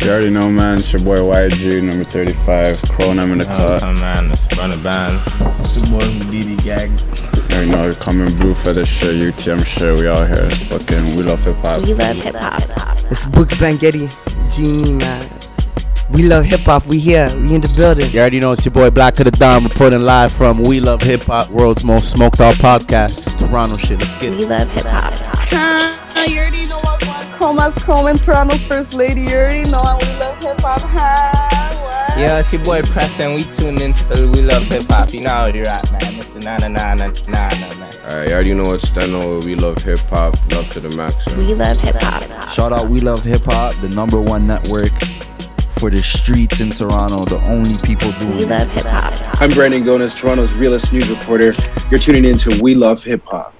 You already know, man. It's your boy YG, number 35. Chrome, I'm in the car. Oh man, it's running bands. It's your boy from DD Gang. You already know, coming blue feather shit, UTM shit. We all here. Fucking, we love hip hop. We love hip hop. It's Books Bangetti, Genie, man. We love hip hop. We here. We in the building. You already know it's your boy Black to the Dawn reporting live from We Love Hip Hop, world's most smoked out podcast. Toronto shit. Let's get it. We it. love hip hop. Huh, you already know what one Chroma's Chrome and Toronto's first lady. You already know and we love hip hop. Huh? What? Yeah, it's your boy Press and we tuned in to We Love Hip Hop. You know how you rap, man. Mr. Nana Nana Nana, man. Alright, you already know it's Steno. We love hip hop. Love to the max. man. We love hip hop. Shout out We Love Hip Hop, the number one network for the streets in Toronto. The only people doing We doing love hip hop. I'm Brandon Gones, Toronto's realest news reporter. You're tuning in to We Love Hip Hop.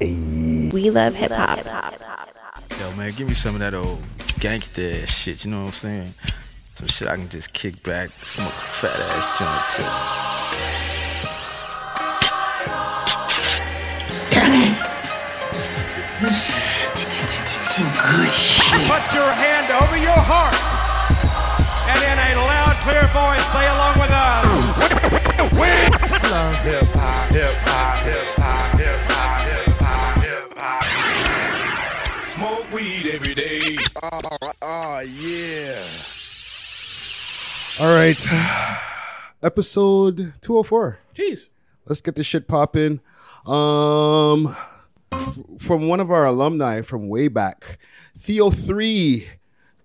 We love hip hop. Yo, man, give me some of that old gangster ass shit. You know what I'm saying? Some shit I can just kick back, smoke a fat ass joint too. Put your hand over your heart and in a loud, clear voice say along with us. We love hip hop, hip hop, hip hop, hip hop, Smoke weed every day. Oh, yeah. All right. Episode 204. Jeez. Let's get this shit popping. Um, f- from one of our alumni from way back, Theo Three.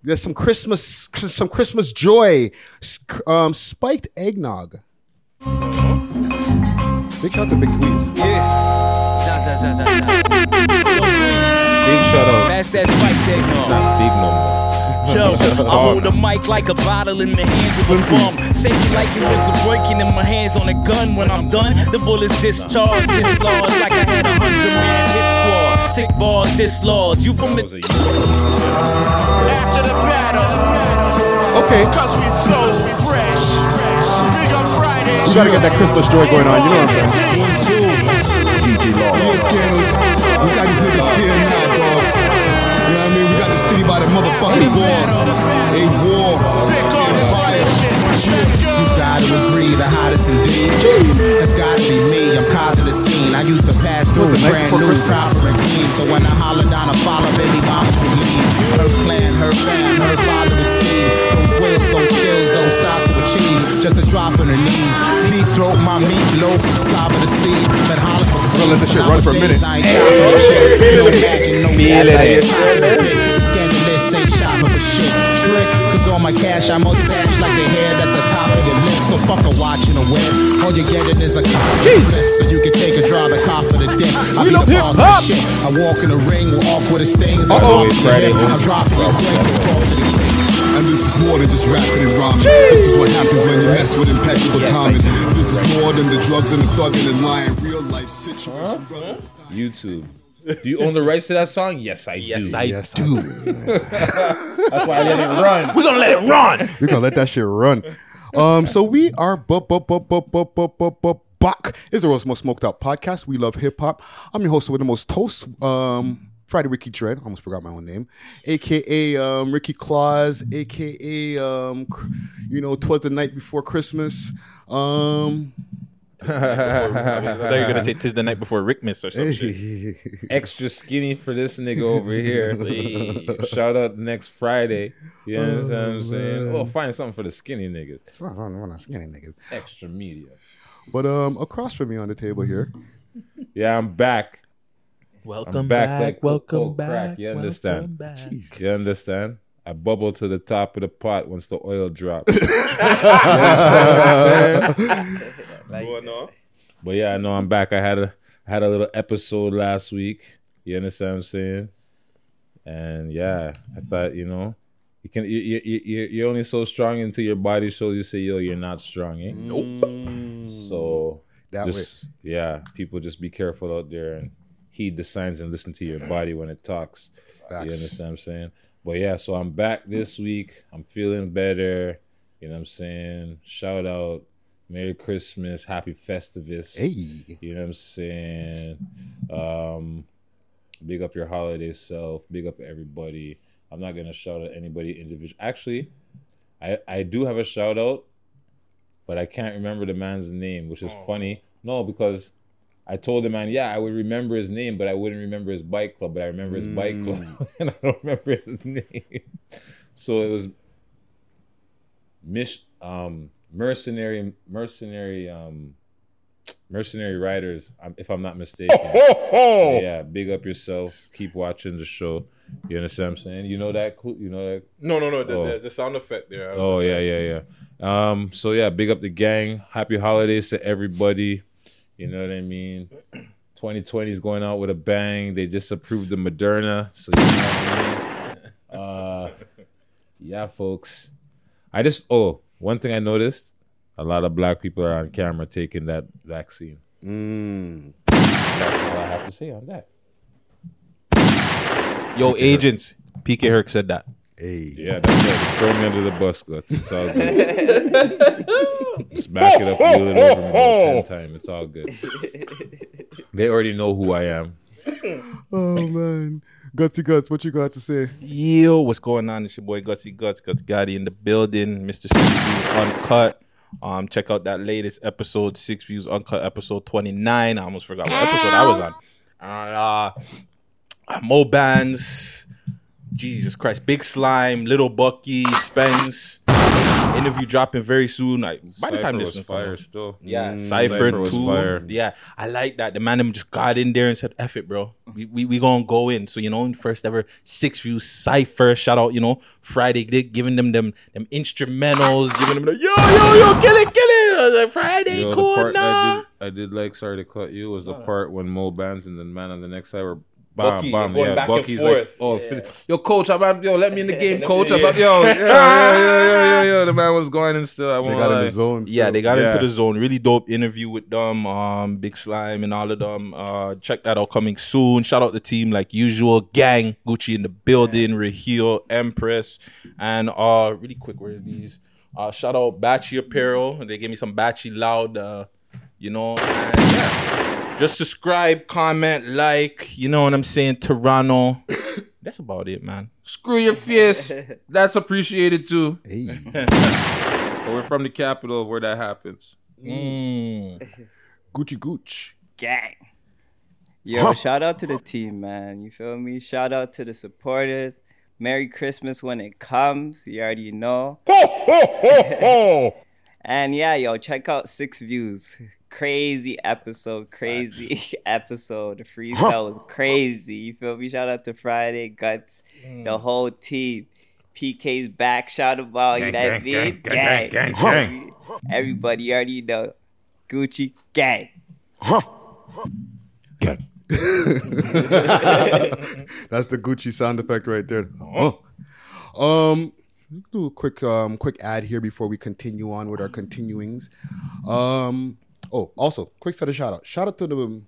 There's some Christmas, some Christmas joy. Um, spiked eggnog. Big shout to Big Tweez. Big shout out. That's that spike dick. Not big no more. Yo, I hold the mic like a bottle in the hands of a bum. Shake it like it was a working in my hands on a gun. When I'm done, the bullets discharged, dislodged like I had a hundred man hit squad. Sick balls dislodged. You from the After the battle. Okay. Cause we so fresh. Big up Friday. We gotta get that Christmas joy going on. You know what I'm saying? DJ Law. We got these niggas scared now, city by the motherfucking. A war. Empire. You gotta agree, the hottest indeed. That's gotta be me. I'm causing the scene. I used to pass through the brand new, proper and clean. So when I holler down a follow, baby mamas. Her clan, her fam, her father would see. Those wills, those skills, those styles to achieve. Just a drop on her knees. Deep throat, my meat loaf, slob of the sea. But holler for We're gonna let this shit run for a minute. I ain't my cash I mustache like the hair that's atop of your lip. So fuck a watch and a whip. All you're getting is a cop of the flip. So you can take a drive and cop for the dick. I be the boss of shit. I walk in the ring with awkward as things. that Uh-oh. walk in the Friday, hip. huh? I'm dropping your quick. Fall to the king. And this is more than just rapping and rhyming. This is what happens when you mess with impeccable timing. This is more than the drugs and the thugging and lying. Real life situation, brothers. YouTube. Do you own the rights to that song? Yes, I Yes, do. I Yes, I do. That's why I let it run. We're gonna let it run. We're gonna let that shit run. Um, so we are bu- bu- bu- bu- bu- bu- bu- bu- back. Is the world's most smoked out podcast. We love hip hop. I'm your host with the most toast. Um, Friday Ricky Dread. I almost forgot my own name, aka um, Ricky Claus, aka um, you know, twas the night before Christmas. Um, I thought you were gonna say tis the night before Rickmas or something. Extra skinny for this nigga over here. Shout out next Friday. You understand what I'm saying? man. Oh, find something for the skinny niggas. it's not- we're not skinny niggas. Extra media. But um, across from me on the table here, Yeah, I'm back. Welcome I'm back, back. like welcome cocoa back. crack, you understand? back. You understand? I bubble to the top of the pot once the oil drops. Going on. But yeah, I know I'm back. I had a I had a little episode last week. You understand what I'm saying? And yeah, I thought you know, you can you you you you're only so strong until your body shows you say yo you're not strong. Eh? So That just yeah, people just be careful out there and heed the signs and listen to your body when it talks. Facts. You understand what I'm saying? But yeah, so I'm back this week. I'm feeling better. You know what I'm saying? Shout out. Merry Christmas, Happy Festivus. Hey. You know what I'm saying? Um, big up your holiday self. Big up everybody. I'm not gonna shout out anybody individual. Actually, I I do have a shout out, but I can't remember the man's name, which is funny. No, because I told the man, yeah, I would remember his name, but I wouldn't remember his bike club. But I remember his bike club, and I don't remember his name. So it was Mish, um, mercenary, mercenary, um, mercenary riders. um, If I'm not mistaken. yeah, big up yourself. Keep watching the show. You understand what I'm saying? You know that? cool- You know that? No, no, no. The, Oh. the, the sound effect there. Oh yeah, saying. yeah, yeah. Um, so yeah, big up the gang. Happy holidays to everybody. You know what I mean? 2020 is going out with a bang. They disapproved the Moderna, so you know I mean. Uh, yeah, folks. I just oh, one thing I noticed: a lot of black people are on camera taking that vaccine. Mm. That's all I have to say on that. Yo, agents. PK Herc said that. Hey. Yeah, that's it. Just throw me under the bus, guts. It's all good. Just back it up, wheel it over me about ten times. It's all good. They already know who I am. Oh man, gutsy guts. What you got to say? Yo, what's going on? It's your boy Gutsy Guts, Guts Gotti in the building. Mr. Six Views Uncut. Um, check out that latest episode, Six Views Uncut, episode 29. I almost forgot what episode I was on. Uh, uh, Mo Bands, Jesus Christ, Big Slime, Little Bucky, Spence. Interview dropping very soon. I, by the time this was is fire still. Yeah, Mm, Cypher, Cypher too. fire. Yeah, I like that. The man them just got in there and said, "F it, bro. We we, we gonna go in." So you know, first ever six view Cypher. Shout out, you know, Friday gi- giving them them them instrumentals, giving them the yo yo yo kill it kill it. Like, Friday, Yo, the cool part that I did, I did like. Sorry to cut you. Was the part when Mo Bands and the man on the next side were. Bam, Bucky, bam, they're going yeah. back and forth. like, oh, Yeah. fin- yo, coach, I'm out, yo, let me in the game, coach. I'm out, yo, yeah, yeah, yeah, yeah, yeah, yeah. The man was going in still. I won't got in the lie. zone Yeah, they got Yeah. into the zone. Really dope interview with them. Um, Big Slime and all of them. Uh, check that out coming soon. Shout out the team like usual. Gang Gucci in the building. Raheel Empress and uh, really quick. Where's these? Uh, shout out Batchy Apparel. They gave me some Batchy Loud. Uh, you know, and yeah. Just subscribe, comment, like. You know what I'm saying? Toronto. That's about it, man. Screw your face. That's appreciated too. Hey. But we're from the capital where that happens. Mm. Gucci Gooch. Gang. Yo, shout out to the team, man. You feel me? Shout out to the supporters. Merry Christmas when it comes. You already know. and yeah, yo, check out Six Views. Crazy episode, crazy episode. The freestyle was crazy. You feel me? Shout out to Friday Guts, the whole team. PK's back. Shout out, you Gang, know what I gang, mean? gang, gang, gang, gang. Everybody you already know. Gucci gang. Gang. That's the Gucci sound effect right there. Oh. Um, do a quick um quick ad here before we continue on with our continuings. Um. Oh, also quick set of shout out. Shout out to the. um,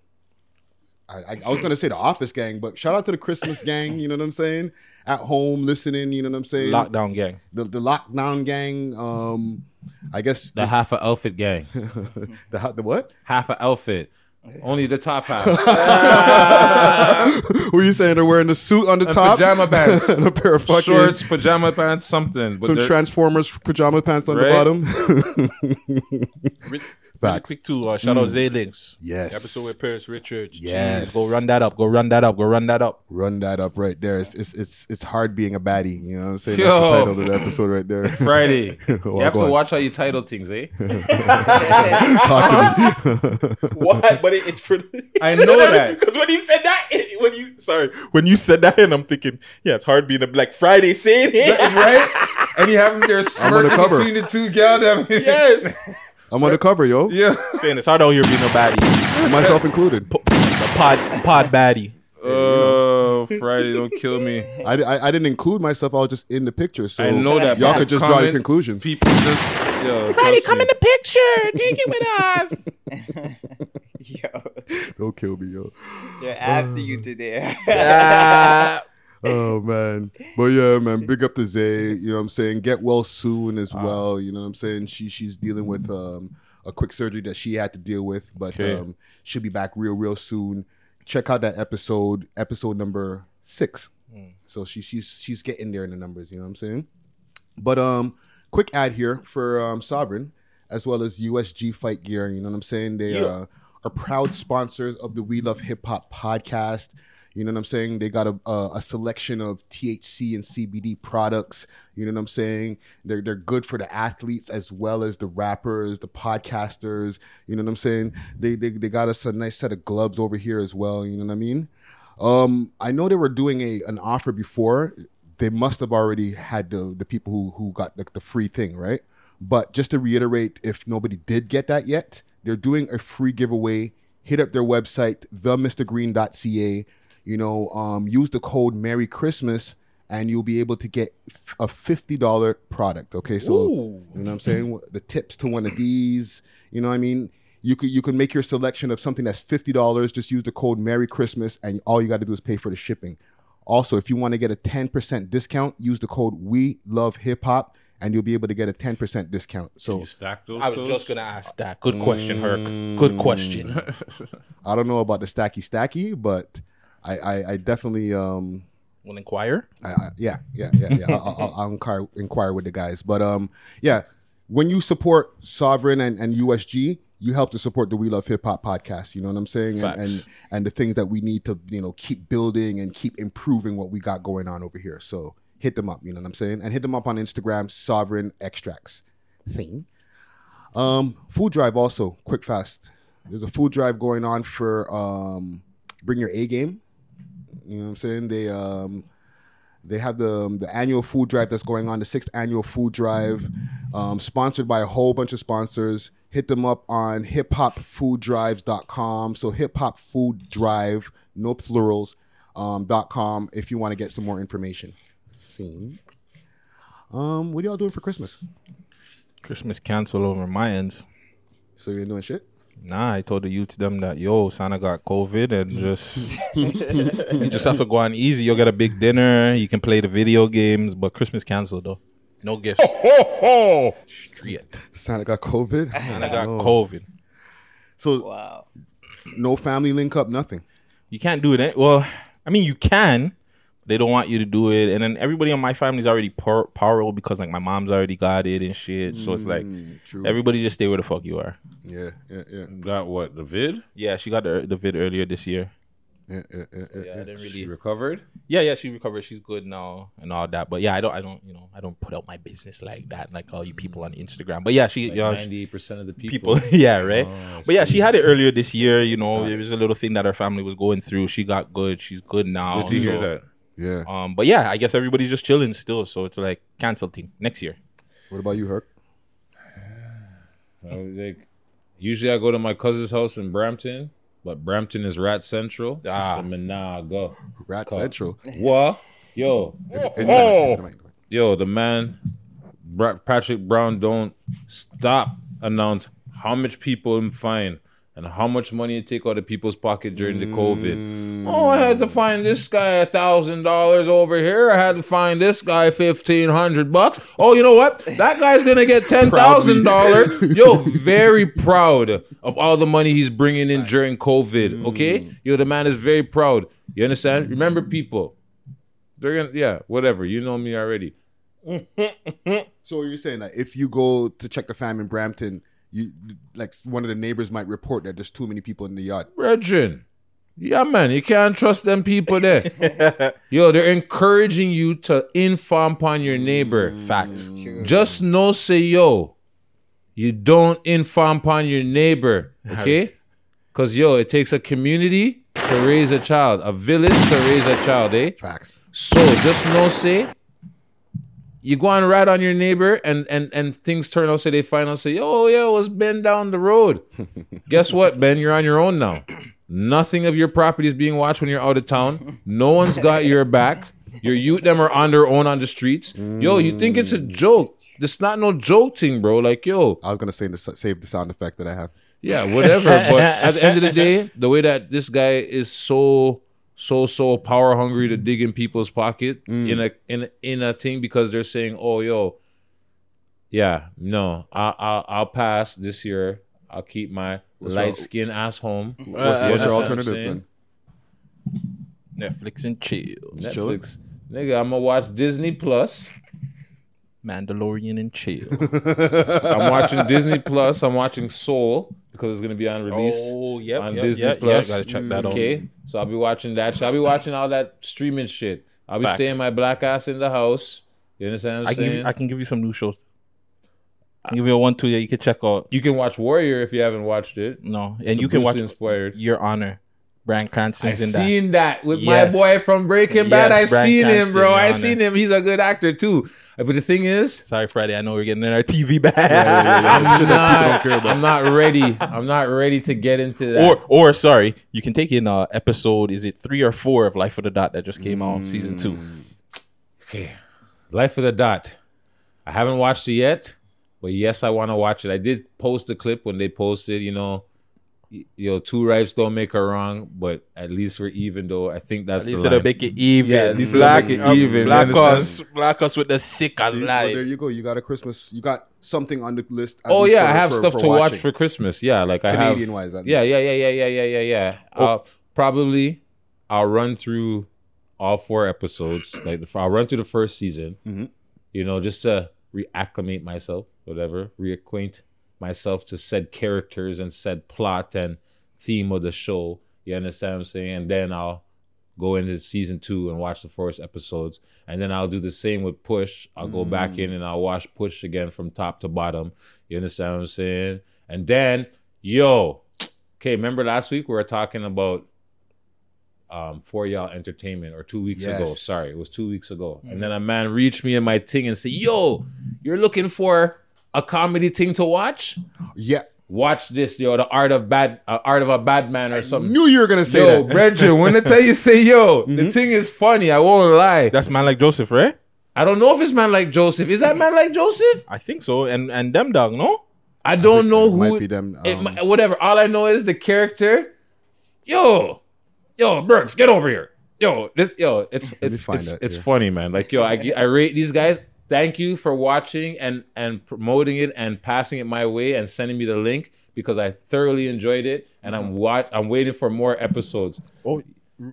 I, I, I was gonna say the office gang, but shout out to the Christmas gang. You know what I'm saying? At home listening. You know what I'm saying? Lockdown gang. The the lockdown gang. Um, I guess The this- half a outfit gang. the the what? Half a outfit. Only the top half. What are you saying? They're wearing the suit on the And top, pajama pants. and a pair of fucking Shorts, pajama pants, something. But some they're- Transformers pajama pants on Right? the bottom. Really Facts. quick too. Uh, shout out Mm. Zay Links. Yes. The episode with Paris Richards. Yes. Jeez, go run that up. Go run that up. Go run that up. Run that up right there. It's it's it's, it's hard being a baddie. You know what I'm saying? Yo. That's the title of the episode right there. Friday. Well, you have to on. watch how you title things, eh? Talk to me. what? But it, it's for. I know that. because when he said that, it- when you sorry, when you said that, and I'm thinking, yeah, it's hard being a Black Friday saying it, right? And you have them there I'm on the smirking between the two gal them. yes, I'm on the yo. Yeah. saying it's hard out here being a baddie, Myself included. the pod pod baddie. Oh, Friday, don't kill me. I, I, I didn't include myself. I was just in the picture. So I know that. y'all could just draw your conclusions. People just yo. Friday, come me. in the picture. Take it with us. Yo, Don't kill me, yo. they're after you today. Oh man. But yeah, man, big up to Zay. You know what I'm saying? Get well soon as well. You know what I'm saying? She she's dealing with um a quick surgery that she had to deal with, but Okay. um she'll be back real, real soon. Check out that episode, episode number six. So she she's she's getting there in the numbers. You know what I'm saying? But um, quick ad here for um, Sovereign as well as USG Fight Gear. You know what I'm saying? They Yeah. uh, are proud sponsors of the We Love Hip Hop podcast. You know what I'm saying? They got a, a, a selection of THC and CBD products. You know what I'm saying? They're they're good for the athletes as well as the rappers, the podcasters. You know what I'm saying? They they, they got us a nice set of gloves over here as well. You know what I mean? Um, I know they were doing a an offer before. They must have already had the the people who who got the, the free thing, right? But just to reiterate, if nobody did get that yet, they're doing a free giveaway. Hit up their website, themrgreen.ca. You know, um, use the code Merry Christmas, and you'll be able to get a fifty dollar product. Okay, so Ooh. you know what I'm saying? The tips to one of these. You know what I mean? You could you can make your selection of something that's fifty dollars. Just use the code Merry Christmas, and all you got to do is pay for the shipping. Also, if you want to get a ten percent discount, use the code We Love Hip Hop, and you'll be able to get a ten percent discount. So you stack those I was codes? just gonna ask that. Good question, Herc. Good question. Mm. I don't know about the stacky stacky, but I I, I definitely um Will inquire. I, I, yeah yeah yeah yeah. I'll, I'll, I'll inquire inquire with the guys, but um yeah, when you support Sovereign and, and USG, you help to support the We Love Hip Hop podcast. You know what I'm saying? And, and and the things that we need to you know keep building and keep improving what we got going on over here. So hit them up. You know what I'm saying? And hit them up on Instagram, Sovereign Extracts. Thing. Um, food drive also quick fast. There's a food drive going on for um, bring your A game. You know what I'm saying? They um, they have the um, the annual food drive that's going on, the sixth annual food drive, um, sponsored by a whole bunch of sponsors. Hit them up on hiphopfooddrives.com. So hip hop food drive, no plurals, um, dot com if you want to get some more information. Scene. Um, what are y'all doing for Christmas? Christmas cancel over my ends. So you ain't doing shit? Nah, I told the youth them that yo, Santa got COVID and mm. just you just have to go on easy. You'll get a big dinner. You can play the video games, but Christmas canceled though. No gifts. Straight. Santa got COVID. Santa got Oh. COVID. So wow. no family link up, nothing. You can't do it. Well, I mean, you can. They don't want you to do it, and then everybody in my family's already par- powerful because like my mom's already got it and shit. So it's like Mm, true. everybody just stay where the fuck you are. Yeah, yeah, yeah. Got what? The vid? Yeah, she got the, the vid earlier this year. Yeah, yeah, yeah, yeah, Yeah, I didn't really She recovered? Yeah, yeah, she recovered. She's good now and all that. But yeah, I don't, I don't, you know, I don't put out my business like that, like all you people on Instagram. But yeah, she, Like yeah, 98% of the people. people. yeah, right. Oh, I but yeah, see. she had it earlier this year. You know, it was a little thing that her family was going through. She got good. She's good now. Good to hear so- that. Yeah. Um, but yeah, I guess everybody's just chilling still. So it's like cancel thing next year. What about you, Herc? I was like, usually I go to my cousin's house in Brampton, but Brampton is Rat Central. Ah. So me nah go. Rat Cause- Central. What? Yo. Oh. Yo, the man, Patrick Brown, don't stop announce how much people him find and how much money it take out of people's pocket during the COVID. Oh, I had to find this guy a thousand dollars over here. I had to find this guy fifteen hundred bucks. Oh, you know what? That guy's gonna get ten thousand dollars. Yo, very proud of all the money he's bringing in during COVID. Mm. Okay, yo, the man is very proud. You understand? Mm. Remember, people. They're gonna, yeah, whatever. You know me already. So you're saying that if you go to check the fam in Brampton, you like one of the neighbors might report that there's too many people in the yard. Brethren. Yeah, man, you can't trust them people there. Yo, they're encouraging you to inform upon your neighbor. Facts. Just no say, yo, you don't inform upon your neighbor, okay? Because, yo, it takes a community to raise a child, a village to raise a child, eh? Facts. So just no say, you go and ride on your neighbor and and and things turn out, say they find out, say, oh, yeah, it was Ben down the road. Guess what, Ben? You're on your own now. Nothing of your property is being watched when you're out of town. No one's got your back. Your youth them are on their own on the streets. Yo, you think it's a joke? This not no joke thing, bro. Like, yo, I was gonna say the, save the sound effect that I have. yeah, whatever. but at the end of the day, the way that this guy is so so so power hungry to dig in people's pocket mm. in a in a, in a thing because they're saying, "Oh, yo, yeah, no, I, I'll I'll pass this year. I'll keep my What's your- light skin ass home." What's, You what's your understand what I'm alternative then? Netflix and chill. Netflix. Nigga, I'm gonna watch Disney Plus. Mandalorian and chill. I'm watching Disney Plus. I'm watching Soul because it's gonna be on release. Oh, yep, on yep, Disney yep, Plus. yeah, gotta check that mm, out. Okay, so I'll be watching that. I'll be watching all that streaming shit. I'll be Facts. staying my black ass in the house. You understand what I I'm can, give you, I can give you some new shows. I can give you a one two that you can check out. you can watch Warrior if you haven't watched it. No, and a you can Bruce watch Lee inspired. Your Honor. Brian I in that. seen that with Yes. my boy from Breaking Bad. I Yes, Bryan seen him, Cranston, bro. Your I Honor. seen him. He's a good actor too. But the thing is, Sorry, Friday. I know we're getting in our TV bag. I'm Shit that people don't care about. I'm not ready. I'm not ready to get into that. Or, or sorry, you can take in uh episode. Is it three or four of Life of the Dot that just came out, season two? Okay. Life of the Dot. I haven't watched it yet, but yes, I want to watch it. I did post a clip when they posted, you know, y- you know, two rights don't make a wrong, but at least we're even though. I think that's At least the it'll line. make it even. Yeah, at least black, it'll make it even. Black us, black us with the sick as See, well, there you go. You got a Christmas. You got something on the list. at Oh least yeah, for- I have for- stuff for to watch for Christmas. Yeah, like I have Canadian-wise, at Yeah, least. yeah, yeah, yeah, yeah, yeah, yeah, yeah. Oh. I'll probably I'll run through all four episodes. Like the, I'll run through the first season. Mm-hmm. You know, just to reacclimate myself, whatever, reacquaint myself to said characters and said plot and theme of the show. You understand what I'm saying? And then I'll go into season two and watch the first episodes. And then I'll do the same with Push. I'll go back in and I'll watch Push again from top to bottom. You understand what I'm saying? And then, yo, okay, remember last week we were talking about um for y'all entertainment or two weeks ago. Sorry, it was two weeks ago. And then a man reached me in my thing and said, Yo, you're looking for a comedy thing to watch? Yeah. Watch this, yo, the art of bad uh, art of a bad man or something. Knew you were gonna say yo, that. Mm-hmm. Brethren, when I tell you say yo, the thing is funny, I won't lie. That's man like Joseph, right? I don't know if it's man like Joseph. Is that man like Joseph? I think so. And and them dog, no? I don't know it who. might be them, it um, mi- whatever. All I know is the character. Yo, yo, Burks, get over here. Yo, this, yo, it's me it's it's, it's funny, man. Like, yo, I I rate these guys. Thank you for watching and and promoting it and passing it my way and sending me the link because I thoroughly enjoyed it and I'm mm-hmm. watch I'm waiting for more episodes. Oh,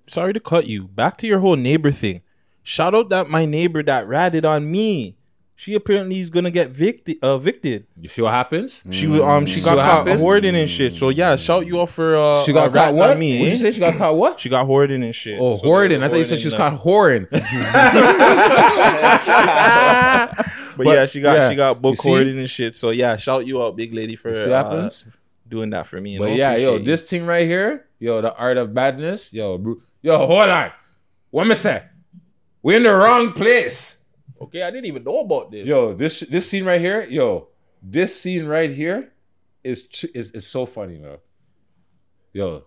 sorry to cut you. Back to your whole neighbor thing. Shout out that my neighbor that ratted on me. She apparently is gonna get victi- uh, evicted. You see what happens? She was um she got caught happened? hoarding and shit. So yeah, shout you off for uh She got uh, caught what? on me. What did you say? She got caught what? She got hoarding and shit. Oh, So hoarding. they're I thought you said she was hoarding caught whoring. that. But, But, yeah, she got yeah. she got You book hoarding and shit. So yeah, shout you out, big lady, for uh, happens? doing that for me. But yeah, yo, you. this thing right here, yo, the art of badness, yo, bro, yo, hold on. What me say? We in the wrong place. Okay, I didn't even know about this. Yo, this this scene right here, yo, this scene right here is is is so funny, bro. Yo,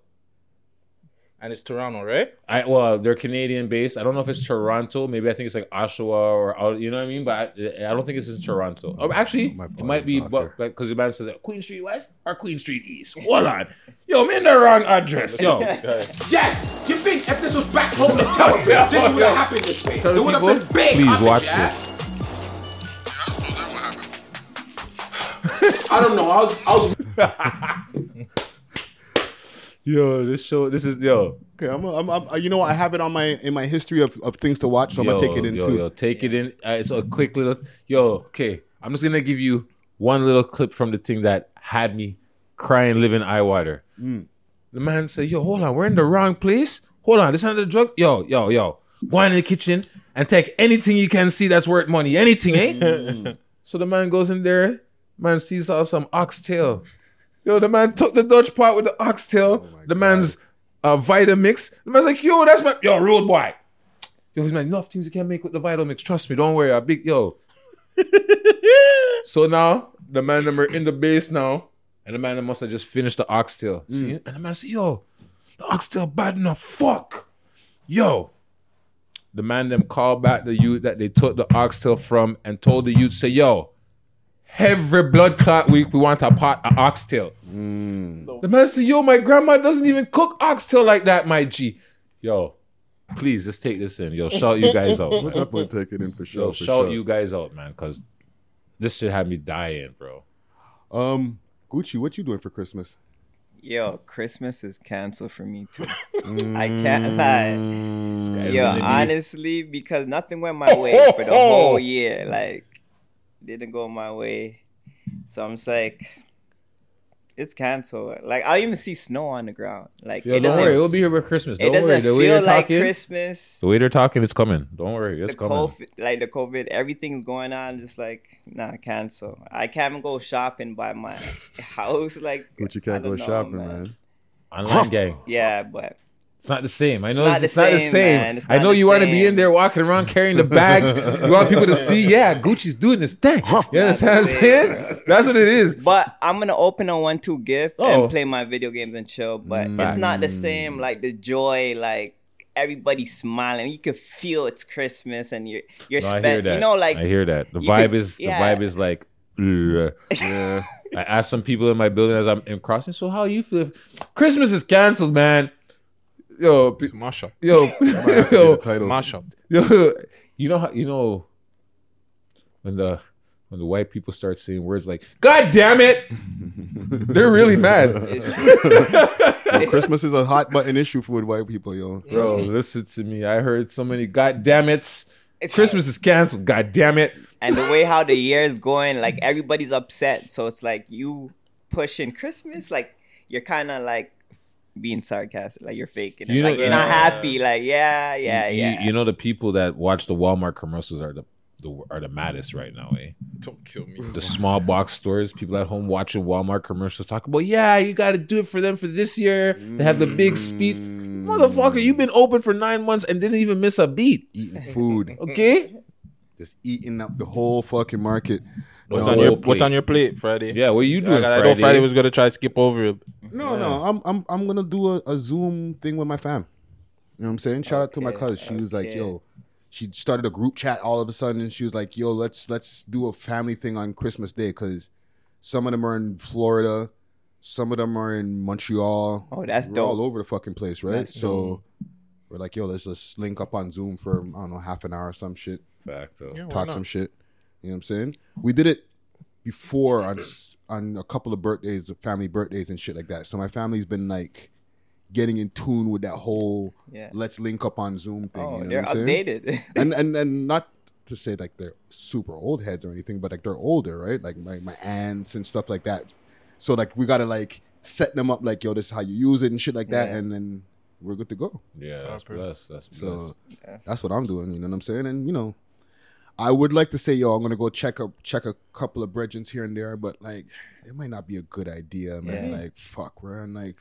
And it's Toronto, right? I well, they're Canadian based. I don't know if it's Toronto. Maybe I think it's like Oshawa or you know what I mean. But I, I don't think it's in Toronto. Oh, actually, it might be, but because the man says Queen Street West or Queen Street East. Hold on, yo, I'm in the wrong address, yo. Yes, you think if this was back home in Television, this would have happened this way. Tell It would have been big. please watch this. ass. I don't know. I was, I was. Yo, this show, this is yo. Okay, I'm, a, I'm, I'm, you know. I have it on my in my history of, of things to watch, so I'm gonna take it in yo, too. Yo, take it in. Uh, it's a quick little. Yo, okay. I'm just gonna give you one little clip from the thing that had me crying, living eye water. Mm. The man said, "Yo, hold on, we're in the wrong place. Hold on, this not the drug. Yo, yo, yo, go in the kitchen and take anything you can see that's worth money. Anything, eh?" so the man goes in there. Man sees all some oxtail. Yo, the man took the Dutch part with the oxtail. the man's uh, Vitamix. The man's like, yo, that's my yo road boy. Yo, he's like, enough things you can make with the Vitamix. Trust me, don't worry. A big yo. so now the man them are in the base now, and the man them must have just finished the oxtail. See? And the man said, yo, the oxtail bad enough. Fuck. Yo. The man them called back the youth that they took the oxtail from and told the youth, say, yo, every blood clot week we want a pot of oxtail. The man said, yo, my grandma doesn't even cook oxtail like that, my G. Yo, please, let's take this in. Yo, shout you guys out. We'll man. definitely take it in for sure. Yo, for shout sure. you guys out, man, because this should have me dying, bro. Um, Gucci, what you doing for Christmas? Yo, Christmas is canceled for me too. I can't lie. Sky's Yo, honestly, because nothing went my way for the whole year. Like, didn't go my way. So I'm just like, it's canceled. Like, I even see snow on the ground. Like, Yo, it don't worry, it'll be here by Christmas. It Don't doesn't worry. The way feel they're like talking, Christmas. the way they're talking, it's coming. Don't worry, it's the coming. COVID, like the COVID, everything's going on. Just like nah, cancel. I can't even go shopping by my house. Like Gucci I can't go know, shopping, man. Online gang. Yeah, but It's not the same. I It's know not it's, the it's not the same, same. It's I know you want to be in there walking around carrying the bags. you want people to see, yeah, Gucci's doing this thing. You understand what I'm saying? That's what it is. But I'm gonna open a one two gift Oh. and play my video games and chill. But Mm. it's not the same. Like the joy, like everybody smiling. You can feel it's Christmas and you're you're No, spent. You know, like I hear that. The vibe could- is yeah. the vibe is like. Yeah. I asked some people in my building as I'm, I'm crossing. So how you feel? Christmas is canceled, man. Yo, pe- Mashup. Yo, That might be yo, the title. Mashup. Yo, you know how you know when the when the white people start saying words like "God damn it," they're really mad. Yo, Christmas is a hot button issue for white people, yo. Bro, listen to me. I heard so many "God damn it's." Christmas is canceled. God damn it. and the way how the year is going, like everybody's upset. So it's like you pushing Christmas, like you're kind of like being sarcastic, like you're faking it. You know- like you're not happy. Like yeah, yeah, You- yeah. You, know the people that watch the Walmart commercials are the, the are the maddest right now, eh? Don't kill me. The small box stores, people at home watching Walmart commercials talk about, yeah, you got to do it for them for this year. They have the big speech. Motherfucker, you've been open for nine months and didn't even miss a beat. Eating food. Okay? Just eating up the whole fucking market. What's No, on your well, What's on your plate, Friday? Yeah, what are you doing, I, I know Friday? Friday was gonna try to skip over it. No, no, I'm I'm I'm gonna do a, a Zoom thing with my fam. You know what I'm saying? Shout out to my cousin. She was like, "Yo," she started a group chat all of a sudden, and she was like, "Yo, let's let's do a family thing on Christmas Day because some of them are in Florida, some of them are in Montreal. Oh, that's We're dope. all over the fucking place, right? That's so we're like, "Yo, let's just link up on Zoom for I don't know half an hour or some shit, Facto. Yeah, talk not? some shit." You know what I'm saying? We did it before on on a couple of birthdays, family birthdays and shit like that. So my family's been like getting in tune with that whole Yeah. let's link up on Zoom thing. Oh, you know they're what I'm saying? updated. and and and not to say like they're super old heads or anything, but like they're older, right? Like my my aunts and stuff like that. So like we gotta like set them up like yo, this is how you use it and shit like that, Yeah. and then we're good to go. Yeah, that's blessed. That's blessed. So Yes. that's what I'm doing. You know what I'm saying? And you know, I would like to say, yo, I'm gonna go check a check a couple of brethrens here and there, but like, it might not be a good idea, man. Yeah. Like, fuck, man. Like,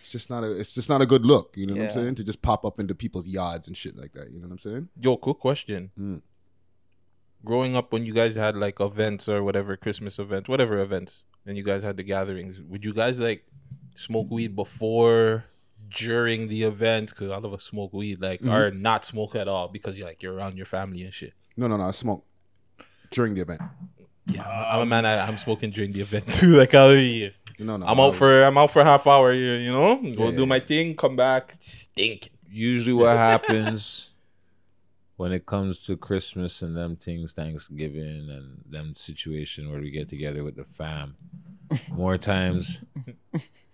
it's just not a it's just not a good look. You know what I'm saying? To just pop up into people's yards and shit like that. You know what I'm saying? Yo, quick question. Mm. Growing up, when you guys had like events or whatever, Christmas events, whatever events, and you guys had the gatherings, would you guys like smoke weed before, during the event Because all of us smoke weed, like, Mhm. or not smoke at all because you're like you're around your family and shit. No, no, no. I smoke during the event. Yeah, I'm a man. I, I'm smoking during the event too. Like out of here. No, no. I'm out for I'm out for half hour here. You know, go Yeah. do my thing, come back, stink. Usually, what happens when it comes to Christmas and them things, Thanksgiving and them situation where we get together with the fam, more times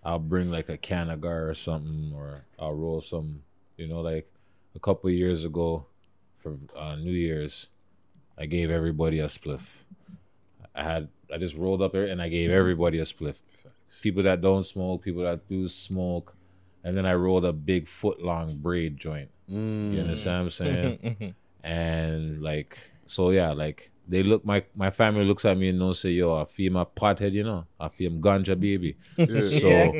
I'll bring like a cannagar or something, or I'll roll some. You know, like a couple of years ago for uh, New Year's, I gave everybody a spliff. I had I just rolled up there and I gave everybody a spliff. People that don't smoke, people that do smoke, and then I rolled a big foot long braid joint. Mm. You understand what I'm saying? and like so yeah, like they look my my family looks at me and don't say, yo, I feel my pothead, you know. I feel ganja baby. Yeah. So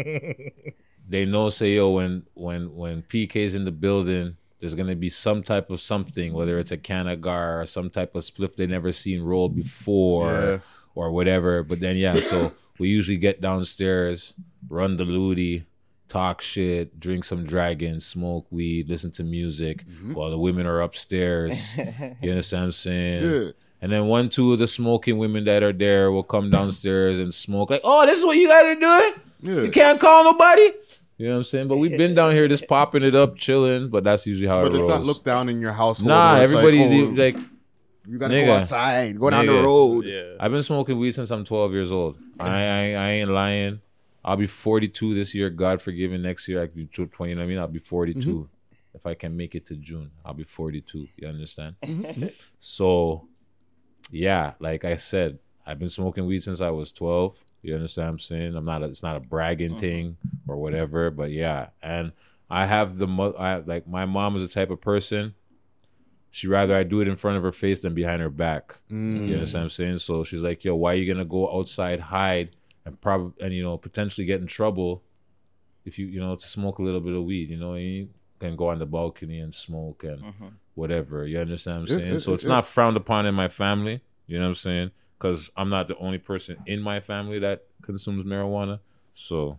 they know say yo when when when PK's in the building there's gonna be some type of something, whether it's a cannagar or some type of spliff they never seen rolled before Yeah. or whatever. But then yeah, so we usually get downstairs, run the looty, talk shit, drink some dragon, smoke weed, listen to music mm-hmm. while the women are upstairs. you understand what I'm saying? Yeah. And then one, two of the smoking women that are there will come downstairs and smoke. Like, oh, this is what you guys are doing? Yeah. You can't call nobody? You know what I'm saying? But we've been down here just popping it up, chilling. But that's usually how But it it's rolls. not looked down in your household. nah, where it's everybody like, like, oh, you gotta go outside, go down the nigga. road. I've been smoking weed since I'm 12 years old. I, I I ain't lying. I'll be 42 this year. God forgiven. Next year I can do 20. You know what I mean? I'll be 42. Mm-hmm. If I can make it to June, I'll be 42. You understand? Mhm. So, yeah, like I said, I've been smoking weed since I was 12. You understand what I'm saying? I'm not. A, it's not a bragging thing or whatever. But yeah, and I have the mo- I like my mom is the type of person. She rather I do it in front of her face than behind her back. Mm. You understand what I'm saying? So she's like, "Yo, why are you gonna go outside, hide, and probably and you know potentially get in trouble if you you know to smoke a little bit of weed? You know, you can go on the balcony and smoke and Mhm. Whatever. You understand what I'm Yeah, saying? yeah, so it's yeah. not frowned upon in my family. You know what I'm saying? Because I'm not the only person in my family that consumes marijuana. So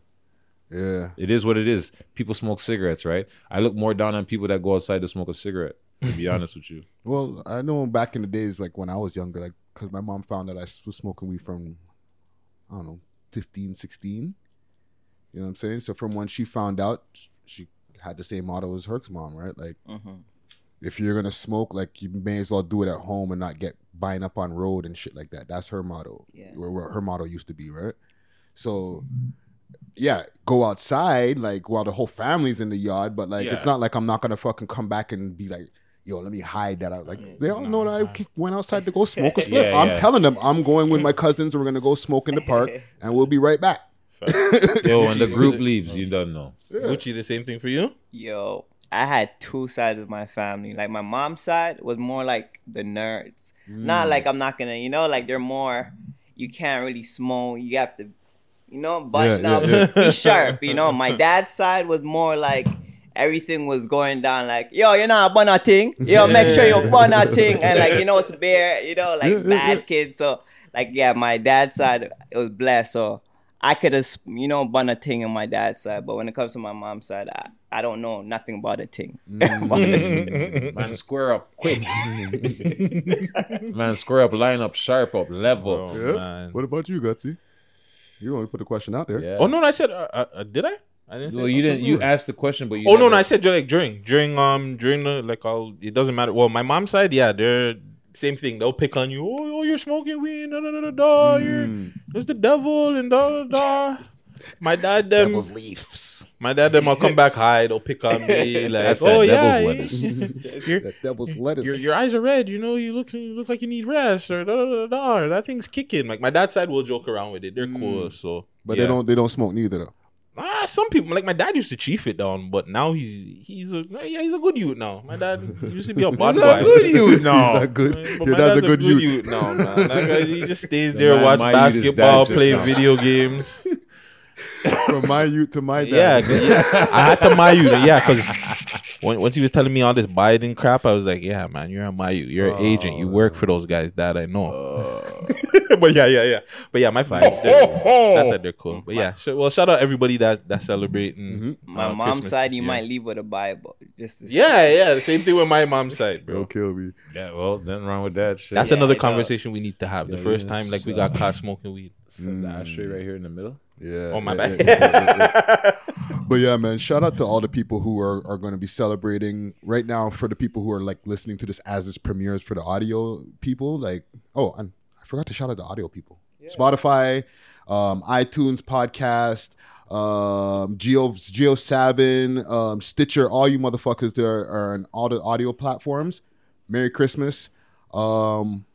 Yeah. it is what it is. People smoke cigarettes, right? I look more down on people that go outside to smoke a cigarette. To be honest with you. Well, I know back in the days, like when I was younger, like because my mom found that I was smoking weed from, I don't know, 15, 16. You know what I'm saying? So from when she found out, she had the same motto as Herc's mom, right? Like, Mhm. If you're gonna smoke, like you may as well do it at home and not get buying up on road and shit like that. That's her motto. Yeah. Where, where her motto used to be, right? So, yeah, go outside like while the whole family's in the yard, but like it's not like I'm not gonna fucking come back and be like, yo, let me hide that out. Like they all know that I ki- went outside to go smoke a split. Yeah, I'm yeah. telling them I'm going with my cousins. We're gonna go smoke in the park, and we'll be right back. Yo, when the group leaves, you don't know. Gucci, the same thing for you? Yo, I had two sides of my family. Like my mom's side was more like the nerds. Not Mm. like I'm not gonna, you know, like they're more. You can't really smoke. You have to, you know, button Yeah, up, yeah, yeah. be sharp. You know, my dad's side was more like everything was going down. Like, yo, you know, bun a thing. Yo, make sure you bun a thing. And like, you know, it's bare. You know, like bad kids. So like, yeah, my dad's side it was blessed. So. I could have, you know, bun a thing on my dad's side, but when it comes to my mom's side, I, I don't know nothing about a thing. Mm. Man, square up quick. Man, square up, line up, sharp up, level. Yeah. man. What about you, Gutsy? You only put the question out there. Yeah. Oh no, no, I said, uh, uh, uh, did I? I didn't. Well, say you didn't. You asked the question, but you. Oh no, never- no, I said like during, during, um, during the like, I'll. It doesn't matter. Well, my mom's side, yeah, they're same thing. They'll pick on you. Oh, oh you're smoking weed. Da, da, da, da, da. You're there's the devil and da da da. My dad them. Devil's leaves. My dad them. I'll come back high. They'll pick on me like, That's that oh yeah, devil's lettuce. your, That devil's lettuce. your your eyes are red. You know, you look you look like you need rest or da da da da. Or that thing's kicking. Like my dad's side will joke around with it. They're cool. So, but yeah. they don't. They don't smoke neither though. Ah, some people like my dad used to chief it down, but now he's he's a yeah he's a good youth now. My dad used to be a bad He's boy. a good youth now. He's a good. But Your my dad's a good youth. now, man. Like, uh, he just stays The there, man- watch my youth is basketball, play now. video games. From my youth to my yeah, yeah, I had to my youth. Yeah, because once he was telling me all this Biden crap, I was like, yeah, man, you're a my youth. You're an agent. You work for those guys. That I know. Uh. but yeah, yeah, yeah. But yeah, my friends, they're, that's it. They're cool. But yeah, sh- well, shout out everybody that that's celebrating. Mm-hmm. Uh, my uh, mom's Christmas side, you might leave with a Bible. Just to Yeah, yeah. The same thing with my mom's side, bro. Don't kill me. Yeah, well, nothing wrong with that shit. That's Yeah, another conversation we need to have. The first yeah, time, like we got caught smoking weed. the ashtray mm. right here in the middle. Yeah. Oh, my yeah, bad. yeah, yeah, but yeah, man, shout out to all the people who are, are going to be celebrating right now for the people who are like listening to this as this premieres for the audio people. Like, oh, and I forgot to shout out the audio people. Spotify, um, iTunes podcast, um, Jio JioSaavn, um, Stitcher, all you motherfuckers there are on all the audio platforms. Merry Christmas. Um,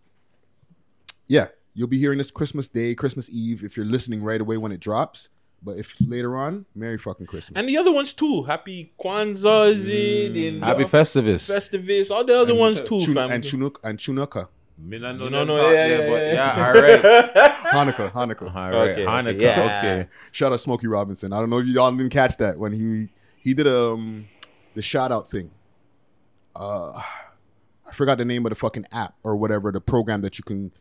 yeah, you'll be hearing this Christmas Day, Christmas Eve if you're listening right away when it drops. But if later on, Merry fucking Christmas. And the other ones too. Happy Kwanzaa, Zid, and Happy uh, Festivus. Festivus, all the other ones too, Chun- fam. and Chunuk and Chunuka. Me not know You them don't know, talk yeah, yeah, but yeah. yeah, all right. Hanukkah, Hanukkah. All right, Okay, okay, Hanukkah. yeah. Okay. Shout out Smokey Robinson. I don't know if y'all didn't catch that when he he did um the shout out thing. Uh I forgot the name of the fucking app or whatever, the program that you can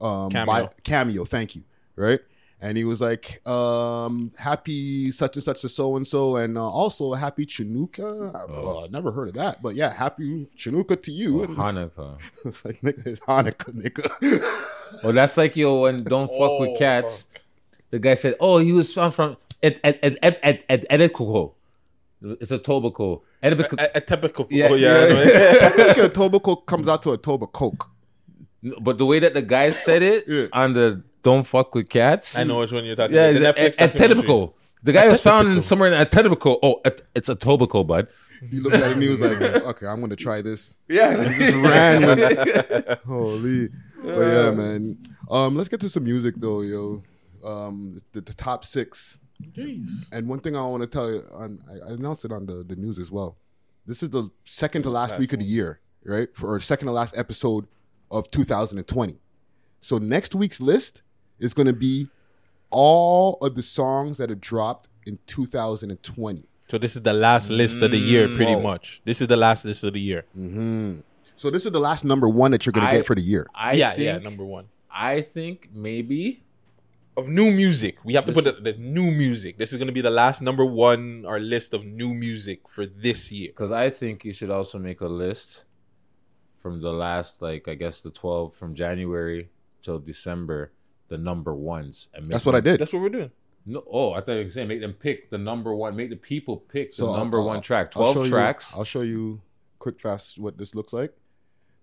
um Cameo. buy Cameo, thank you. Right? And he was like, um, happy such and such to so and so, and uh, also happy Chanukah. Oh. Uh, never heard of that, but yeah, happy Chanukah to you. Oh, And Hanukkah. it's like, nigga, it's Hanukkah, nigga. Well, that's like yo, when don't fuck Oh, with cats. The guy said, "Oh, he was found from at at at at at, at Edekoko. It's a tobacco. Edekoko. A, a typical, Yeah, oh, yeah, yeah. I think a Tobacco comes out to a Toba Coke. No, But the way that the guy said it on the "Don't fuck with cats," I know which one you're talking yeah, about. The it's Netflix at, at documentary. Etobicoke. The guy was found in somewhere in a Etobicoke. Oh, at, it's a Tobico, bud. He looked at it and he was like, okay, I'm gonna try this. Yeah. And he just ran. When, holy. But yeah, man. Um, let's get to some music though, yo. Um, the, the top six. And one thing I want to tell you, on, I, I announced it on the, the news as well. This is the second to last week of the year, right? For or second to last episode of 2020. So next week's list is going to be all of the songs that are dropped in 2020. So this is the last list of the year, pretty Mm. much. This is the last list of the year. hmm So this is the last number one that you're going to get for the year. I yeah, think, yeah, number one I think maybe of new music. We have to put the, the new music. This is going to be the last number one our list of new music for this year. because I think you should also make a list from the last, like I guess the twelve from January till December, the number ones. And make That's what I did. That's what we're doing. No, oh, I thought you were saying make them pick the number one. Make the people pick the So I'll- number I'll- one track. I'll show Twelve you- tracks. I'll show you quick fast what this looks like.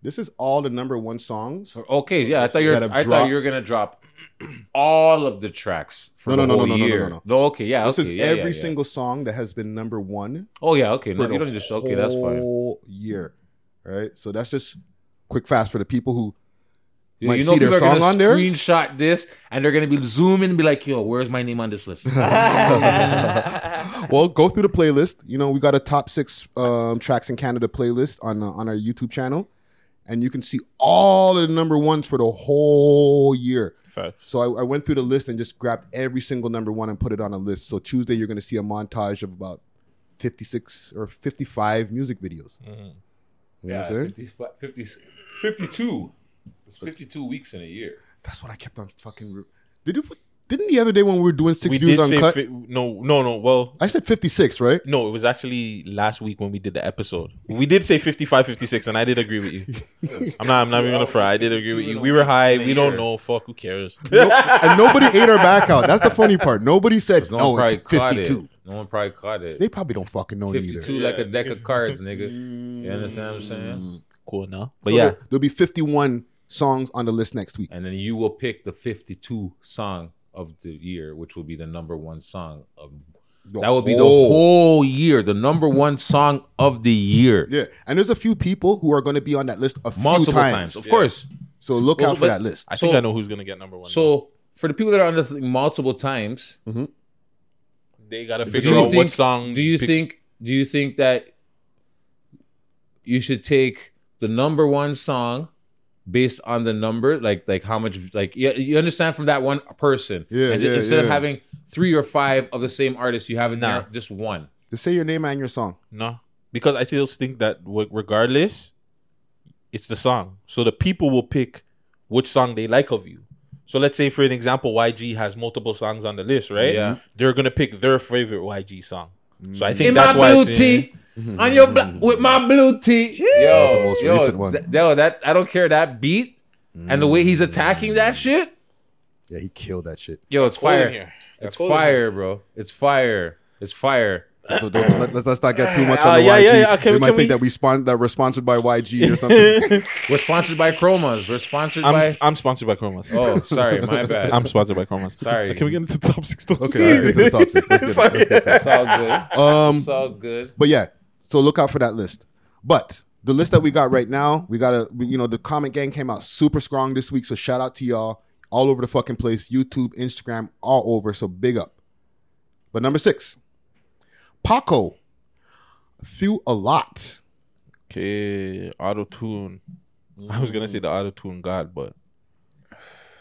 This is all the number one songs. Okay, yeah, I thought you were. that have I thought you were gonna drop all of the tracks for No, the no, no, whole no, no, no, year. no, no. okay, yeah, This okay, is yeah, every yeah, yeah. single song that has been number one. Oh yeah, okay. for No, you don't just okay. That's fine. Whole year, right? So that's just quick fast for the people who You, might you know see their people are song on there. Screenshot this, and they're gonna be zooming and be like, "Yo, where's my name on this list?" well, go through the playlist. You know, we got a top six um, tracks in Canada playlist on uh, on our YouTube channel, and you can see all of the number ones for the whole year. So I, I went through the list and just grabbed every single number one and put it on a list. So Tuesday you're going to see a montage of about fifty six or fifty five music videos. You know what yeah, I'm saying? 50, 50, 52. It's 52 weeks in a year. That's what I kept on fucking. Re- Did you? Didn't the other day when we were doing six we views did say uncut? fi- no, no, no. Well, I said fifty six, right? no, it was actually last week when we did the episode. We did say 55, 56, and I did agree with you. I'm not. I'm not even gonna fry. I did agree with you. We were high. We don't know. Fuck. Who cares? No- and nobody ate our back out. That's the funny part. Nobody said, No "Oh, one it's probably caught 52." It. No one probably caught it. They probably don't fucking know neither. 52 like a deck of cards, nigga. You understand what I'm saying? Mm. Cool now. But yeah, there'll be 51 songs on the list next week. And then you will pick the 52 song of the year, which will be the number one song of. The that will be the whole- whole year, the number one song of the year. Yeah, and there's a few people who are going to be on that list a few Multiple times. times, of course. So look Well, out for but- that list. I think So- I know who's gonna get number one. So for the people that are on this thing multiple times, mm-hmm. They gotta figure out think- what song. Do you pick- think? Do you think that you should take the number one song based on the number, like like how much, like you, you understand from that one person, Yeah, and yeah, instead of having three or five of the same artist, you have in Nah. there just one. Just say your name and your song. No, because I still think that regardless, it's the song. So the people will pick which song they like of you. So let's say, for an example, YG has multiple songs on the list, right? Yeah. They're gonna pick their favorite YG song. So I think in that's my why blue it's, tee, mm-hmm. on your bla- with my blue tee. Yo, the most yo, recent one. th- yo, that I don't care that beat and the way he's attacking that mm. shit. Yeah, he killed that shit. Yo, it's cold in fire. here. It's cold in fire, bro. It's fire. It's fire. So don't- let, us let's not get too much Uh, on the yeah, YG. yeah, yeah. Can they we- might think we- that we spon- that we're sponsored by YG or something. We're sponsored by Chromas. We're sponsored I'm, by. I'm sponsored by Chromas. Oh, sorry, my bad. I'm sponsored by Chromas. Sorry. Can we get into the top six? Though? okay, let's get to the top six. Let's get, Sorry. let's get to it. It's all good. Um, it's all good. But yeah, so look out for that list. But the list that we got right now, we got a, we- you know, the comment gang came out super strong this week. So shout out to y'all all over the fucking place, YouTube, Instagram, all over. So big up. But number six, Paco, feel a lot. Okay, auto tune. I was gonna say the auto tune god, but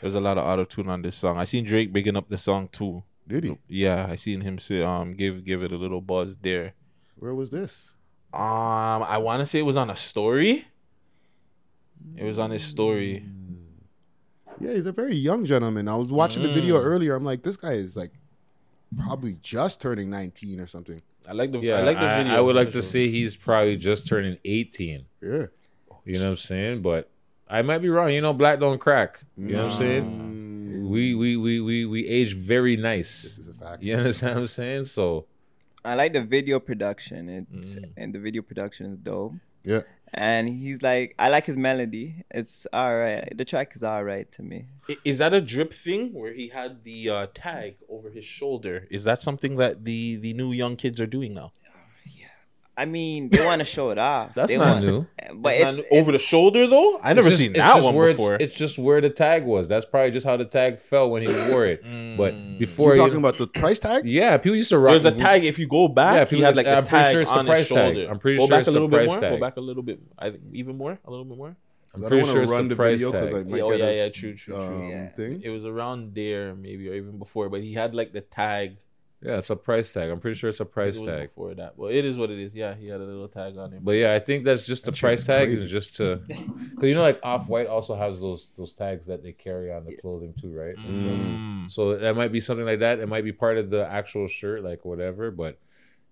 there's a lot of auto tune on this song. I seen Drake bigging up the song too. Did he? Yeah, I seen him say um give give it a little buzz there. Where was this? Um, I want to say it was on a story. It was on his story. Yeah, he's a very young gentleman. I was watching the video earlier. I'm like, this guy is like probably just turning 19 or something. I like the Yeah, I like the video. I would like to say he's probably just turning 18. Yeah. You know what I'm saying? But I might be wrong. You know, black don't crack. You know what I'm saying? Mm. We we we we we age very nice. This is a fact. You understand what I'm saying? So I like the video production. It's mm. and the video production is dope. Yeah. And he's like, I like his melody. It's all right. The track is all right to me. Is that a drip thing where he had the uh, tag over his shoulder? Is that something that the the new young kids are doing now? I mean, they want to show it off. That's They not want- new. But That's it's, not new. over the shoulder though. I never just- seen that one where it's- before. It's, just where the tag was. That's probably just how the tag fell when he wore it. Mm. But before You he- talking about the price tag? Yeah, people used to rock. There's a tag. If you go back, Yeah, he people had just- like the I'm pretty tag sure it's the on his price tag. I'm pretty go sure back it's a the little bit more. tag. Go back a little bit. I think even more. A little bit more. I'm I don't sure want it's to run the the price video because I might oh get yeah, us, yeah, true, true, true. um, yeah. thing. It was around there, maybe or even before, but he had like the tag. Yeah, it's a price tag. I'm pretty sure it's a price It was tag. before that. Well, it is what it is. Yeah, he had a little tag on it. But yeah, I think that's just the price tag is just to, because you know, like Off White also has those those tags that they carry on the clothing too, right? Mm. So that might be something like that. It might be part of the actual shirt, like whatever. But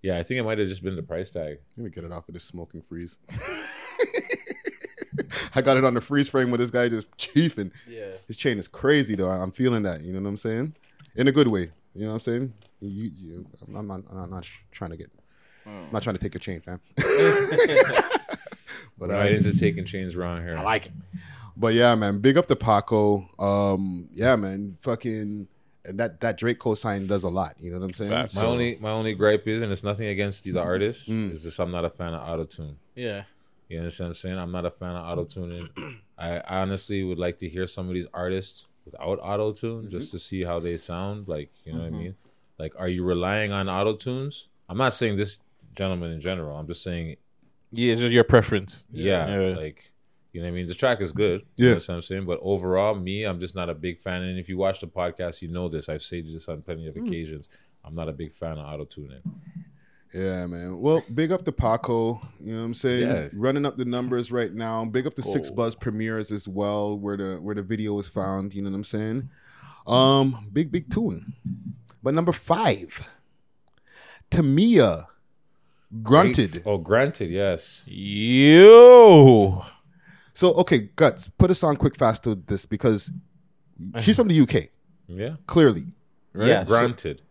yeah, I think it might have just been the price tag. Let me get it off of this smoking freeze. I got it on the freeze frame with this guy just chiefing. Yeah. His chain is crazy though. I'm feeling that. You know what I'm saying? In a good way. You know what I'm saying? You, you, I'm, not, I'm not trying to get. I'm not trying to take a chain, fam. but right into taking chains around here. I like it. But yeah, man, big up to Paco. Um, yeah, man, fucking, and that that Drake co-sign does a lot. You know what I'm saying? My So- only my only gripe is, and it's nothing against the artist, Mm. is just I'm not a fan of autotune. Yeah. You understand what I'm saying? I'm not a fan of autotuning. I honestly would like to hear some of these artists without autotune just to see how they sound. Like, you know what Mhm. I mean? Like, are you relying on autotunes? I'm not saying this gentleman in general. I'm just saying, Yeah, it's just your preference. yeah, Yeah. like, you know what I mean? The track is good. Yeah. You know what I'm saying? But overall, me, I'm just not a big fan. And if you watch the podcast, you know this. I've said this on plenty of Mm. occasions. I'm not a big fan of autotuning. Yeah, man. Well, big up to Paco. You know what I'm saying? Yeah. Running up the numbers right now. Big up to six Buzz premieres as well, where the where the video is found. You know what I'm saying? Um, big big tune. But number five, Tamia, grunted. Oh, granted, yes. You. So okay, guts. Put us on quick fast to this because she's from the UK. Yeah. clearly. Right? Yeah, so- Granted.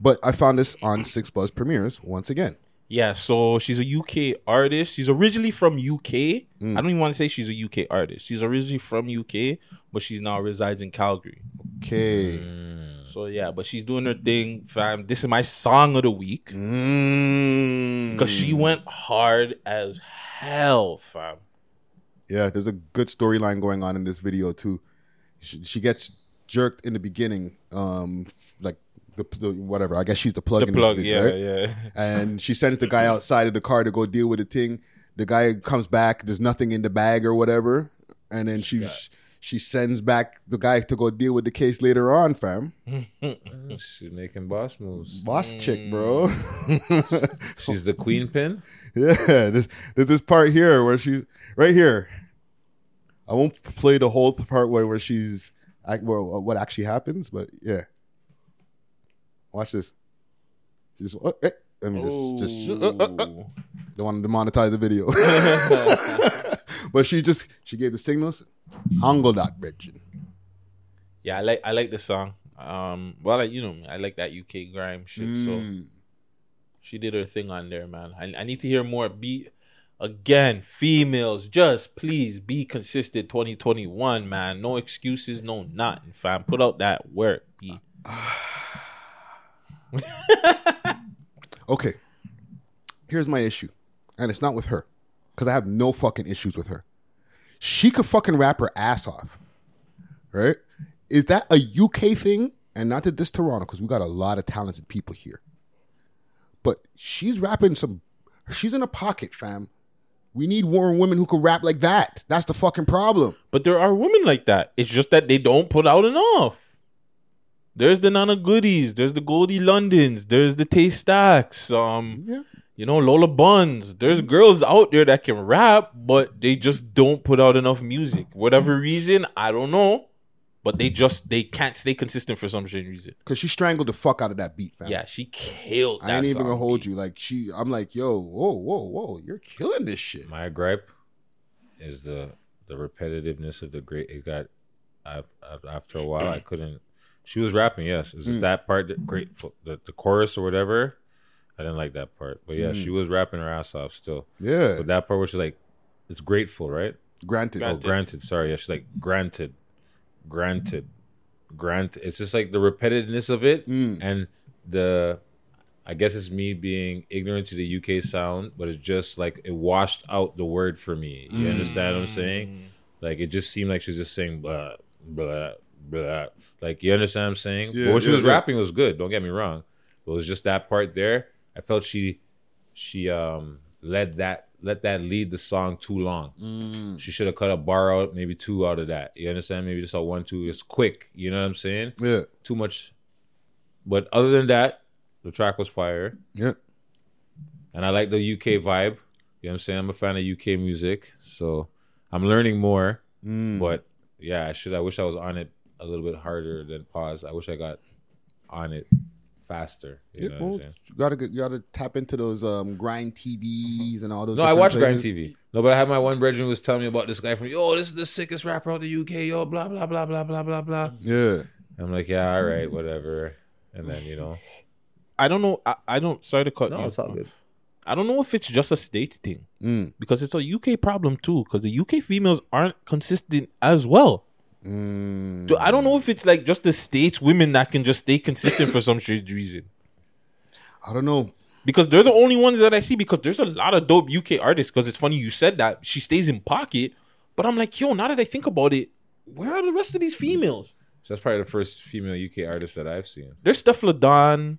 But I found this on Six Buzz premieres once again. Yeah, so she's a UK artist. She's originally from UK. Mm. I don't even want to say she's a UK artist. She's originally from UK, but she's now resides in Calgary. Okay. Mm. So yeah, but she's doing her thing, fam. This is my song of the week Mm. because she went hard as hell, fam. Yeah, there's a good storyline going on in this video too. She, she gets jerked in the beginning, um, like the, the whatever. I guess she's the plug. The in plug, this yeah, right? yeah. And she sends the guy outside of the car to go deal with the thing. The guy comes back. There's nothing in the bag or whatever, and then she she sends back the guy to go deal with the case later on, fam. She's making boss moves. Boss chick, bro. She's the queen pin. Yeah, this, there's this part here where she's right here. I won't play the whole part where, where she's act- well, what actually happens, but yeah. Watch this. Just uh, eh, let me just just uh, uh, uh. don't want to demonetize the video. but she just she gave the signals. Angle that bitch. Yeah, I like I like the song. Um, well, like, you know, I like that UK grime shit. So Mm. she did her thing on there, man. I, I need to hear more. Be again, females, just please be consistent. Twenty twenty one, man. No excuses, no nothing, fam. Put out that work. B. Okay. Here's my issue. And it's not with her. Because I have no fucking issues with her. She could fucking rap her ass off. Right? Is that a UK thing? And not to diss Toronto, because we got a lot of talented people here. But she's rapping some she's in a pocket, fam. We need more women who can rap like that. That's the fucking problem. But there are women like that. It's just that they don't put out enough. There's the Nana Goodies. There's the Goldie Londons. There's the Tay Stacks. Um, you know Lola Buns. There's girls out there that can rap, but they just don't put out enough music. Whatever reason, I don't know. But they just they can't stay consistent for some strange reason. Because she strangled the fuck out of that beat, fam. Yeah, she killed. That I ain't even gonna hold you. Like she I'm like, yo, whoa, whoa, whoa, you're killing this shit. My gripe is the the repetitiveness of the great. It got I, I, after a while I couldn't. She was rapping, yes. It's just Mm. that part, that great, the, the chorus or whatever. I didn't like that part, but yeah, Mm. she was rapping her ass off still. Yeah. but that part where she's like, it's grateful, right? Granted. Oh, Granted. granted. Sorry, yeah, she's like granted, granted, granted. It's just like the repetitiveness of it Mm. and the. I guess it's me being ignorant to the UK sound, but it's just like it washed out the word for me. You Mm. understand what I'm saying? Like it just seemed like she's just saying blah blah blah. Like you understand what I'm saying? Yeah, but what she yeah, was yeah. rapping was good. Don't get me wrong. But it was just that part there. I felt she she um let that let that lead the song too long. Mm. She should have cut a bar out, maybe two out of that. You understand? Maybe just a one, two. It's quick. You know what I'm saying? Yeah. Too much. But other than that, the track was fire. Yeah. And I like the UK vibe. You know what I'm saying? I'm a fan of UK music, so I'm learning more. Mm. But yeah, I should. I wish I was on it a little bit harder than pause. I wish I got on it faster. You Yeah, know well, I'm you gotta you gotta tap into those um grind TVs and all those. No, I different watch Grind. TV. No, but I had my one brethren who was telling me about this guy from yo, this is the sickest rapper out the UK, yo, blah blah blah blah blah blah blah. Yeah. I'm like, yeah, all right, whatever. And then you know, I don't know. I, I don't. Sorry to cut No, you. it's all good. I don't know if it's just a state thing Mm. because it's a UK problem too. Because the UK females aren't consistent as well. Mm. So I don't know if it's like just the states women that can just stay consistent for some strange reason. I don't know because they're the only ones that I see. Because there's a lot of dope UK artists. Because it's funny you said that she stays in pocket, but I'm like, yo, now that I think about it, where are the rest of these females? so that's probably the first female UK artist that I've seen. There's Stefflon Don.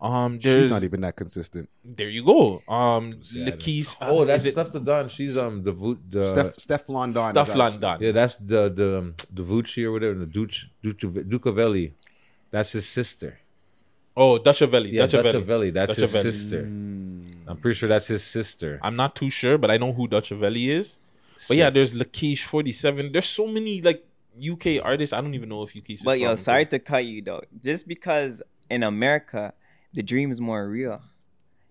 Um, She's not even that consistent. There you go. Um, Yeah, Lakeith. Oh, that's is Steph the Don. She's um the Vo- the Steph Steph London. Steph is London. Yeah, that's the the um, the Vucci or whatever, the Duce Duce- Ducavelli. That's his sister. Oh, Dutchavelli. Yeah, Dutchavelli. Dutchavelli. That's his Dutchavelli. sister. I'm pretty sure that's his sister. I'm not too sure, but I know who Dutchavelli is. But yeah, there's Lakeith 47. There's so many like UK artists. I don't even know if UK. But yo, sorry to cut you though. Just because in America the dream is more real,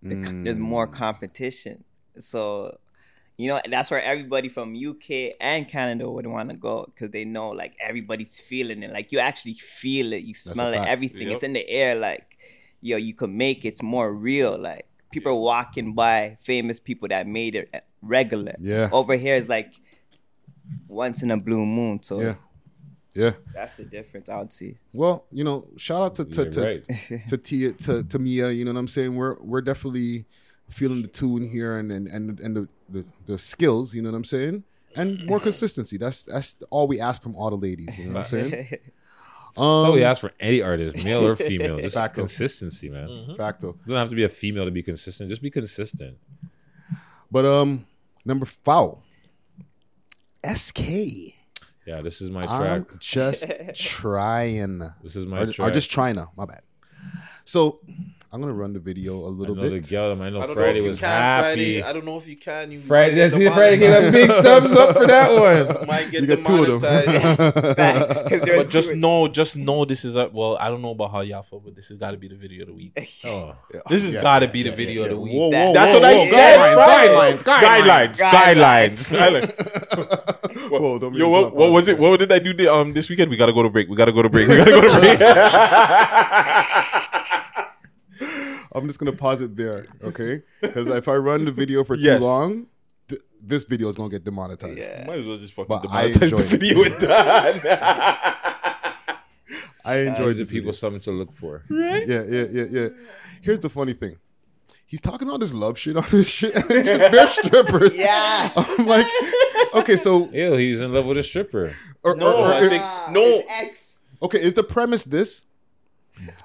the, c- there's more mm. competition. So, you know, that's where everybody from UK and Canada would want to go because they know like everybody's feeling it. Like you actually feel it, you smell it, fact. everything. Yep. It's in the air. Like, yo, you can make it's more real. Like people are walking by famous people that made it eh, regular. Yeah. Over here is like once in a blue moon. So Yeah. Yeah. that's the difference I would see. Well, you know, shout out to to to, right. to Tia to, to Mia. You know what I'm saying? We're we're definitely feeling the tune here and and and, and the, the the skills. You know what I'm saying? And more consistency. That's that's all we ask from all the ladies. You know what I'm saying? That's all we Um, ask for any artist, male or female. Just Facto. consistency, man. Mm-hmm. Facto. You don't have to be a female to be consistent. Just be consistent. But um, number four, SK. Yeah, this is my track. I'm track. just trying. This is my or, or track. just trying to. My bad. So I'm gonna run the video a little know the bit. girl. I know I Friday know if was can, happy. Friday. I don't know if you can. You Friday, might get Friday gave a big thumbs up for that one. Might get You got two of them. demonetized. Facts, 'cause there's but just two- know, just know this is a well. I don't know about how y'all feel, but this has got to be the video of the week. Oh, This has Yeah. got to be the video of the week. Whoa, That- whoa, That's whoa, what I whoa. said. Guidelines, Friday. guidelines, guidelines, guidelines. What- Whoa, don't Yo, what, what was it? What did I do the, um this weekend? We gotta go to break. We gotta go to break. We gotta go to break. I'm just gonna pause it there, okay? Because if I run the video for Yes. too long, th- this video is gonna get demonetized. Might as well just fucking But I demonetize the enjoyed it. video and done. I enjoyed the this people video. something to look for. right? Yeah, yeah, yeah, yeah. Here's the funny thing. He's talking all this love shit on this shit, and it's just bare strippers. Yeah. I'm like, okay, so Ew, he's in love with a stripper. or, No, or- or- I think no. X. okay, is the premise this?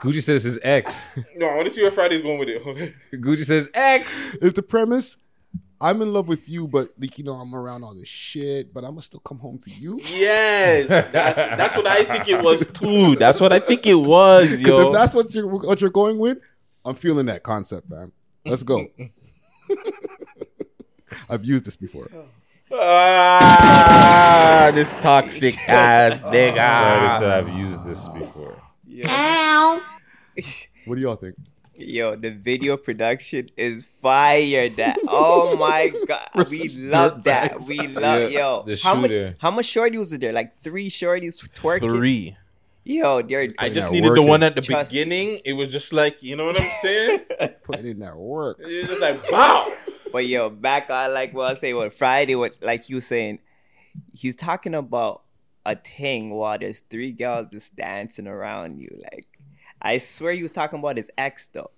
Gucci says his ex. No, I want to see where Friday's going with it. Gucci says ex. Is the premise? I'm in love with you, but like you know, I'm around all this shit, but I'm gonna still come home to you. yes, that's, that's what I think it was too. That's what I think it was, Because yo. if that's what you're what you're going with, I'm feeling that concept, man. Let's go. I've used this before. ah, this toxic ass Friday said nigga. I've used this before. Damn. What do y'all think? Yo, the video production is fire. That oh my god, We're we love that. dirtbags. We love Yeah, yo. the how much? How much shorties was there? Like three shorties twerking. Three. Yo, they're I just Yeah, needed the one at the Trust me. beginning. It was just like, you know what I'm saying? Putting in that work. It was just like, wow. but yo, back on like what I say, what Friday, what like you saying, he's talking about a thing while there's three girls just dancing around you. Like, I swear he was talking about his ex though.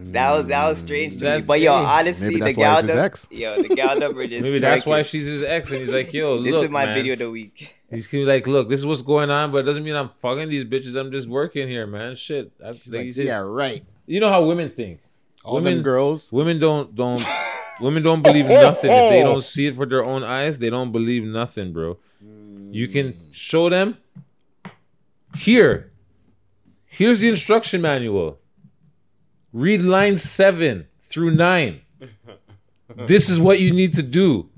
That was that was strange to me. But yo, honestly, the that's why gal it's number, ex. yo, the gal number just Maybe that's why she's his ex, and he's like, "Yo, look, This is my man. video of the week. He's gonna be like, "Look, this is what's going on, but it doesn't mean I'm fucking these bitches. I'm just working here, man. Shit." I, like, like, "Yeah, right." You know how women think. All women, them girls. Women don't don't. women don't believe nothing if they don't see it for their own eyes. They don't believe nothing, bro. You can mm. show them. Here, here's the instruction manual. Read line seven through nine. This is what you need to do.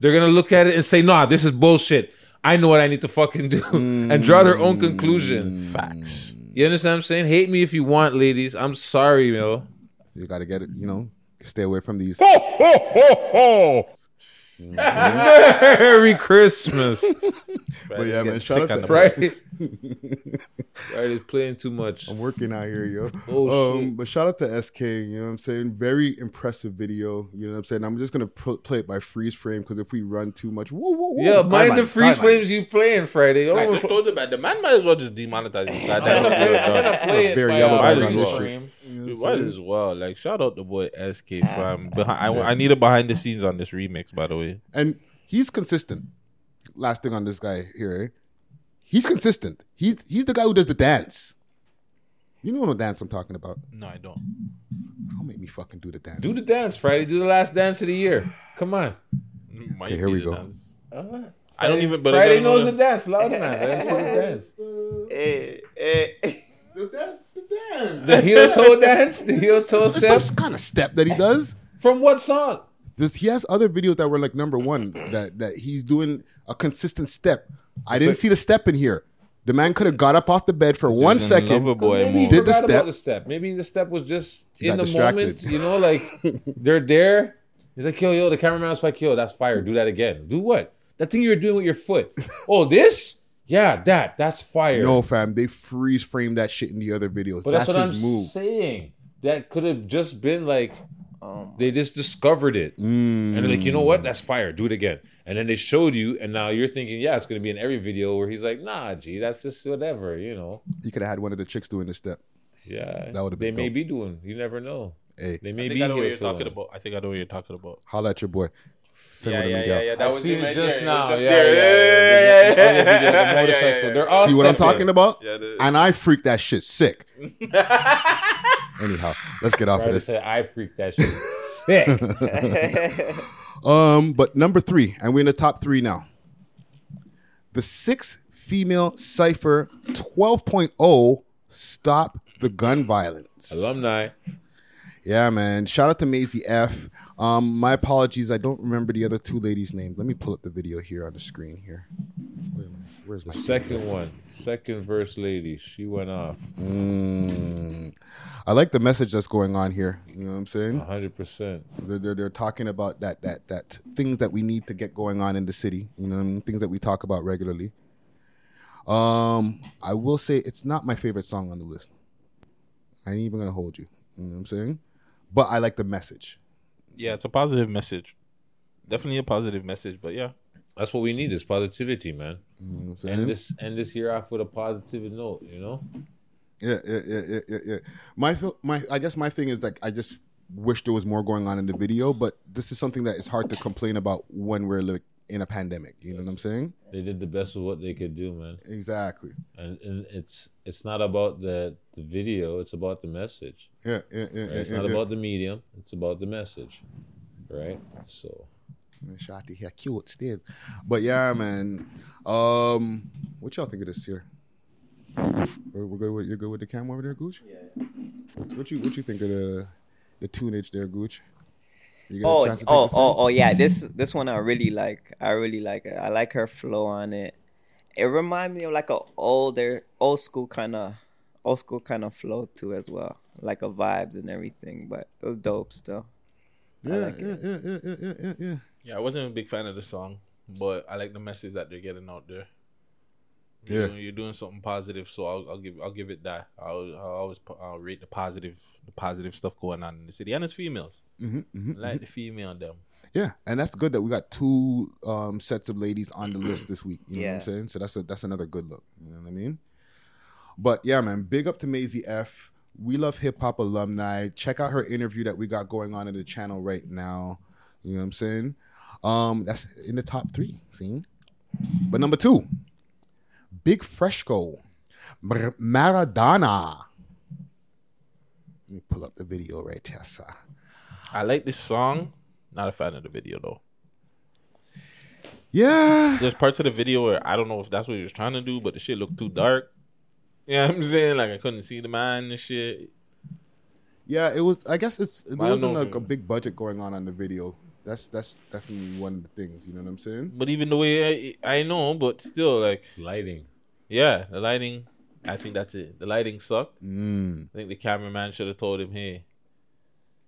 They're gonna look at it and say, "Nah, this is bullshit. I know what I need to fucking do," and draw their own conclusion. Facts. You understand what I'm saying? Hate me if you want, ladies. I'm sorry, yo. You got to get it. You know, stay away from these. Merry Christmas. But yeah, man, shout out to Friday. Friday's playing too much. I'm working out here, yo. Oh, um, shit. but shout out to SK, you know what I'm saying? Very impressive video, you know what I'm saying? I'm just gonna pl- play it by freeze frame because if we run too much, whoa, whoa, whoa. Yeah, mind Timeline, the freeze timeline. flames you playing Friday. I Oh, just told you, man. The man might as well just demonetize this I'm gonna play- I'm gonna play it Very by, yellow bag freeze on this shit. frame. You know what I'm Might as well. Like, shout out the boy SK fam. Behind, I, I need a behind the scenes on this remix, by the way. And he's consistent. Last thing on this guy here, eh? he's consistent. He's he's the guy who does the dance. You know what dance I'm talking about? No, I don't. Don't make me fucking do the dance. Do the dance, Friday. Do the last dance of the year. Come on. Okay, here we go. Uh, I don't even. But I Friday don't know knows the- the dance. Loud man. Let him see the dance. Eh, eh. The heel toe dance. The heel toe step. some kind of step that he does. From what song? This, he has other videos that were like number one that that he's doing a consistent step. I didn't see the step in here. The man could have got up off the bed for one second, is boy Maybe he did the forgot about step. the step. Maybe the step was just He in got the moment. You know, like they're there. He's like, yo, yo, the cameraman was like, yo, that's fire. Do that again. Do what? That thing you were doing with your foot. oh, this? Yeah, that. That's fire. No, fam, they freeze frame that shit in the other videos. But that's that's, what his I'm move. saying. That could have just been like they just discovered it, Mm. and they're like, you know what? That's fire. Do it again. And then they showed you, and now you're thinking, yeah, it's gonna be in every video where he's like, nah, gee, that's just whatever, you know. You could have had one of the chicks doing the step. Yeah, That would've they been may be doing. You never know. Hey, They may I be think I know what you're talking then. about. I think I know what you're talking about. Holla at your boy. Send Yeah, one of yeah, yeah, yeah. That I was seen it right just there. now. Just Yeah, there. yeah, yeah. Yeah, yeah. See what I'm talking about? Yeah, the- and I freak that shit sick. Anyhow, let's get off of this. said, I freaked that shit. Sick. Um, but number three, and we're in the top three now. The six female cipher 12.0 stop the gun violence. Alumni. Yeah, man. Shout out to Maisie F. Um, my apologies. I don't remember the other two ladies' names. Let me pull up the video here on the screen here. Where am I? Where's my Second one, second verse lady. She went off. Mm. I like the message that's going on here. You know what I'm saying? hundred percent. They're, they're, they're talking about that that that things that we need to get going on in the city. You know what I mean? Things that we talk about regularly. Um, I will say it's not my favorite song on the list. I ain't even gonna hold you. You know what I'm saying? But I like the message. Yeah, it's a positive message. Definitely a positive message, but yeah. That's what we need is positivity, man. You know what I'm saying? End this end this year off with a positive note, you know? Yeah, yeah, yeah, yeah, yeah. My my I guess my thing is like I just wish there was more going on in the video, but this is something that is hard to complain about when we're like in a pandemic. You know what I'm saying? They did the best with what they could do, man. Exactly. And and it's it's not about the the video, it's about the message. Yeah, yeah, yeah, Right? It's yeah, not yeah. about the medium, it's about the message. Right? So Shotty here, cute still. But yeah, man. Um, what y'all think of this here? We're, we're good with you're good with the cam over there, Gooch. Yeah. What you what you think of the the tunage there, Gooch? You get a Oh, chance to oh, oh, oh, yeah. This this one I really like. I really like it. I like her flow on it. It reminds me of like a older, old school kind of, old school kind of flow too as well, like a vibes and everything. But it was dope still. I Yeah, like yeah, yeah, yeah, yeah, yeah, yeah, yeah. Yeah, I wasn't a big fan of the song, but I like the message that they're getting out there. Yeah. You're doing, you're doing something positive, so I'll, I'll give I'll give it that. I'll, I'll always I'll rate the positive the positive stuff going on in the city, and it's females. hmm hmm Like the female them. Yeah, and that's good that we got two um, sets of ladies on the list this week. You know what Yeah. I'm saying? So that's a, that's another good look. You know what I mean? But yeah, man, big up to Maisie F. We love hip hop alumni. Check out her interview that we got going on in the channel right now. You know what I'm saying? Um, that's in the top three. See? But number two, Big Fresco, Mar- Maradona. Let me pull up the video right here, sir. I like this song. Not a fan of the video though. Yeah. There's parts of the video where I don't know if that's what he was trying to do, but the shit looked too dark. Yeah, you know I'm saying like I couldn't see the man and shit. Yeah, it was. I guess it's there wasn't like a big budget going on on the video. That's that's definitely one of the things. You know what I'm saying? But even the way I, I know, but still like lighting. Yeah, the lighting. I think that's it. The lighting sucked. Mm. I think the cameraman should have told him, "Hey,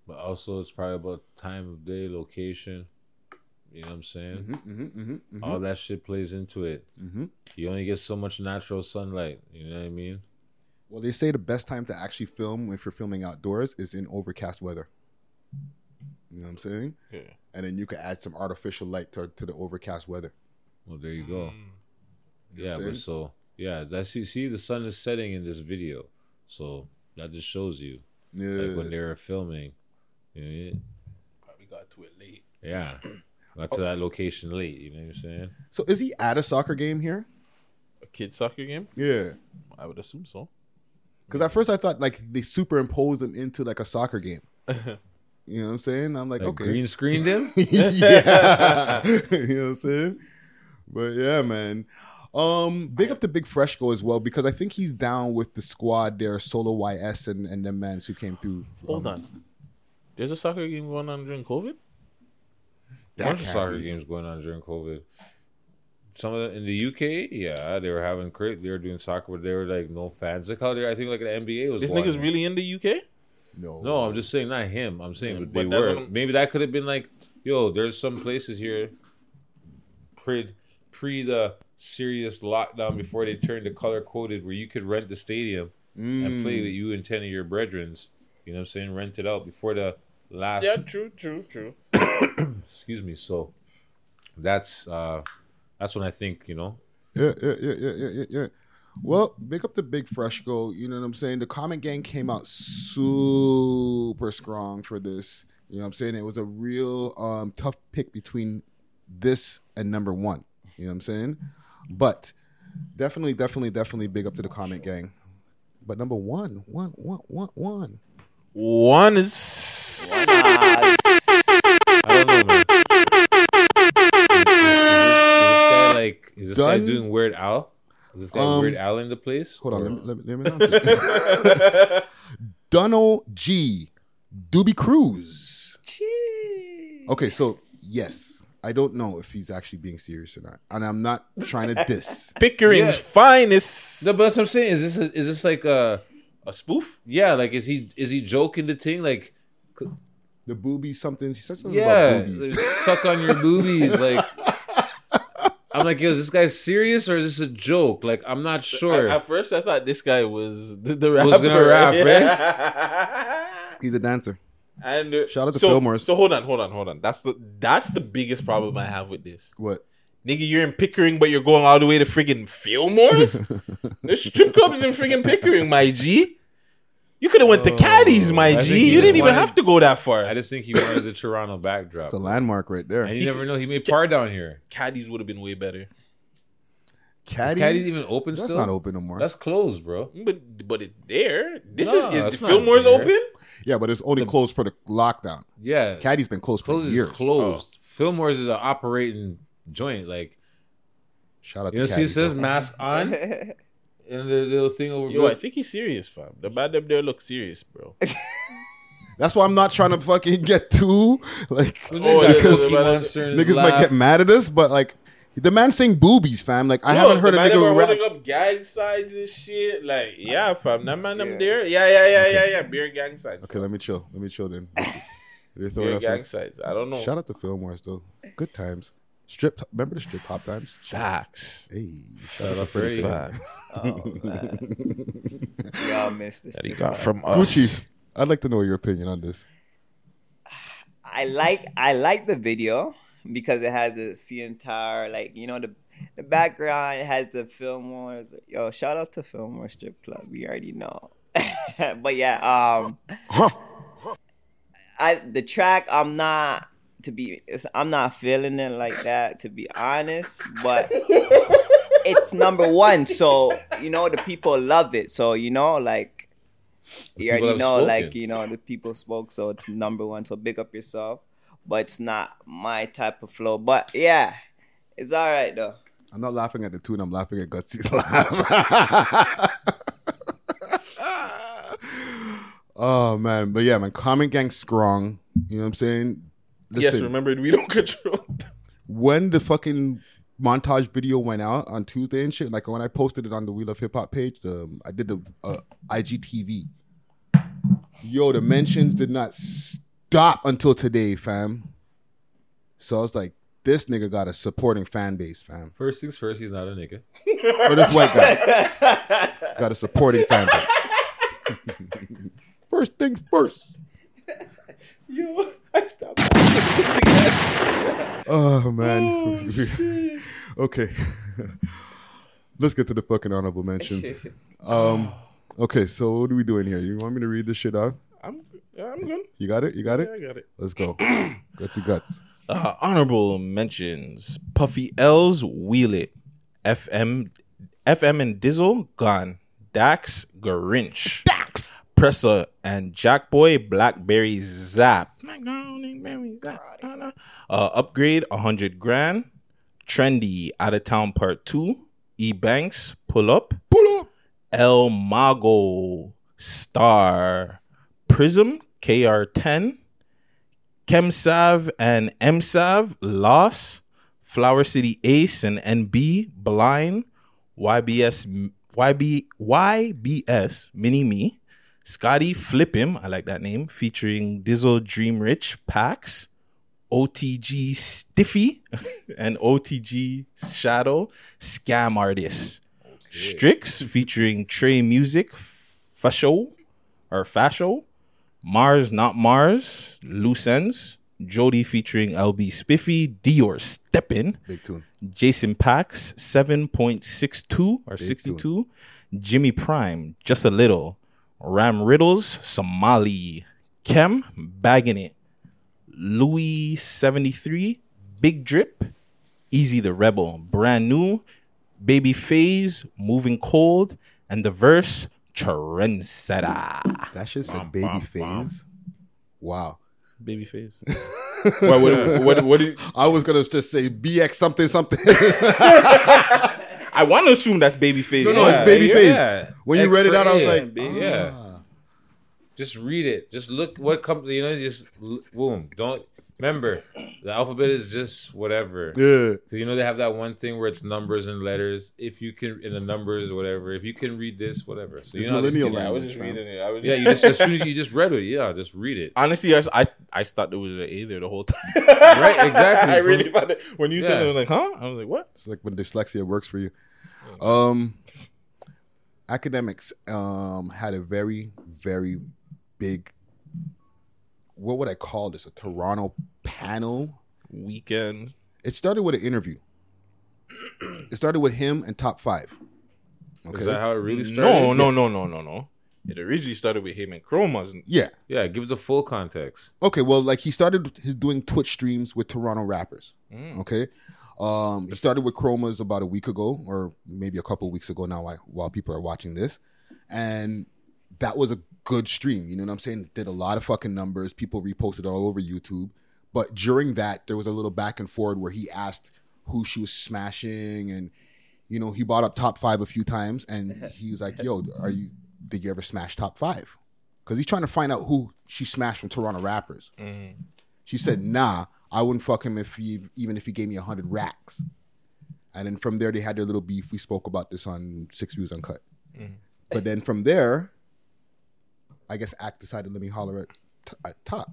But also, it's probably about time of day, location. You know what I'm saying? Mhm, mhm, mhm, mhm. All that shit plays into it. Mhm. You only get so much natural sunlight. You know what I mean? Well, they say the best time to actually film if you're filming outdoors is in overcast weather. You know what I'm saying? Yeah. And then you can add some artificial light to, to the overcast weather. Well, there you go. Mm. You know Yeah, but so yeah, that's you see the sun is setting in this video, so that just shows you, like Yeah. when they were filming, you know, yeah. probably got to it late." yeah, got to that location late. You know what I'm saying? So is he at a soccer game here? A kid soccer game? Yeah. I would assume so. Because at first I thought like they superimposed him into like a soccer game. You know what I'm saying? I'm like, Like okay. green screened him? yeah. you know what I'm saying? But yeah, man. Um, big up to Big Freshco as well because I think he's down with the squad there, Solo YS and, and the mans who came through. Hold um, on. There's a soccer game going on during COVID. A bunch of soccer be. games going on during COVID. Some of the, in the UK, yeah, they were having great. They were doing soccer, but they were like no fans. Like how they, I think like the NBA was. This going. nigga's really in the UK. No, No, I'm just saying not him. I'm saying Yeah, but but they that's were. Maybe that could have been like, yo, there's some places here pre pre the serious lockdown before they turned to color coded where you could rent the stadium and play Mm. with you and ten of your brethrens. You know what I'm saying? Rent it out before the last Yeah, true, true, true. excuse me. So that's uh that's when I think, you know, Yeah, yeah, yeah, yeah, yeah, yeah, yeah. Well, big up to Big Freshco. You know what I'm saying? The Comment Gang came out super strong for this. You know what I'm saying? It was a real um, tough pick between this and number one. You know what I'm saying? But definitely, definitely, definitely big up to the Comment Gang. But number one, one, one, one, one. One is. I don't know, man. Is, is this guy like is this guy doing Weird Al? Is this guy Um, Weird Al in the place? Hold on, Or- let me, let me, let me announce it. Donald G. Doobie Cruz. Okay, so yes, I don't know if he's actually being serious or not, and I'm not trying to diss. Pickering's Yeah. finest. No, but that's what I'm saying. Is this a, is this like a a spoof? Yeah, like is he is he joking the thing like the boobies something? He said something yeah, about boobies. like, suck on your boobies like. I'm like, yo, is this guy serious or is this a joke? Like, I'm not sure. At, at first, I thought this guy was the, the rapper. Was gonna rap, Yeah. He's a dancer. And uh, Shout out to so, Fillmore's. So hold on, hold on, hold on. That's the that's the biggest problem I have with this. What? Nigga, you're in Pickering, but you're going all the way to friggin' Fillmore's? There's strip clubs in friggin' Pickering, my G. You could have went to Caddies, oh, my Oh, I think G. You just didn't even wanted- have to go that far. I just think he wanted the Toronto backdrop. It's a landmark right there. And you never know. He may par down here. Caddies would have been way better. Caddies, Is Caddies even open That's still? not open no more. That's closed, bro. But but it there. This No, is is it's not Fillmore's there. open? Yeah, but it's only closed for the lockdown. Yeah. Caddy's been closed for Closed is years. closed. Fillmore's is an operating joint. Like, Shout out you know, to see, it Caddies, says though. mask on, and the little thing over. Yo, I think he's serious, fam. The man up there look serious, bro. That's why I'm not trying to fucking get too like Oh, yeah, because the man monster in niggas might get mad at us, but like the man saying boobies, fam. Like I Yo, haven't heard the a man them nigga are rap. holding up gang sides and shit. Like, yeah, fam. That man them there. Yeah, yeah, yeah, yeah, yeah. Beer gang sides. Okay, let me chill. Let me chill then. They throw it Beer up gang some- sides. I don't know. Shout out to Fillmore's though. Good times. Strip. Remember the strip hop times? Facts. Hey, Shout out to Freddie. Facts. Oh man, y'all missed this. That he got from us. Gucci. I'd like to know your opinion on this. I like I like the video because it has the CN Tower, like you know the the background. Has the Fillmore's. Yo, shout out to Fillmore Strip Club. We already know. but yeah, um, I the track I'm not to be it's- I'm not feeling it like that to be honest, but it's number one, so you know the people love it. So you know like you already have know like you know the people spoke, so it's number one. So big up yourself, but it's not my type of flow. But yeah, it's all right though. I'm not laughing at the tune. I'm laughing at Gutsy's laugh. oh man, but yeah, man, Comment Gang strong. You know what I'm saying? Yes, remember we don't control. when the fucking montage video went out on Tuesday and shit, like when I posted it on the We Love Hip Hop page, the, I did the uh, IGTV. Yo, the mentions did not stop until today, fam. So I was like, this nigga got a supporting fan base, fam. First things first, he's not a nigga. Or this white guy got a supporting fan base. first things first. Yo, I stopped. Oh man. okay. Let's get to the fucking honorable mentions. Um okay, so what are we doing here? You want me to read this shit out? I'm yeah, I'm good. You got it? You got it? Yeah, I got it. Let's go. Gutsy guts. Uh, honorable mentions: Puffy L's Wheel It, FM, FM and Dizzle gone, Dax Grinch, Dax Pressa and Jackboy Blackberry Zap. Uh, upgrade 100 grand. Trendy Out of Town Part 2. E Banks Pull Up. Pull Up. El Mago Star Prism KR10. Chemsav and MSav Loss. Flower City Ace and NB Blind. YBS YB YBS Mini Me. Scotty Flip Him, I like that name, featuring Dizzle Dream Rich Pax, OTG Stiffy, and OTG Shadow Scam Artists. Strix featuring Trey Music, Fasho or Fasho, Mars Not Mars, Loose Ends, Jody featuring LB Spiffy, Dior Steppin, Big tune. Jason Pax, 7.62 or 62, Jimmy Prime, Just a Little, Ramriddlz, Somali, Kem, Bagging It, Louis 73, Big Drip, Easy the Rebel, Brand New, Baby Phase, Moving Cold, and the verse, Trendsetter. That shit said baby phase. Wow. Baby phase. what, what, what, what did, I was gonna just say BX something something. I want to assume that's Baby Phase. No, no, it's baby yeah. face. When you read it out, I was like, big- yeah. Ah. Just read it. Just look what comes. You know, just boom. Don't remember the alphabet is just whatever. Yeah. 'Cause You know they have that one thing where it's numbers and letters. If you can in the numbers, whatever. If you can read this, whatever. So It's you know, just millennial get- I was just reading it. I was Yeah, you just as soon as you just read it, yeah, just read it. Honestly, I, I I thought there was an A there the whole time. Right, exactly. I For really me- thought that when you said it, I was like, huh? I was like, what? It's like when dyslexia works for you. Um, Akademiks um had a very very big. What would I call this? A Toronto panel weekend. It started with an interview. It started with him and top five. Is that how it really started? No, no, no, no, no, no. It originally started with him and Chromas. Yeah. Yeah, give the full context. Okay, well, like he started doing Twitch streams with Toronto rappers. Mm. Okay, um, he started with Chromas about a week ago, or maybe a couple weeks ago now, while- while people are watching this, and that was a good stream. You know what I'm saying? Did a lot of fucking numbers. People reposted all over YouTube. But during that, there was a little back and forward where he asked who she was smashing, and you know he brought up top five a few times, and he was like, "Yo, are you? Did you ever smash top five? Because he's trying to find out who she smashed from Toronto rappers. She said, "Nah, I wouldn't fuck him if he even if he gave me a hundred racks." And then from there, they had their little beef. We spoke about this on Six Views Uncut. But then from there, I guess Act decided let me holler at, t- at top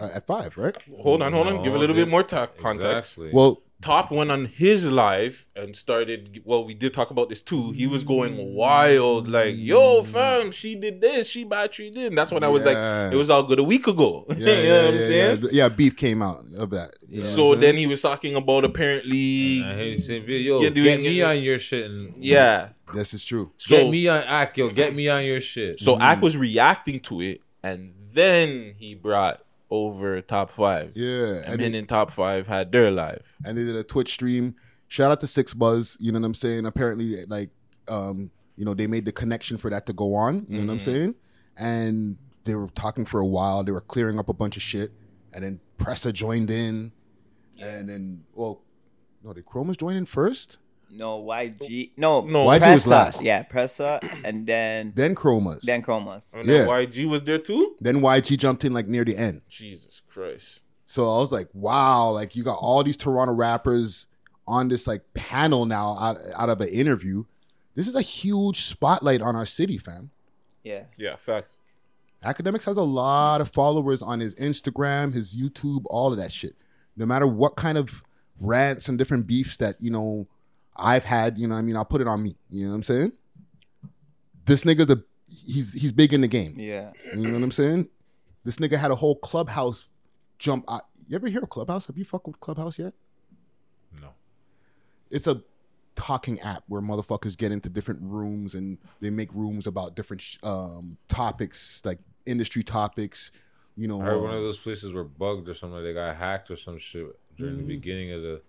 uh, at five, right? Hold on, hold on. Give a little bit more ta- context. Well, Top went on his live and started. Well, we did talk about this too. He was going wild, like, "Yo, mm. fam, she did this, she battery did." And that's when I was Yeah. like, "It was all good a week ago." Yeah, you know yeah, what I'm yeah, saying? Yeah, yeah, beef came out of that. You know So then he was talking about apparently. I hate saying, yo, you're get me it- on your shit. And, Yeah. This is true. get So- me on Ack, yo. Get me on your shit. So Ack mm. was reacting to it, and then he brought over top five. Yeah, and then in top five had their live. and they did a Twitch stream. Shout out to Six Buzz. You know what I'm saying? Apparently, like, um, you know, they made the connection for that to go on. You know what I'm Mhm. saying? And they were talking for a while. They were clearing up a bunch of shit, and then Pressa joined in, and then well, no, did Chromas join in first? No, YG. Oh. No, No, YG was Pressa. last. Yeah, Pressa, and then Then Chromas. then Chromas. And Yeah. then YG was there too. Then YG jumped in like near the end. Jesus Christ. So I was like, wow, like you got all these Toronto rappers on this like panel now out, out of an interview. This is a huge spotlight on our city, fam. Yeah. Yeah, facts. Akademiks has a lot of followers on his Instagram, his YouTube, all of that shit. No matter what kind of rants and different beefs that, you know, I've had, you know, what I mean, I'll put it on me. You know what I'm saying? This nigga the he's he's big in the game. Yeah. You know what I'm saying? This nigga had a whole clubhouse jump out. You ever hear of Clubhouse? Have you fucked with Clubhouse yet? No. It's a talking app where motherfuckers get into different rooms and they make rooms about different um, topics, like industry topics. You know, I heard uh, one of those places were bugged or something. They got hacked or some shit during the Mhm. beginning of the.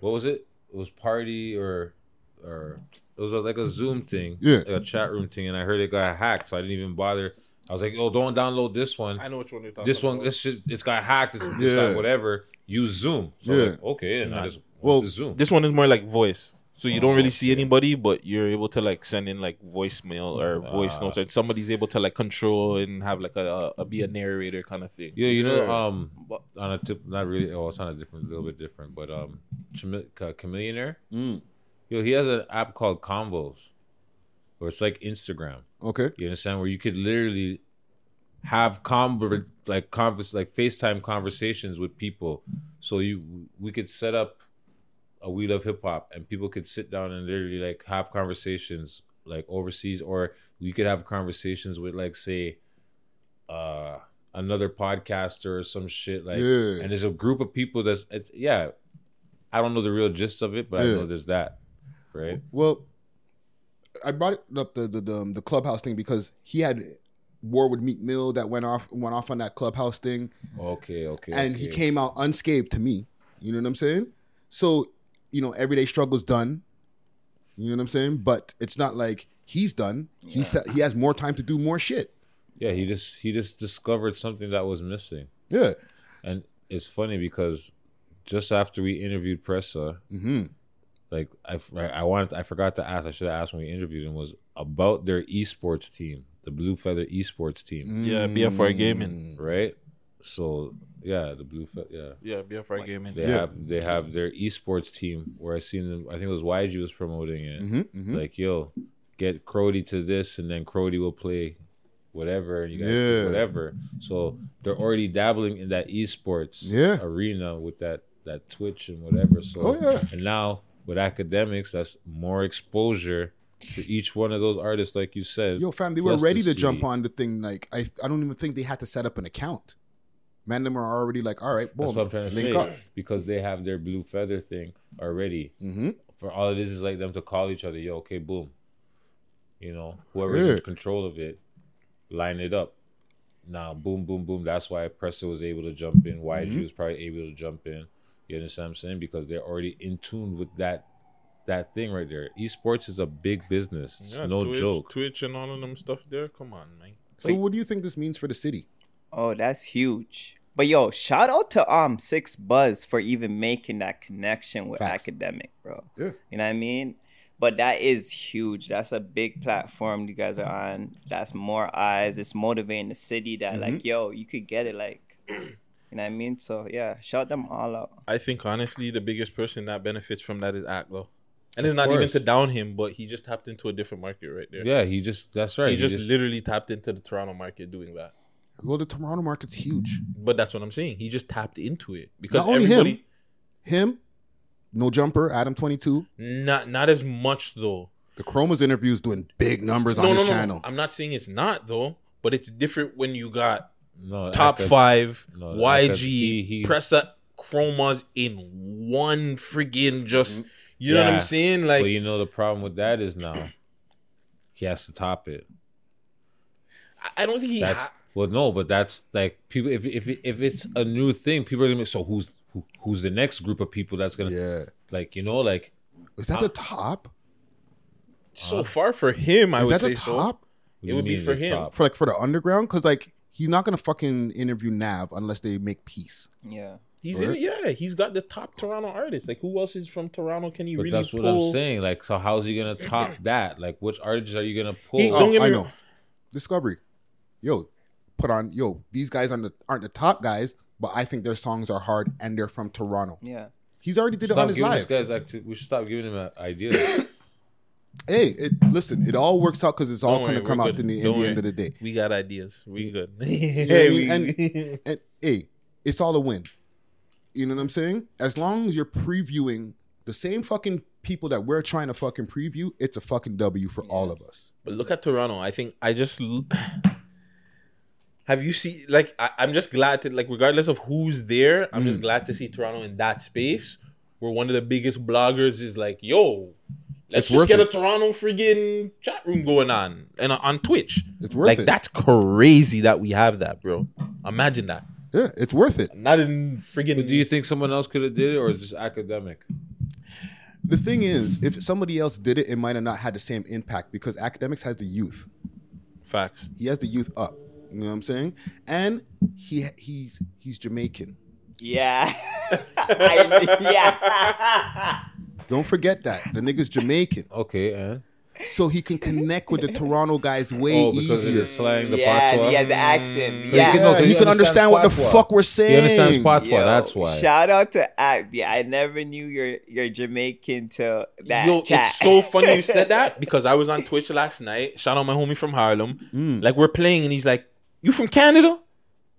What was it? It was party or, or it was a, like a Zoom thing, Yeah. like a chat room thing, and I heard it got hacked, so I didn't even bother. I was like, "Oh, don't download this one. I know which one you're talking This one, about. this shit, it's got hacked. It's, it's Yeah. got whatever. Use Zoom. So I was Yeah. like, okay, and I just well, Zoom. this one is more like voice. So you don't Oh, really see anybody, but you're able to like send in like voicemail or voice notes, and somebody's able to like control and have like a, a be a narrator kind of thing. Yeah, you know, um, on a tip, not really. Oh, it's on a different, little bit different, but um, Chame- Ch- Chamillionaire. Mm. Yo, he has an app called Convos, where it's like Instagram. Okay. You understand? Where you could literally have conver like convers like FaceTime conversations with people. So you we could set up a We Love Hip Hop and people could sit down and literally like have conversations like overseas or we could have conversations with like say uh another podcaster or some shit like Yeah. and there's a group of people that's it's, yeah I don't know the real gist of it but I know there's that right Well, I brought up the the the, the clubhouse thing because he had war with Meek Mill that went off went off on that clubhouse thing. okay okay and he came out unscathed to me. You know what I'm saying? So, you know, everyday struggle's done. You know what I'm saying? But it's not like he's done. He's he has more time to do more shit. Yeah, he just he just discovered something that was missing. Yeah. and it's funny because just after we interviewed Pressa, Mhm. like I I wanted I forgot to ask. I should have asked when we interviewed him was about their esports team, the Blue Feather esports team. Yeah, BFR Gaming. right? So yeah, the Blue Feather. Yeah, Yeah, BFR Gaming. They Yeah. have they have their esports team where I seen them. I think it was YG was promoting it. Mhm, mhm. Like yo, get Crody to this, and then Crody will play whatever, and you guys Yeah. whatever. So they're already dabbling in that esports Yeah. arena with that that Twitch and whatever. So Oh, yeah. and now with Akademiks, that's more exposure to each one of those artists, like you said. Yo, fam, they were plus ready the to jump CD. on the thing. Like I, I don't even think they had to set up an account. Man, them are already like, all right, boom, That's what I'm trying to link say. up. Because they have their blue feather thing already. Mm-hmm. For all it is is like them to call each other, yo, okay, boom. You know, whoever's Yeah. in control of it, line it up. Now, boom, boom, boom. That's why Pressa was able to jump in. YG Mhm. was probably able to jump in. You understand what I'm saying? Because they're already in tune with that that thing right there. Esports is a big business. It's Yeah, no Twitch, joke. Twitch and all of them stuff there. Come on, man. So, what do you think this means for the city? Oh, that's huge. But yo, shout out to um 6ixBuzz for even making that connection with Facts. academic, bro. Yeah. You know what I mean? But that is huge. That's a big platform you guys are on. That's more eyes. It's motivating the city that like, Mm-hmm. yo, you could get it like you know what I mean? So yeah, shout them all out. I think honestly, the biggest person that benefits from that is Ack, though. And it's Of not even to down him, but he just tapped into a different market right there. Yeah, he just that's right. He just, literally tapped into the Toronto market doing that. Well, the Toronto market's huge. But that's what I'm saying. He just tapped into it because Not only everybody. him, him, No jumper, Adam twenty two. Not not as much though. The Chroma's interview is doing big numbers No, on no, his no. channel. I'm not saying it's not though, but it's different when you got No, top Aka- five no, YG Aka- he- he- Pressa chromas in one friggin' just. You know what I'm saying? Like but you know the problem with that is now he has to top it. I don't think he. That's ha- well, no, but that's like people. If if if it's a new thing, people are gonna be so who's who, who's the next group of people that's gonna yeah like you know like is that uh, the top? so far for him, I Is would that say the so. top? It would be for him. for like for the underground because like he's not gonna fucking interview Nav unless they make peace. Yeah. He's Right? in, yeah, he's got the top Toronto artists. Like who else is from Toronto? Can he But really that's what? I'm saying. Like, so how's he gonna top that? Like, which artists are you gonna pull? He- Oh, Don't get oh, I me know. Discovery, yo, put on yo. These guys aren't the, aren't the top guys, but I think their songs are hard and they're from Toronto. Yeah. He's already did it on his giving live. this guy's acti- we should stop giving him ideas. Hey, it, listen, it all works out because it's all going to come out in the, in the end of the day. We got ideas. We good. You know I mean? And, and hey, it's all a win. You know what I'm saying? As long as you're previewing the same fucking people that we're trying to fucking preview, it's a fucking W for all of us. But look at Toronto. I think I just l- have you seen like I, I'm just glad to like regardless of who's there, I'm Mm. just glad to see Toronto in that space where one of the biggest bloggers is like, yo, let's It's just worth get a. Toronto friggin' chat room going on and on Twitch. It's worth like it. that's crazy that we have that, bro. Imagine that. Yeah, it's worth it. Not in friggin' But do you think someone else could have did it, or just academic? The thing is, if somebody else did it, it might have not had the same impact because Akademiks has the youth. Facts. He has the youth up. You know what I'm saying? And he he's he's Jamaican. Yeah. I- yeah. Don't forget that the nigga's Jamaican. Okay, and so he can connect with the Toronto guys way Oh, because of easier. the slang, the Yeah, patois? he has the accent. But Yeah. can- no, 'cause he can understand what the fuck we're He saying. understands patois. Yo, that's why. Shout out to Abby. I never knew you're you're Jamaican till that Yo, chat. it's so funny you said that because I was on Twitch last night. Shout out my homie from Harlem. Mm. Like we're playing and he's like, "You from Canada?"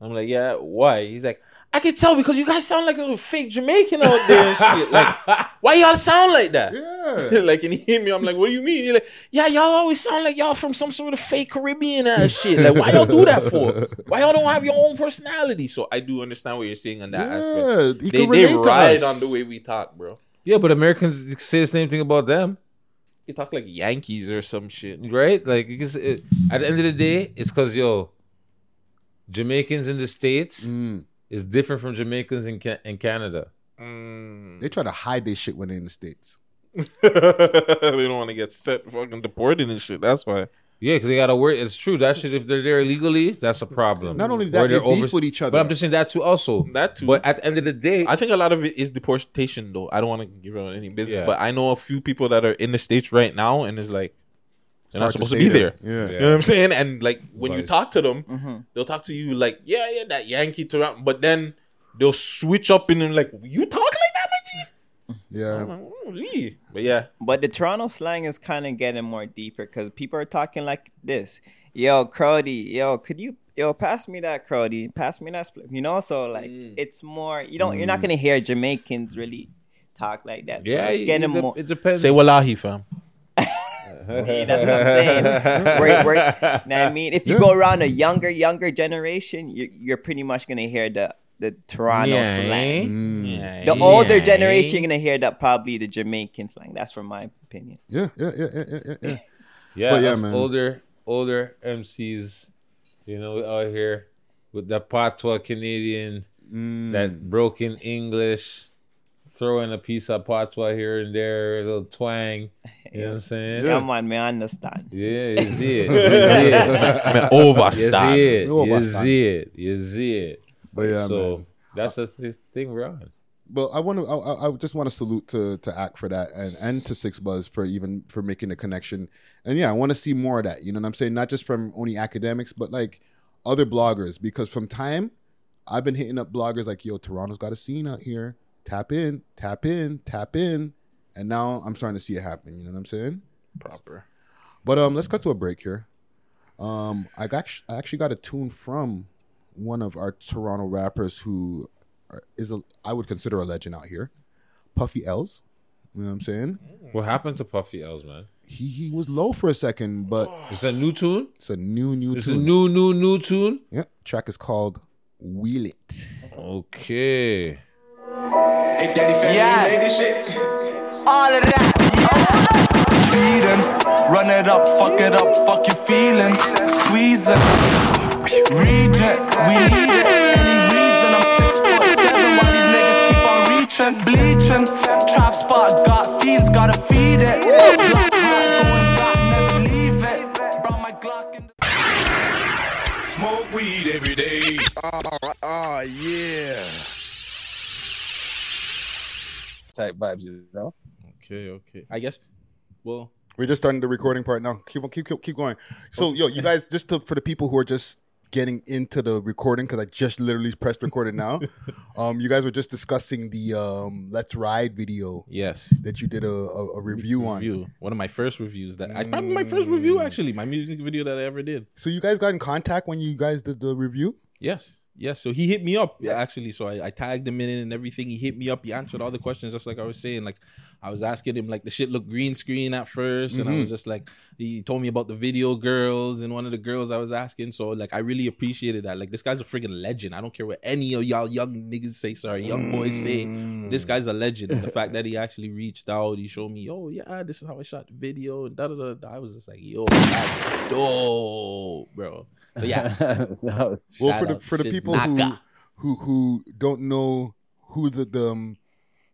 I'm like, "Yeah." Why? He's like, "I can tell because you guys sound like a little fake Jamaican out there and shit. Like, why y'all sound like that?" Yeah. like, and he hit me. I'm like, "What do you mean?" He's like, "Yeah, y'all always sound like y'all from some sort of fake Caribbean ass shit. Like, why y'all do that for? Why y'all don't have your own personality?" So I do understand what you're saying on that Yeah, aspect. he They, can they relate to ride us. on the way we talk, bro. Yeah, but Americans say the same thing about them, They talk like Yankees or some shit. right? Like, you can say- it, at the end of the day, it's because yo, Jamaicans in the states Mm. is different from Jamaicans in Ca- in Canada. They try to hide their shit when they're in the states. they don't want to get set fucking deported and shit. That's why. Yeah, because they gotta worry. It's true that shit. If they're there illegally, that's a problem. Not only that, they they're beef with each other. But I'm just saying that too. Also, That too. But at the end of the day, I think a lot of it is deportation, though. I don't want to give out any business, Yeah. but I know a few people that are in the states right now, and it's like they're not hard to supposed to, be that. there. Yeah. You know what I'm saying? And like when you talk to them, Mhm. they'll talk to you like, "Yeah, yeah, that Yankee Toronto," but then they'll switch up in and like, "You talk like that, my Yeah. I'm like, "Oh, Lee." But yeah, But the Toronto slang is kind of getting more deeper because people are talking like this. Yo, Crowdy, yo, could you, yo, pass me that Crowdy, pass me that split. You know, so like Mm. it's more. You don't. You're not gonna hear Jamaicans really talk like that. yeah, so it's getting it, more. it depends. say wallahi, fam. See, that's what I'm saying. We're, we're, know I mean, if you go around a younger, younger generation, you, you're pretty much gonna hear the the Toronto Yeah. slang. Mm. Yeah, The older generation, you're gonna hear that probably the Jamaican slang. That's from my opinion. Yeah, yeah, yeah, yeah, yeah, yeah, yeah. Yeah, But yeah, man. older older MCs, you know, out here with that patois Canadian, Mm. that broken English, throwing a piece of patois here and there, a little twang. You know what I'm saying? Yeah, man, me understand. Yeah, you see it. You see it. Man, You overstand. see it. You see it. You see it. But yeah, so man. that's the th- thing we're on. But I want to. I, I- I just want to salute to to Act for that, and and to 6ixBuzz for even for making the connection. And yeah, I want to see more of that. You know what I'm saying? Not just from only Akademiks, but like other bloggers. Because from time, I've been hitting up bloggers like, "Yo, Toronto's got a scene out here. Tap in, tap in, tap in." And now I'm starting to see it happen. You know what I'm saying? Proper. But um, let's cut to a break here. Um, I got I actually got a tune from one of our Toronto rappers who is a I would consider a legend out here, Puffy L'z. You know what I'm saying? What happened to Puffy L'z, man? He he was low for a second, but It's a new tune. it's a new new It's a new, new, new tune. Yeah, Track is called Wheel It. Okay. Hey, Daddy Family, yeah. made this shit. All of that, yeah. Speeding, run it up, fuck it up, fuck your feelings. Squeezing, regent, we need it. Any reason I'm six foot seven, while these niggas keep on reaching, bleaching. Trap spot, got fees, gotta feed it. Glock hot, going back, never leave it. Brought my Glock in the Smoke weed every day. Oh, oh, yeah. Type vibes, you know. Okay, okay. I guess. Well, We're just starting the recording part now. Keep on, keep keep, keep going. So, yo, you guys, just to, for the people who are just getting into the recording, because I just literally pressed recorded now. um, you guys were just discussing the um, "Let's Ride" video. Yes, that you did a, a, a review on. One of my first reviews that I probably my first review actually, my music video that I ever did. So you guys got in contact when you guys did the review? Yes. Yes. So he hit me up yeah, actually. So I, I tagged him in and everything. He hit me up. He answered all the questions just like I was saying. Like I was asking him like the shit looked green screen at 1st and I was Mhm. just like he told me about the video girls and one of the girls I was asking. So like I really appreciated that. Like this guy's a freaking legend. I don't care what any of y'all young niggas say, sorry, young boys say. This guy's a legend. the fact that he actually reached out, he showed me, oh yeah, this is how I shot the video and da da da. da. I was just like, yo, that's dope, bro. So yeah. No, Well, for the for the people who, who who don't know who the the, um,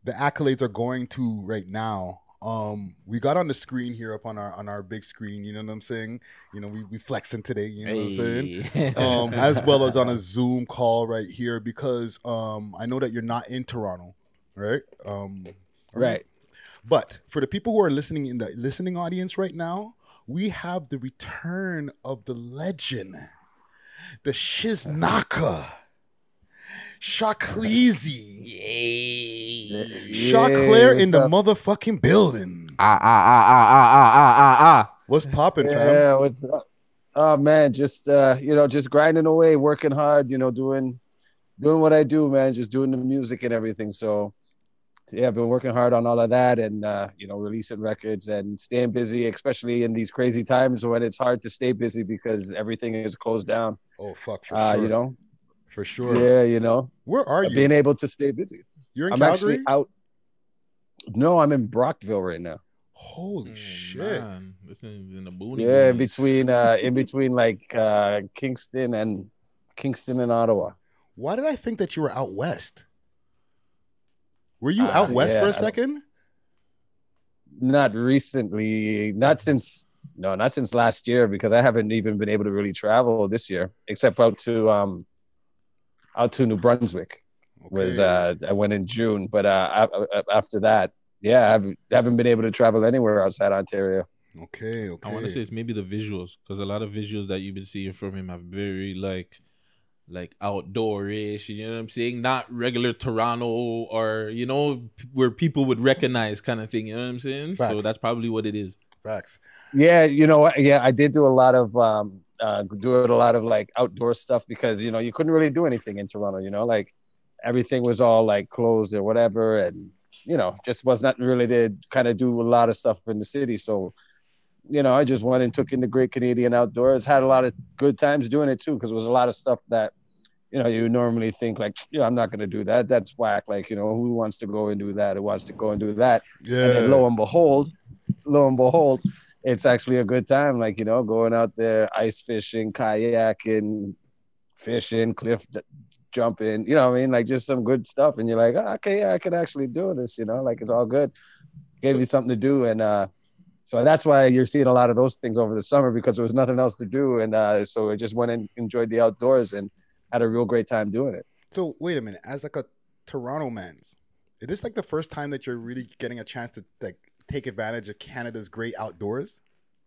the accolades are going to right now, um, we got on the screen here up on our on our big screen. You know what I'm saying? You know, we we flexing today. You know what I'm saying? Um, as well as on a Zoom call right here because um, I know that you're not in Toronto, right? Um, are you? Right. But for the people who are listening in the listening audience right now, we have the return of the legend, the Shiznaka, Shakleezy. Choclair in the motherfucking building. Ah ah ah ah ah ah ah ah ah. What's popping, Yeah, fam? what's up? Oh man, just uh, you know, just grinding away, working hard, you know, doing doing what I do, man, just doing the music and everything. So yeah, I've been working hard on all of that and uh, you know, releasing records and staying busy, especially in these crazy times when it's hard to stay busy because everything is closed down. Oh fuck, for Uh, sure. you know? For sure. Yeah, you know. Where are you? Being able to stay busy. You're in I'm Calgary? actually out. No, I'm in Brockville right now. Holy shit. Man, this is in the booty. Yeah, in between uh in between like uh Kingston and Kingston and Ottawa. Why did I think that you were out west? Were you out west yeah, for a second? Not recently, not since no, not since last year because I haven't even been able to really travel this year except out to um out to New Brunswick. Was uh I went in June, but uh a- a- after that, yeah, I haven't, haven't been able to travel anywhere outside Ontario. Okay, okay. I want to say it's maybe the visuals because a lot of visuals that you've been seeing from him have very like like outdoorish. You know what I'm saying? Not regular Toronto or you know where people would recognize kind of thing. You know what I'm saying? So that's probably what it is. Facts. Yeah, you know what? Yeah, I did do a lot of um uh doing a lot of like outdoor stuff because you know you couldn't really do anything in Toronto, you know, like everything was all like closed or whatever and you know, just was not really to kind of do a lot of stuff in the city. So, you know, I just went and took in the Great Canadian Outdoors, had a lot of good times doing it too, because it was a lot of stuff that, you know, you normally think like, yeah, I'm not gonna do that. That's whack. Like, you know, who wants to go and do that? Who wants to go and do that? And Yeah. then lo and behold, lo and behold, it's actually a good time. Like, you know, going out there, ice fishing, kayaking, fishing, cliff d- jumping, you know what I mean? Like just some good stuff. And you're like, oh, okay, yeah, I can actually do this, you know, like it's all good. Gave me something to do. And uh so that's why you're seeing a lot of those things over the summer because there was nothing else to do. And uh so I just went and enjoyed the outdoors and had a real great time doing it. So wait a minute, as like a Toronto man's, is this like the first time that you're really getting a chance to like take advantage of Canada's great outdoors?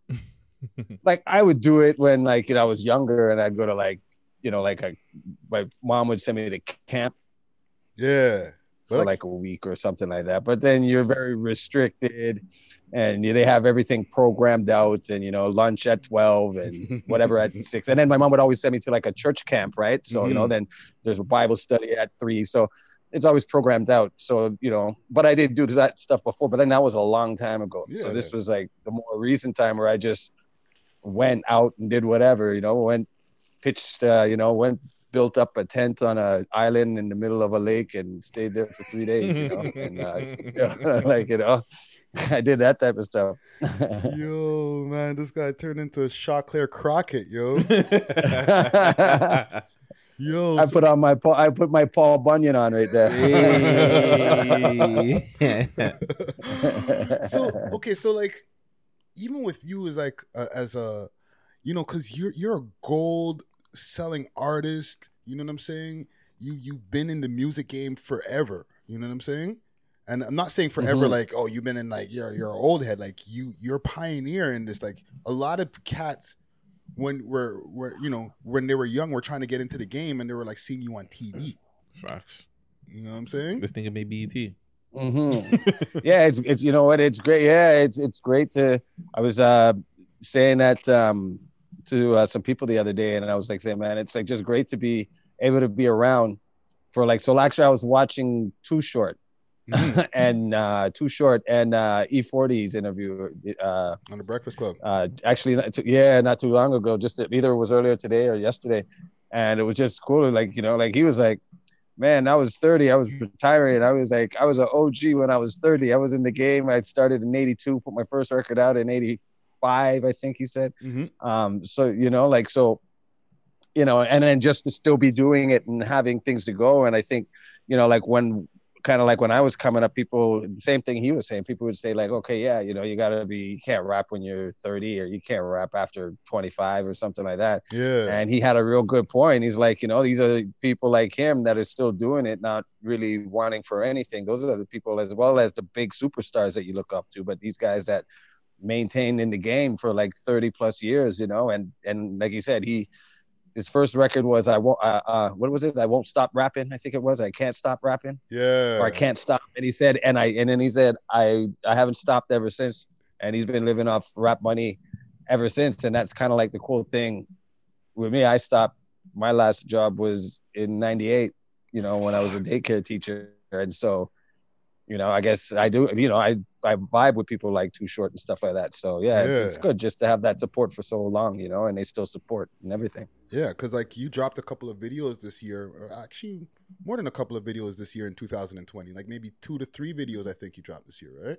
like I would do it when like you know I was younger and I'd go to like you know like a my mom would send me to camp Yeah. For like a week or something like that. But then you're very restricted and they have everything programmed out and you know lunch at 12 and whatever at 6 and then my mom would always send me to like a church camp right so you know Mhm. then there's a bible study at 3 so it's always programmed out. So you know, but I did do that stuff before, but then that was a long time ago. Yeah. So this was like the more recent time where I just went out and did whatever. You know, went pitched. Uh, you know, went built up a tent on a island in the middle of a lake and stayed there for three days. You know, and uh, like you know, I did that type of stuff. yo, man, this guy turned into Choclair Crockett, yo. yo, I put on my Paul- I put my Paul Bunyan on right there. so okay, so like even with you as like uh, as a you know because you're you're a gold selling artist. You know what I'm saying? You you've been in the music game forever. You know what I'm saying? And I'm not saying forever Mhm. like oh you've been in like you're you're an old head like you you're a pioneer in this like a lot of cats when were were you know when they were young were trying to get into the game and they were like seeing you on TV. Facts. You know what I'm saying? This thing made BET. hmm yeah, it's it's you know what it's great. Yeah, it's it's great to. I was uh saying that um to uh, some people the other day, and I was like saying, man, it's like just great to be able to be around for like. So actually, I was watching Too Short. and uh too short and uh e40's interview uh on the breakfast club uh actually not too- yeah not too long ago just either it was earlier today or yesterday and it was just cool like you know like he was like man i was 30 i was retiring i was like i was an og when i was 30 i was in the game i started in 82 put my first record out in 85 i think he said. Um so you know like so you know and then just to still be doing it and having things to go. And i think you know like when kind of like when i was coming up people the same thing he was saying people would say like okay yeah you know you gotta be you can't rap when you're 30 or you can't rap after 25 or something like that. Yeah. and he had a real good point. He's like you know these are people like him that are still doing it not really wanting for anything. Those are the people as well as the big superstars that you look up to. But these guys that maintained in the game for like 30 plus years you know? And and like you said he his first record was I won't uh, uh what was it? I won't stop rapping I think it was I can't stop rapping. Yeah. or I can't stop and he said and I and then he said I I haven't stopped ever since and he's been living off rap money ever since and that's kind of like the cool thing with me. I stopped my last job was in 98 you know when I was a daycare teacher and so you know I guess I do you know I I vibe with people like Too Short and stuff like that so yeah, It's, it's good just to have that support for so long you know and they still support and everything Yeah, because like you dropped a couple of videos this year, or actually more than a couple of videos this year in 2020. Like maybe two to three videos, I think you dropped this year, right?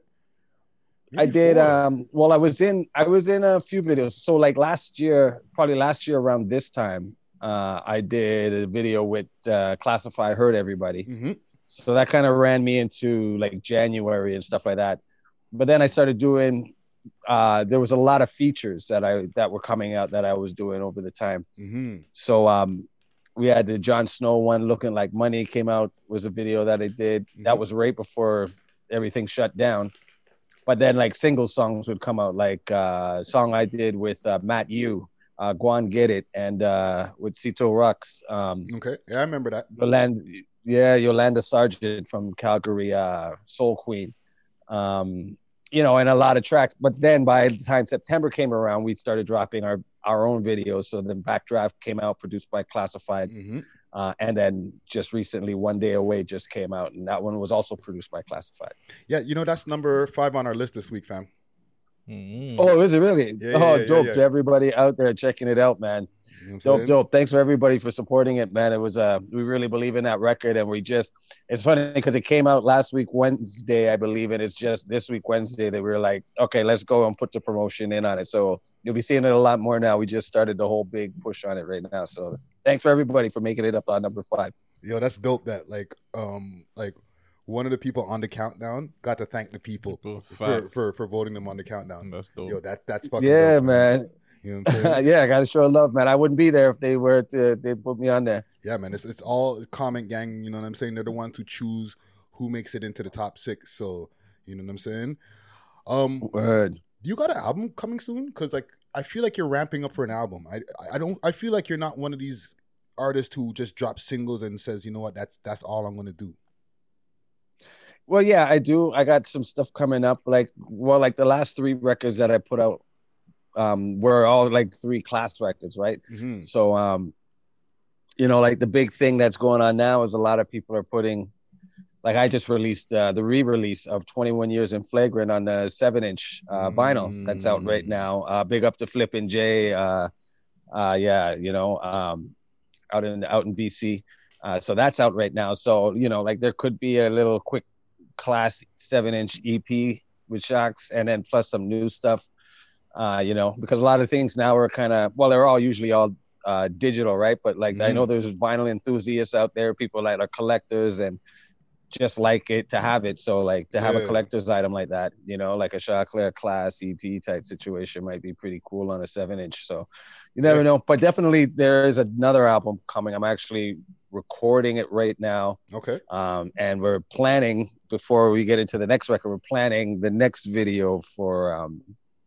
I did. four. Um, well, I was in. I was in a few videos. So like last year, probably last year around this time, uh, I did a video with uh, Classified Hurt Everybody. Mm-hmm. So that kind of ran me into like January and stuff like that. But then I started doing. Uh, there was a lot of features that I that were coming out that I was doing over the time. Mm-hmm. So um, we had the John Snow one, looking like money came out was a video that I did. That was right before everything shut down. But then like single songs would come out, like uh, a song I did with uh, Matt Yu, uh, Guan Get It, and uh, with Cito Rux. Um, Okay, yeah, I remember that. Yolanda, yeah, Yolanda Sargent from Calgary, uh, Soul Queen. Um, you know, and a lot of tracks. But then by the time September came around, we started dropping our our own videos. So the Backdraft came out, produced by Classified. Mm-hmm. Uh, and then just recently, One Day Away just came out, and that one was also produced by Classified. Yeah, you know that's number five on our list this week, fam. Oh, is it really? Yeah, oh, yeah, yeah, dope yeah. to everybody out there checking it out, man. You know dope, saying? dope. Thanks for everybody for supporting it, man. It was uh, we really believe in that record, and we just it's funny because it came out last week Wednesday, I believe, and it's just this week Wednesday that we were like, okay, let's go and put the promotion in on it. So you'll be seeing it a lot more now. We just started the whole big push on it right now. So thanks for everybody for making it up on number five. Yo, that's dope. That like, um, like one of the people on the countdown got to thank the people for, for for voting them on the countdown. That's dope. Yo, that that's fucking Yeah, dope, man. You know what I'm saying? yeah, I gotta show love, man. I wouldn't be there if they were to, they put me on there. Yeah, man. It's it's all comment gang. You know what I'm saying? They're the ones who choose who makes it into the top six. So you know what I'm saying? Um, Word. Do you got an album coming soon? Because like I feel like you're ramping up for an album. I I don't. I feel like you're not one of these artists who just drops singles and says, you know what, that's that's all I'm gonna do. Well, yeah, I do. I got some stuff coming up. Like, well, like the last three records that I put out um, were all like three class records, right? Mm-hmm. So, um, you know, like the big thing that's going on now is a lot of people are putting like I just released uh, the re-release of 21 Years in Flagrant on the seven-inch uh, vinyl that's out right now. Uh, big up to Flippin' J. Uh, uh, yeah, you know, um, out in out in BC. Uh, so that's out right now. So you know, like there could be a little quick class seven-inch EP with Shocks, and then plus some new stuff. Uh, you know, because a lot of things now are kind of well, they're all usually all uh, digital, right? But like I Mm-hmm. know there's vinyl enthusiasts out there, people that are collectors and just like it to have it. So like to have a collector's item like that, you know, like a Choclair class EP type situation might be pretty cool on a seven inch. So you never know. But definitely there is another album coming. I'm actually recording it right now. Okay. Um, and we're planning before we get into the next record, we're planning the next video for um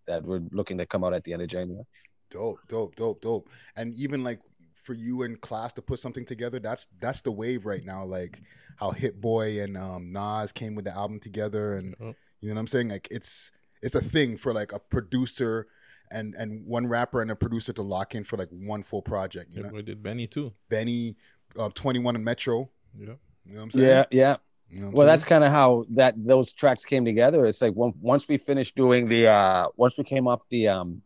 that we're looking to come out at the end of January. Dope, dope, dope, dope. And even like for you and class to put something together, that's that's the wave right now. Like how Hit Boy and um, Nas came with the album together, and you know what I'm saying. Like it's it's a thing for like a producer and and one rapper and a producer to lock in for like one full project. You know, We did Benny too. Benny, uh, Twenty One and Metro. Yeah. You know what I'm saying? Yeah, yeah. You know what I'm well, that's kind of how that those tracks came together. It's like on- once we finished doing the uh once we came off the um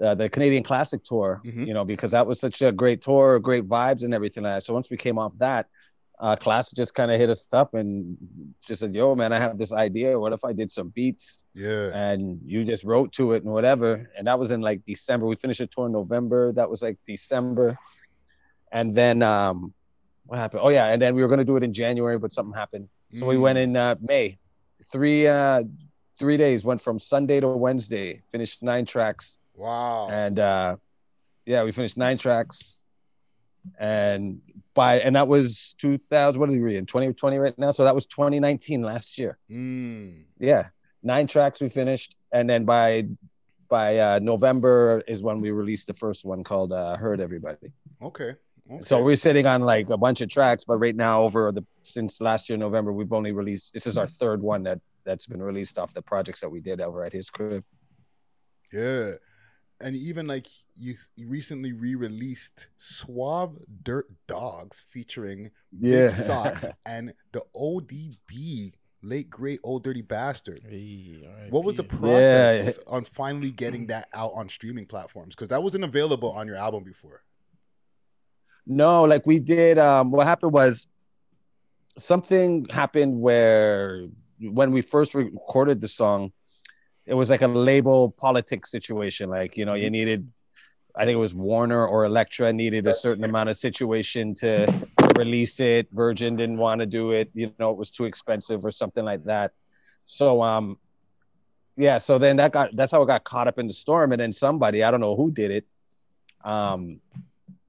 uh, the Canadian Classic tour, Mm-hmm. you know, because that was such a great tour, great vibes and everything like that. So once we came off that, uh Classic just kind of hit us up and just said, "Yo, man, I have this idea. What if I did some beats?" Yeah. And you just wrote to it and whatever. And that was in like December. We finished the tour in November. That was like December. And then um what happened? Oh yeah, and then we were gonna do it in January, but something happened. So we Mm. went in uh, May. Three uh three days, went from Sunday to Wednesday, finished nine tracks. Wow. And uh yeah, we finished nine tracks. And by and that was 2000 what are we in 2020 right now so that was 2019 last year Mm. yeah nine tracks we finished and then by by uh november is when we released the first one called uh heard everybody Okay. Okay. so we're sitting on like a bunch of tracks but right now over the since last year november we've only released this is our mm-hmm. third one that that's been released off the projects that we did over at his crib Yeah. And even like you, you recently re-released Suave Dirt Dogs featuring Yeah. Big Socks and the ODB late great old dirty bastard. what was the process on finally getting that out on streaming platforms? Because that wasn't available on your album before. No, like we did. Um, what happened was something happened where when we first recorded the song, it was like a label politics situation. Like you know, you needed, I think it was Warner or Elektra needed a certain amount of situation to release it. Virgin didn't want to do it. You know, it was too expensive or something like that. So um, yeah. So then that got that's how it got caught up in the storm, and then somebody I don't know who did it. Um,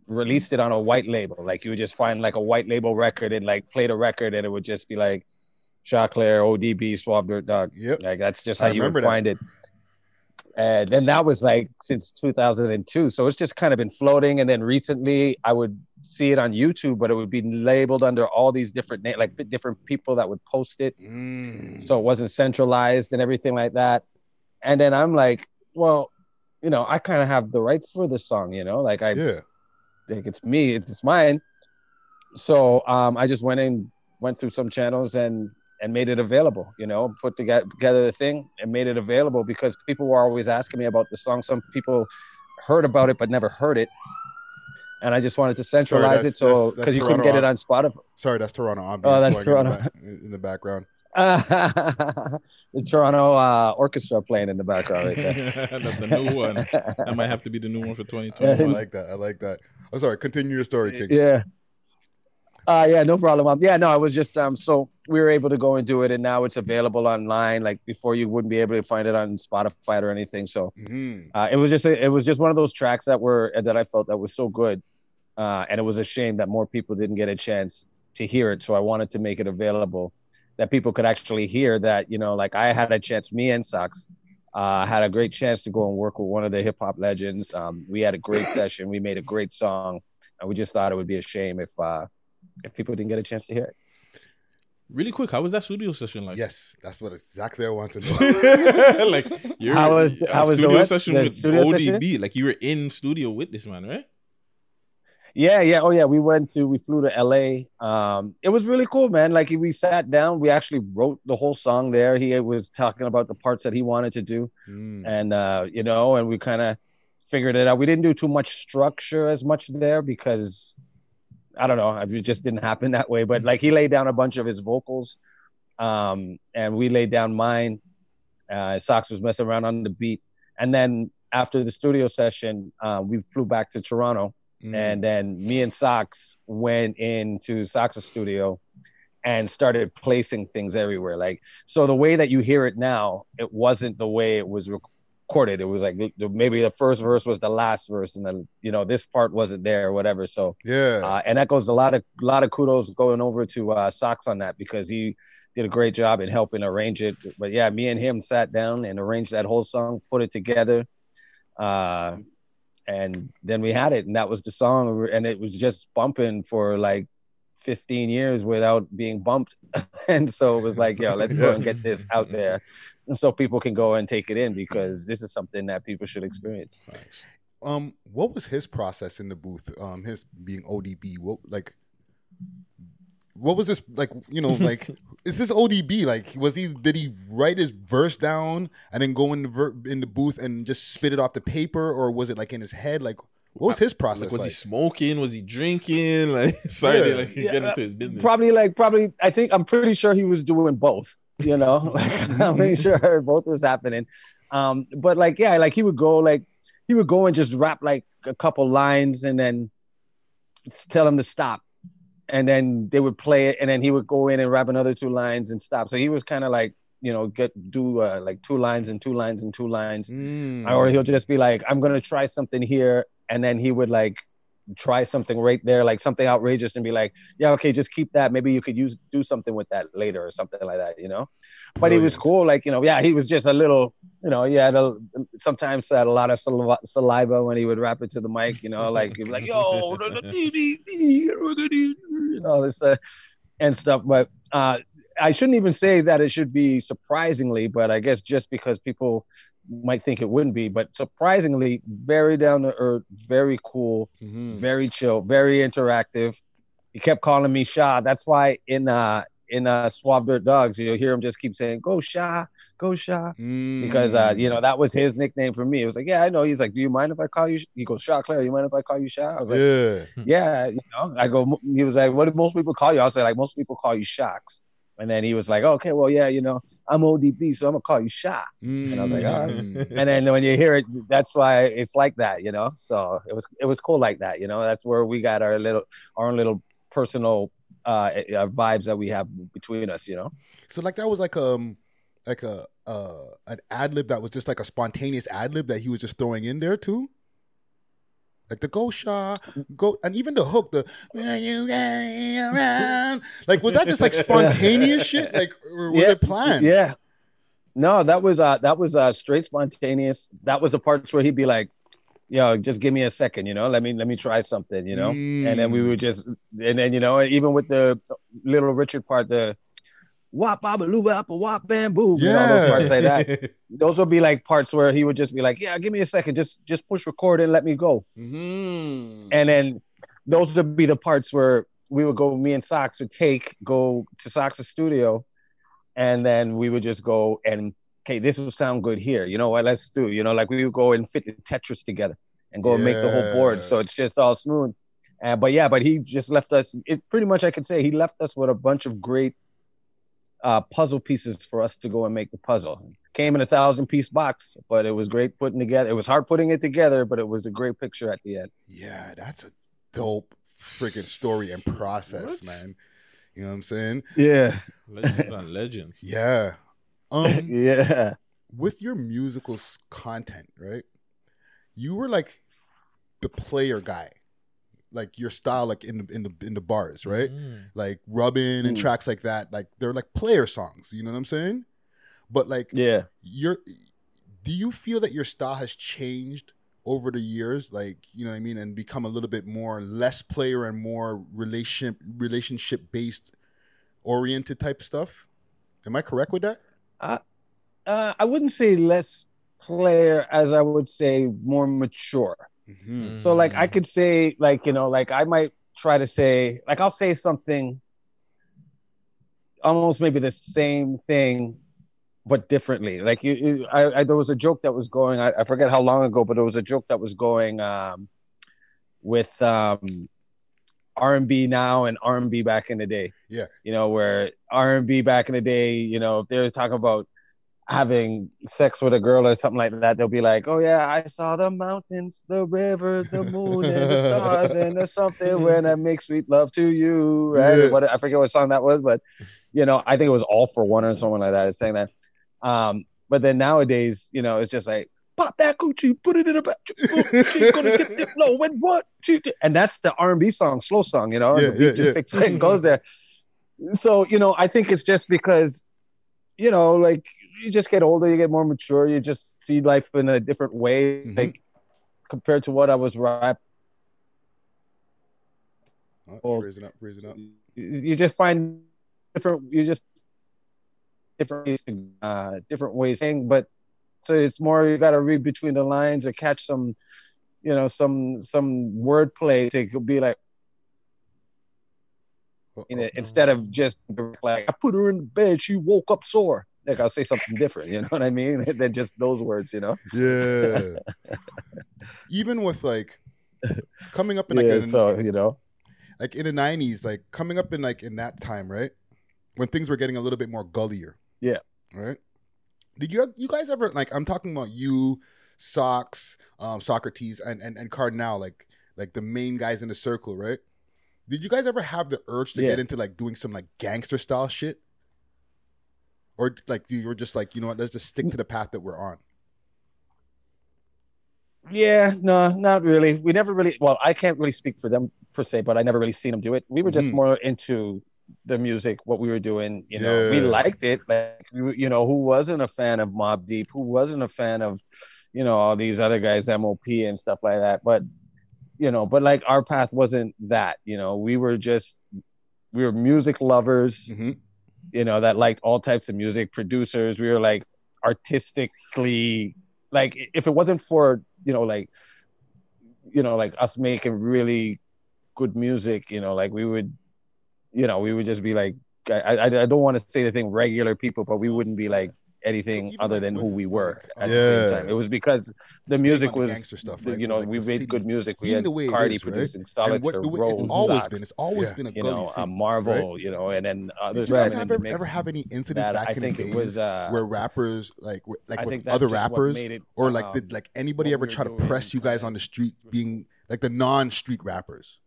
released it on a white label. Like you would just find like a white label record and like play the record and it would just be like Choclair, ODB, Suave Dirt Dog. Yep. Like that's just I how you would that. find it. And then that was like since 2002. So it's just kind of been floating. And then recently I would see it on YouTube, but it would be labeled under all these different names, like different people that would post it. Mm. So it wasn't centralized and everything like that. And then I'm like, well, you know, I kind of have the rights for this song, you know, like I, yeah. Like it's me, it's, it's mine. So um, I just went in, went through some channels and and made it available. You know, put toge- together the thing and made it available because people were always asking me about the song. Some people heard about it but never heard it, and I just wanted to centralize that's- it so because you couldn't get it on- Spotify. Sorry, that's Toronto Oh, that's going in the Toronto. back- in the background. the Toronto uh, orchestra playing in the background right there. That's the new one. That might have to be the new one for I like that. I like that. Oh, sorry. Continue your story, King. Yeah. Uh yeah, no problem. Um, yeah, no, I was just um so we were able to go and do it and now it's available online. Like before you wouldn't be able to find it on Spotify or anything. So Mhm. uh, it was just a, it was just one of those tracks that were that I felt that was so good. Uh, and it was a shame that more people didn't get a chance to hear it. So I wanted to make it available that people could actually hear that, you know, like I had a chance, me and Sox, uh, had a great chance to go and work with one of the hip hop legends. Um, we had a great session. We made a great song, and we just thought it would be a shame if uh, if people didn't get a chance to hear it. Really quick, how was that studio session like? Yes, that's what exactly I want to know. like you're How was- a how was studio what? session The with studio ODB. session? Like you were in studio with this man, right? Yeah, yeah. Oh, yeah. We went to, we flew to LA. Um, it was really cool, man. Like we sat down, we actually wrote the whole song there. He was talking about the parts that he wanted to do, Mm. and uh, you know, and we kind of figured it out. We didn't do too much structure as much there because I don't know, it just didn't happen that way. But like he laid down a bunch of his vocals, um, and we laid down mine. Uh, Sox was messing around on the beat, and then after the studio session, uh, we flew back to Toronto, Mm. and then me and Socks went into Socks' studio and started placing things everywhere. Like so, the way that you hear it now, it wasn't the way it was recorded. It was like maybe the first verse was the last verse, and then you know this part wasn't there or whatever. So Yeah. uh, and that goes a lot of lot of kudos going over to uh, Sox on that because he did a great job in helping arrange it. But yeah, me and him sat down and arranged that whole song, put it together, uh, and then we had it, and that was the song, and it was just bumping for like 15 years without being bumped, and so it was like, yo, let's go and get this out there. And so people can go and take it in because this is something that people should experience. Um, what was his process in the booth? Um, his being ODB. What like? What was this like? You know, like is this ODB? Like, was he? Did he write his verse down and then go in the ver- in the booth and just spit it off the paper, or was it like in his head? Like, what was his process? Like, was he smoking? Was he drinking? Like, sorry, Yeah. to, like Yeah, get into his business. Probably like probably I think I'm pretty sure he was doing both. You know, like I'm pretty sure both was happening. Um, but like yeah, like he would go like he would go and just rap like a couple lines and then tell him to stop. And then they would play it, and then he would go in and rap another two lines and stop. So he was kind of like, you know, get do uh, like two lines and two lines and two lines, Mm. or he'll just be like, I'm gonna try something here, and then he would like try something right there, like something outrageous, and be like, yeah, okay, just keep that. Maybe you could use do something with that later or something like that, you know. But he was cool, like you know, yeah, he was just a little, you know, he had a sometimes had a lot of saliva, saliva when he would rap it to the mic, you know, like he'd be like, yo, you know, this uh, and stuff. But uh, I shouldn't even say that it should be surprisingly, but I guess just because people might think it wouldn't be, but surprisingly, very down to earth, very cool, Mm-hmm. very chill, very interactive. He kept calling me Shah. That's why in uh in uh Suave Dirt Dogs, you'll hear him just keep saying, Go Shah, go Shah. Because uh, you know, that was his nickname for me. It was like, Yeah, I know. He's like, Do you mind if I call you? Sh-" He goes, Shah Claire, you mind if I call you Shah? I was like, Yeah. yeah, you know, I go, he was like, what do most people call you? I was like, most people call you Shocks. And then he was like, okay, well, yeah, you know, I'm ODB, so I'm gonna call you Shock. And I was like, all right. And then when you hear it, that's why it's like that, you know. So it was it was cool like that, you know. That's where we got our little our own little personal uh, uh vibes that we have between us, you know. So like that was like um like a uh an ad lib that was just like a spontaneous ad lib that he was just throwing in there too. Like the go Shaw, go and even the hook, the "Will you around?" Like was that just like spontaneous shit? Like or was it planned? Yeah. No, that was uh that was uh straight spontaneous. That was the parts where he'd be like, yo, just give me a second, you know, let me let me try something, you know. And then we would just and then you know, even with the little Richard part, the wop babaloo wop wop bamboo, you know, those Yeah. parts like that. those would be like parts where he would just be like, Yeah, give me a second, just just push record and let me go. Mm-hmm. And then those would be the parts where we would go, me and Socks would take, go to Socks' studio, and then we would just go and okay, this will sound good here. You know what? Let's do. You know, like we would go and fit the Tetris together and go and make the whole board, so it's just all smooth. Uh, but yeah, but he just left us. It's pretty much I could say he left us with a bunch of great uh, puzzle pieces for us to go and make the puzzle. Came in a thousand piece box, but it was great putting together. It was hard putting it together, but it was a great picture at the end. Yeah, that's a dope freaking story and process, man. You know what I'm saying? Yeah. Legends on legends. Yeah. Um yeah. With your musical content, right? You were like the player guy. Like your style like in the in the in the bars, right? Like rubbing and Mm. tracks like that. Like they're like player songs, you know what I'm saying? But like Yeah. you're do you feel that your style has changed over the years like you know what i mean and become a little bit more less player and more relationship relationship based oriented type stuff am i correct with that Uh, uh, I wouldn't say less player as I would say more mature. Mm-hmm. So like I could say like you know like I might try to say like I'll say something almost maybe the same thing but differently. Like you, you I, I there was a joke that was going I, I forget how long ago, but there was a joke that was going um with um R&B now and R&B back in the day. Yeah. You know, where R&B back in the day, you know, if they're talking about having sex with a girl or something like that, they'll be like, "Oh yeah, I saw the mountains, the river, the moon, and the stars, and there's something when I make sweet love to you." Right? Yeah. What I forget what song that was, but you know, I think it was All for One or someone like that is saying that. Um, but then nowadays, you know, it's just like pop that coochie, put it in a bag. She's gonna get it low and what? And that's the R&B song, slow song, you know. Yeah, and the beat yeah, just yeah. picks it and goes there. So you know, I think it's just because you know, like you just get older, you get more mature, you just see life in a different way, Mm-hmm. like compared to what I was rap. Oh, raising up, raising up. You just find different. You just different ways, to, uh, different ways to sing, but so it's more you got to read between the lines or catch some, you know, some some wordplay to be like. You know, instead of just like I put her in the bed, she woke up sore. Like I'll say something different, you know what I mean, than just those words, you know. Yeah. Even with like coming up in like Yeah, so you know, like in the nineties, like coming up in like in that time, right? When things were getting a little bit more gullier. Yeah. Right? Did you you guys ever like I'm talking about you, Socks, um, Saukrates, and, and, and Kardinal, like like the main guys in the circle, right? Did you guys ever have the urge to Yeah. get into like doing some like gangster style shit? Or like you were just like, you know what, let's just stick to the path that we're on. Yeah, no, not really. We never really. Well, I can't really speak for them per se, but I never really seen them do it. We were just Mhm. more into the music, what we were doing. You know, we liked it. Like, you know, who wasn't a fan of Mobb Deep? Who wasn't a fan of, you know, all these other guys, MOP and stuff like that? But, you know, but like our path wasn't that. You know, we were just we were music lovers. Mm-hmm. You know, that liked all types of music. Producers. We were like artistically like if it wasn't for you know like you know like us making really good music you know like we would you know we would just be like i i, I don't want to say the thing regular people but we wouldn't be like anything other than who we were at the same time it was because the Staying music on the was gangster stuff, right? you know Like we made city good music we being had the way it Cardi is, producing And Solitair what the way- it's always Zox, been- it's always been a you know uh, city, Marvel right? you know and then others Did you guys have ever, ever have any incidents back I in the days was, uh, where rappers like were- like with other rappers it, or like did um, like anybody ever try to press you guys on the street being like the non-street rappers?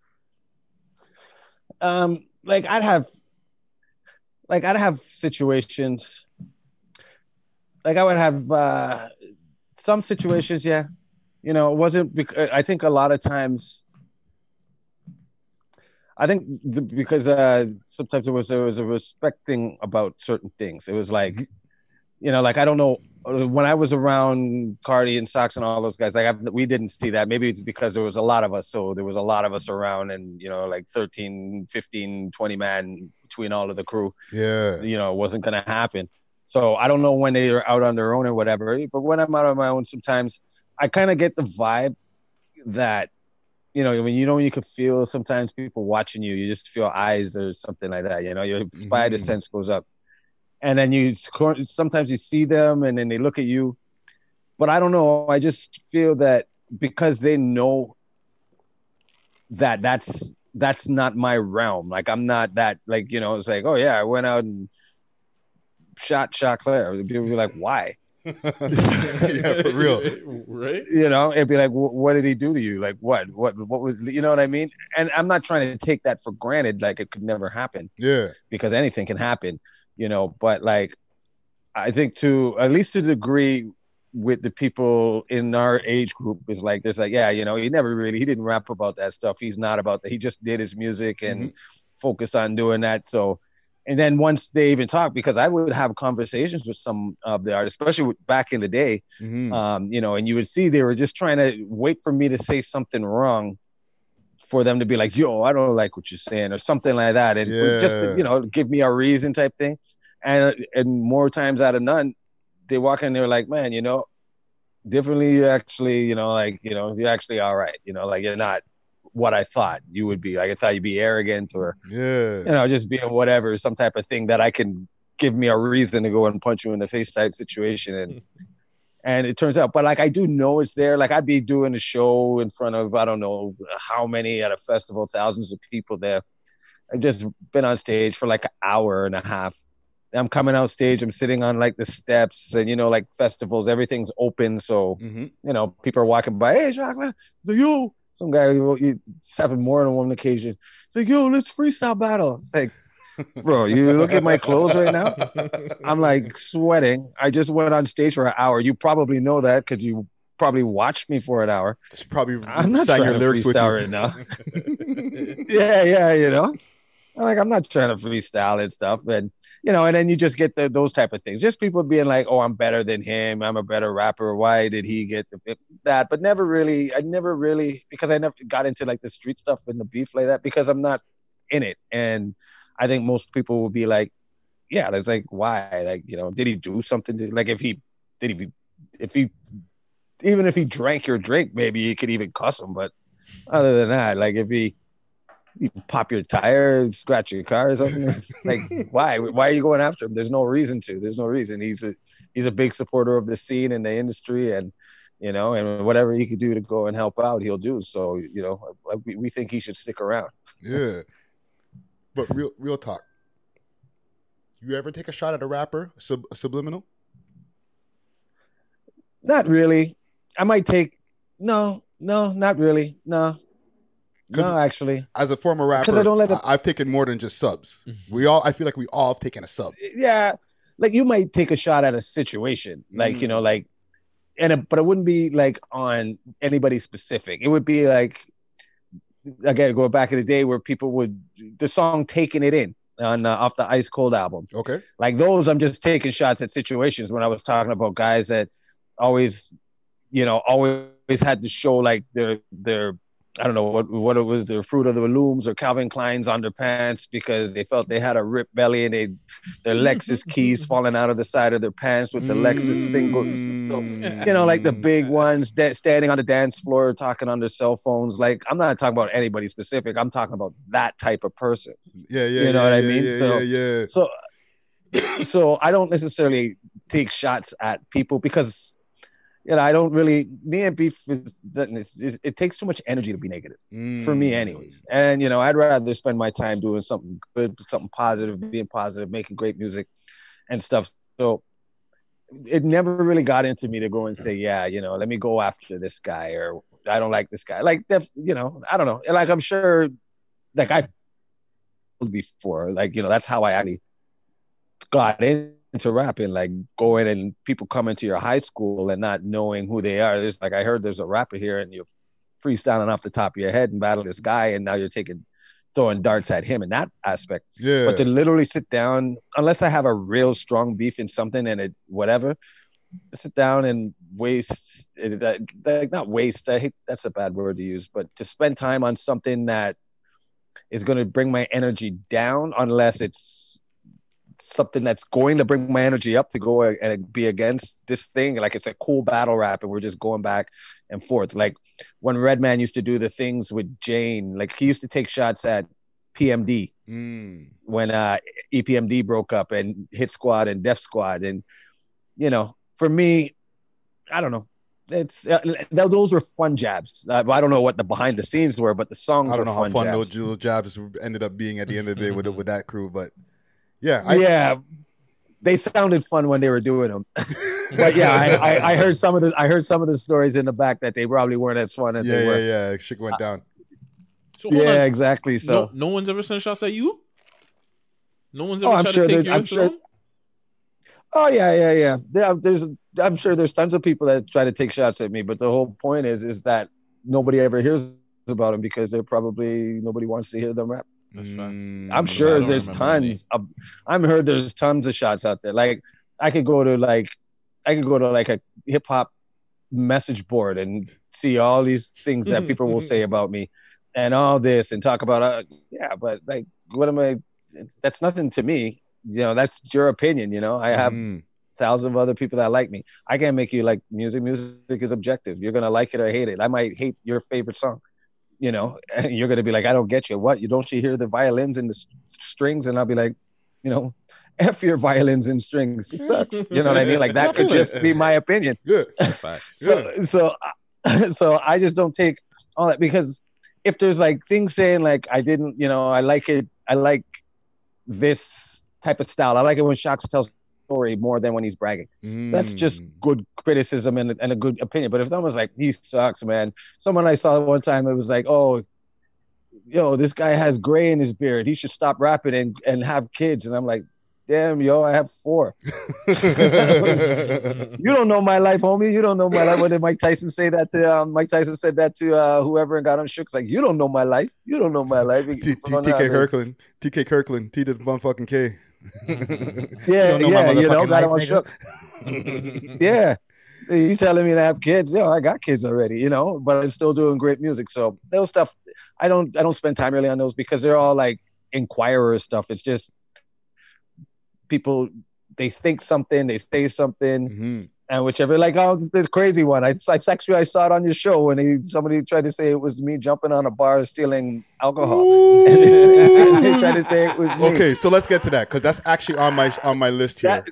um like i'd have like i'd have situations. Like i would have uh some situations yeah. You know it wasn't bec- i think a lot of times i think the, because uh sometimes it was there was a respecting about certain things. It was like you know like i don't know when I was around Cardi and Sox and all those guys, like I've, we didn't see that. Maybe it's because there was a lot of us, so there was a lot of us around, and you know, like 13, 15, 20 man between all of the crew. Yeah, you know, it wasn't gonna happen. So I don't know when they are out on their own or whatever. But when I'm out on my own, sometimes I kind of get the vibe that you know when you know you can feel sometimes people watching you, you just feel eyes or something like that. You know, your spider Mhm. sense goes up and then you sometimes you see them and then they look at you. But i don't know. I just feel that because they know that that's that's not my realm. Like i'm not that like you know it's like oh yeah i went out and shot Choclair people be like why? Yeah, for real. right? you know it'd be like what did he do to you? Like what? What what was you know what i mean? And i'm not trying to take that for granted like it could never happen. Yeah. because anything can happen you know but like i think to at least to the degree with the people in our age group is like there's like yeah you know he never really he didn't rap about that stuff. He's not about that. He just did his music and focused on doing that. So and then once they even talk because i would have conversations with some of the artists especially with, back in the day Mm-hmm. um, you know and you would see they were just trying to wait for me to say something wrong for them to be like yo i don't like what you're saying or something like that and for- just to, you know give me a reason type thing and and more times out of none they walk in they're like man you know differently, you actually, you know, like you know, you're actually all right. You know, like you're not what I thought you would be. Like I thought you'd be arrogant or yeah, you know, just being whatever, some type of thing that I can give me a reason to go and punch you in the face type situation. And and it turns out, but like I do know it's there. Like I'd be doing a show in front of I don't know how many at a festival, thousands of people there. I've just been on stage for like an hour and a half. I'm coming out stage. I'm sitting on like the steps, and you know, like festivals, everything's open. So mm-hmm. you know, people are walking by. Hey, Jacques, man. So you some guy. It's happened more than one occasion. It's like yo, let's freestyle battle. It's like, bro, you look at my clothes right now. I'm like sweating. I just went on stage for an hour. You probably know that because you probably watched me for an hour. It's probably I'm not sang trying your to lyrics with you. right now. yeah, yeah, you know. I'm like I'm not trying to freestyle and stuff, and you know, and then you just get the, those type of things. Just people being like, "Oh, I'm better than him. I'm a better rapper. Why did he get the, that?" But never really. I never really because I never got into like the street stuff and the beef like that because I'm not in it, and I think most people will be like, "Yeah, it's like why? Like you know, did he do something? To, like if he did he be if he even if he drank your drink, maybe you could even cuss him. But other than that, like if he, he pop your tire, scratch your car or something, like why? Why are you going after him? There's no reason to. There's no reason. He's a he's a big supporter of the scene and the industry, and you know, and whatever he could do to go and help out, he'll do. So you know, we, we think he should stick around. Yeah. But real real talk. You ever take a shot at a rapper, sub, subliminal? Not really. I might take no, no, not really. No, no, actually. As a former rapper, 'Cause I don't let it- I- I've taken more than just subs. Mm-hmm. We all, I feel like we all have taken a sub. yeah like you might take a shot at a situation like you mm. know like and it, but it wouldn't be like on anybody specific it would be like again go back in the day where people would the song taking it in on uh, off the ice cold album Okay. like those i'm just taking shots at situations when i was talking about guys that always you know always had to show like their their I don't know what what it was, the fruit of the looms or Calvin Klein's underpants because they felt they had a ripped belly and they their Lexus keys falling out of the side of their pants with the Lexus singles. So, you know, like the mm. big ones that standing on the dance floor talking on their cell phones. Like I'm not talking about anybody specific. I'm talking about that type of person. Yeah, yeah. you know yeah, what I yeah, mean? Yeah, so, yeah, yeah. so so I don't necessarily take shots at people because you know I don't really me and beef is it, it takes too much energy to be negative for me mm. anyways. And you know I'd rather spend my time doing something good something positive being positive making great music and stuff. So it never really got into me to go and say yeah you know let me go after this guy or I don't like this guy. Like def, you know I don't know. Like I'm sure like I've before like you know that's how I actually got into rapping, like going and people coming to your high school and not knowing who they are. There's like I heard there's a rapper here and you're freestyling off the top of your head and battle this guy, and now you're taking throwing darts at him in that aspect. Yeah. But to literally sit down, unless I have a real strong beef in something and it whatever, to sit down and waste like not waste. I hate that's a bad word to use, but to spend time on something that is going to bring my energy down, unless it's something that's going to bring my energy up to go and be against this thing. Like it's a cool battle rap, and we're just going back and forth. Like when Redman used to do the things with Jane, like he used to take shots at PMD Mm. when uh, EPMD broke up and Hit Squad and Def Squad, and you know, for me, I don't know. It's uh, th- those were fun jabs. Uh, I don't know what the behind the scenes were, but the songs. I don't know how fun jabs. those jabs ended up being at the end of the day with with that crew, but yeah, I, yeah, they sounded fun when they were doing them. but yeah, I, I, I heard some of the I heard some of the stories in the back that they probably weren't as fun as yeah, they were. yeah. Yeah, shit went down. So yeah, on. exactly. So no, no one's ever sent shots at you. No one's Oh, ever I'm tried sure to take there's- I'm sure- Oh yeah, yeah, yeah. There, there's, I'm sure there's tons of people that try to take shots at me, but the whole point is, is that nobody ever hears about them because they're probably nobody wants to hear them rap. That's facts. Mm. I'm sure there's tons. Of, I'm heard there's tons of shots out there. Like I could go to like, I could go to like a hip hop message board and see all these things that people will say about me, and all this and talk about. Uh, yeah, but like, what am I? That's nothing to me. You know, that's your opinion. You know, I have Mm. thousands of other people that like me. I can't make you like music. Music is objective. You're gonna like it or hate it. I might hate your favorite song, you know, you're gonna be like, I don't get you. What? You don't you hear the violins and the s- strings? And I'll be like, you know, f your violins and strings. It sucks. You know what I mean? Like that could just be my opinion. Good. so so so I just don't take all that because if there's like things saying like I didn't, you know, I like it, I like this type of style. I like it when Shocks tells story more than when he's bragging. That's just good criticism and, and a good opinion. But if someone's like, he sucks, man. Someone I saw one time, it was like, oh, yo, this guy has gray in his beard. He should stop rapping and, and have kids. And I'm like, damn, yo, I have four. you don't know my life, homie. You don't know my life. What did Mike Tyson say that to? Um, Mike Tyson said that to uh, whoever and got on shook. It's like, you don't know my life. You don't know my life. TK Kirkland. TK Kirkland. T to the motherfucking K. Yeah, You yeah, you know, got him shook. yeah. You telling me to have kids? Yeah, I got kids already, you know, but I'm still doing great music. So those stuff, I don't, I don't spend time really on those because they're all like inquirer stuff. It's just people, they think something, they say something, Mm-hmm. and whichever. Like, oh, this crazy one. I, I actually I saw it on your show, when he, somebody tried to say it was me jumping on a bar stealing alcohol. tried to say it was me. Okay, so let's get to that because that's actually on my on my list here.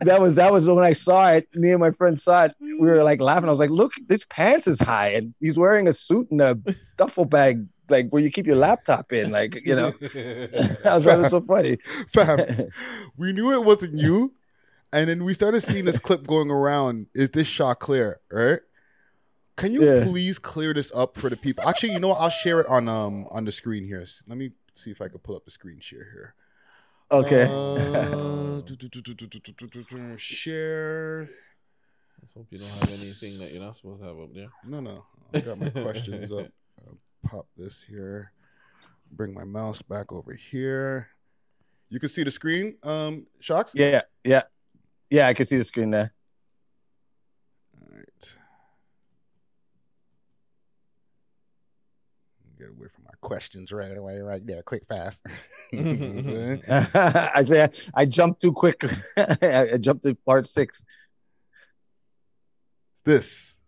that was that was when I saw it. Me and my friend saw it. We were like laughing. I was like, "Look, this pants is high, and he's wearing a suit and a duffel bag, like where you keep your laptop in, like you know." I was like, so funny." Fam, we knew it wasn't you, and then we started seeing this clip going around. Is this Choclair? Right? Can you yeah. please clear this up for the people? Actually, you know what? I'll share it on um on the screen here. Let me see if I can pull up the screen share here. Okay. Share. Let's hope you don't have anything that you're not supposed to have up there. No, no. I got my questions up. I'll pop this here. Bring my mouse back over here. You can see the screen, um, Shocks? Yeah, yeah. Yeah, I can see the screen there. All right. Get away from my questions right away, right there, quick, fast. You know what I'm? I say I, I jumped too quick. I, I jumped to part six. this.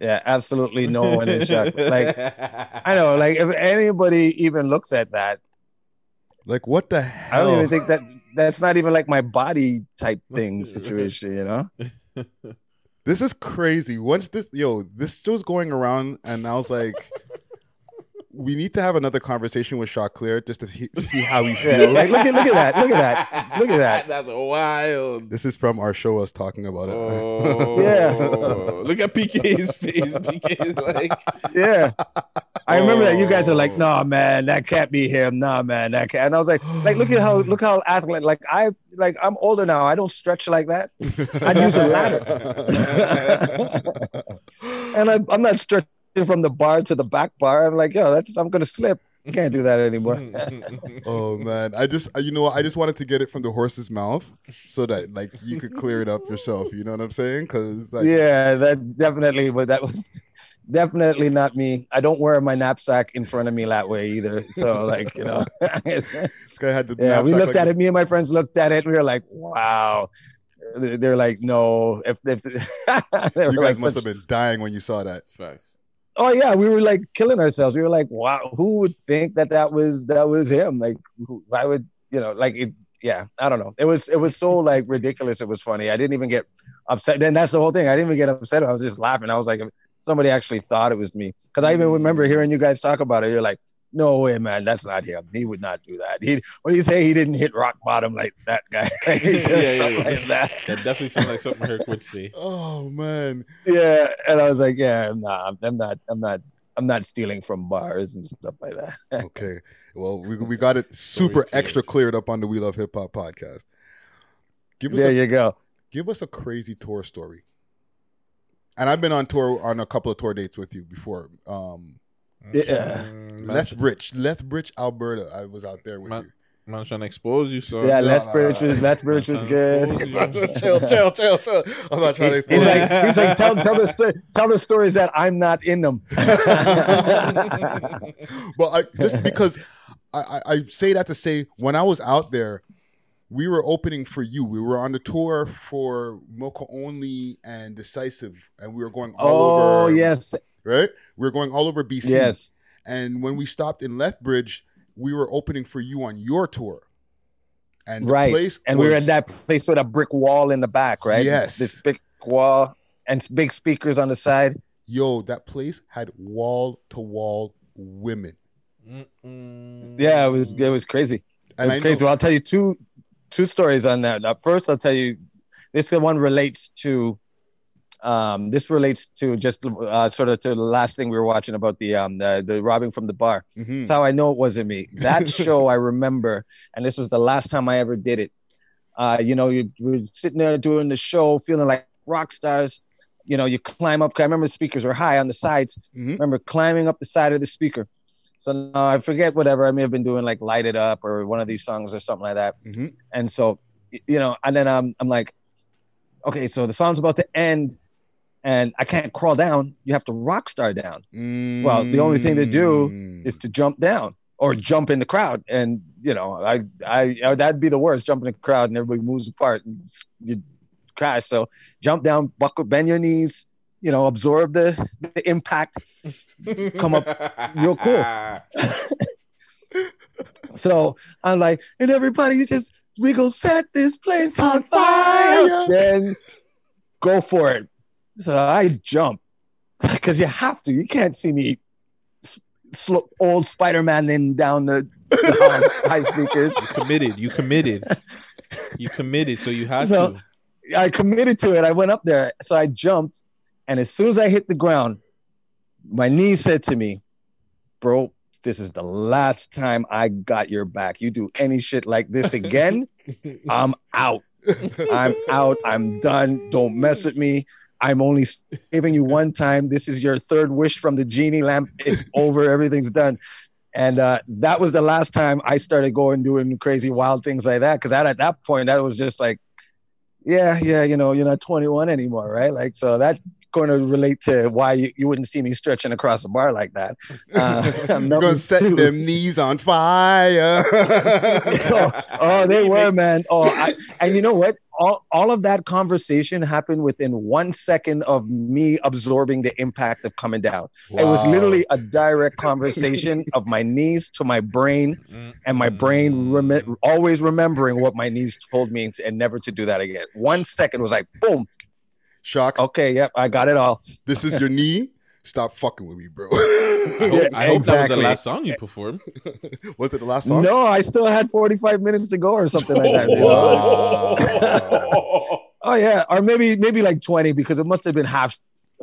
Yeah, absolutely no one is shocked. Like I know, like if anybody even looks at that, Like, what the hell? I don't even think that that's not even like my body type thing situation, you know? This is crazy. Once this, yo, this was going around, and I was like, we need to have another conversation with Choclair just to he- see how he Yeah, feels. like look at look at that, look at that, look at that. That's wild. This is from our show us talking about it. Oh, Yeah. Look at PK's face. PK's like, Yeah. I remember that you guys are like, oh. nah, man, that can't be him. Nah, man, that can't. And I was like, like, look at how, look how athletic. Like I, like I'm older now. I don't stretch like that. I'd use a ladder. and I, I'm not stretching from the bar to the back bar. I'm like, yo, that's I'm gonna slip. Can't do that anymore. oh man, I just you know? I just wanted to get it from the horse's mouth so that like you could clear it up yourself. You know what I'm saying? Because like yeah, that definitely. But that was definitely not me. I don't wear my knapsack in front of me that way either. So like, you know. this guy had the Yeah, we looked like at it. Me and my friends looked at it. And we were like, "Wow." They- They're like, "No." If, if they You guys like must such- have been dying when you saw that. Facts. Oh yeah, we were like killing ourselves. We were like, "Wow, who would think that that was that was him?" Like, who- why would you know? Like, it, yeah, I don't know. It was it was so like ridiculous. It was funny. I didn't even get upset. Then that's the whole thing. I didn't even get upset. I was just laughing. I was like, somebody actually thought it was me because I even remember hearing you guys talk about it. You're like, "No way, man, that's not him. He would not do that." He when you say he didn't hit rock bottom like that guy, yeah, yeah, yeah. like that. That definitely sounds like something Herc would say. Oh man. Yeah, and I was like, "Yeah, nah, I'm not. I'm not." I'm not stealing from bars and stuff like that. Okay. Well, we, we got it super extra cleared up on the We Love Hip Hop podcast. Give us There a, you go. Give us a crazy tour story. And I've been on tour on a couple of tour dates with you before. Um, Yeah. Lethbridge, Lethbridge, Alberta. I was out there with you. Man, trying to expose you, so Yeah, Lethbridge was Lethbridge was good. chill, chill, chill, chill. I'm not trying to expose He's you. like, he's like, tell, tell the sto- tell the stories that I'm not in them. but I, just because I, I, I say that to say when I was out there, we were opening for you. We were on the tour for Moka Only and Decisive, and we were going all Oh over. Oh yes, right? We were going all over BC. Yes. And when we stopped in Lethbridge, we were opening for you on your tour. And the right. place and we were was- at that place with a brick wall in the back, right? Yes. This big wall and big speakers on the side. Yo, that place had wall to wall women. Yeah, it was it was crazy. It And was I crazy. know- Well, I'll tell you two two stories on that. Now, first, I'll tell you this one relates to um this relates to just uh, sort of to the last thing we were watching about the um the, the robbing from the bar. Mhm. That's how I know it wasn't me. That show I remember, and this was the last time I ever did it. Uh, you know, you were sitting there doing the show, feeling like rock stars. You know, you climb up. I remember the speakers were high on the sides. Remember climbing up the side of the speaker. So now I forget whatever I may have been doing, like "Light It Up" or one of these songs or something like that. Mm-hmm. And so, you know, and then um, I'm like, okay, so the song's about to end, and I can't crawl down. You have to rock star down. Well, the only thing to do is mm. to jump down or jump in the crowd, and you know, I, I, I that'd be the worst. Jump in the crowd and everybody moves apart and you crash. So jump down, buckle, bend your knees. You know, absorb the, the impact, come up real cool. so I'm like, and everybody just we go set this place on fire. Then go for it. So I jump because you have to. You can't see me s- sl- old Spider-Man in down the, the high, high speakers. You committed. You committed. You committed. So you had So to. I committed to it. I went up there. So I jumped. And as soon as I hit the ground, my knee said to me, Bro, this is the last time I got your back. You do any shit like this again, I'm out. I'm out. I'm done. Don't mess with me. I'm only saving you one time. This is your third wish from the genie lamp. It's over. Everything's done. And uh, that was the last time I started going doing crazy wild things like that. Because at that point, that was just like, yeah, yeah, you know, you're not 21 anymore, right? Like, so that going to relate to why you, you wouldn't see me stretching across a bar like that. Uh, You're gonna set two- them knees on fire. oh, they were, man. Oh, I, and you know what? All, all of that conversation happened within one second of me absorbing the impact of coming down. It was literally a direct conversation of my knees to my brain, and my brain rem- always remembering what my knees told me and never to do that again. One second was like, boom. Shocks. Okay, yep, I got it all. This is your knee. Stop fucking with me, bro. I hope, I hope that was the last song you performed. was it the last song? No, I still had 45 minutes to go or something like that. oh yeah, or maybe maybe like 20 because it must have been half.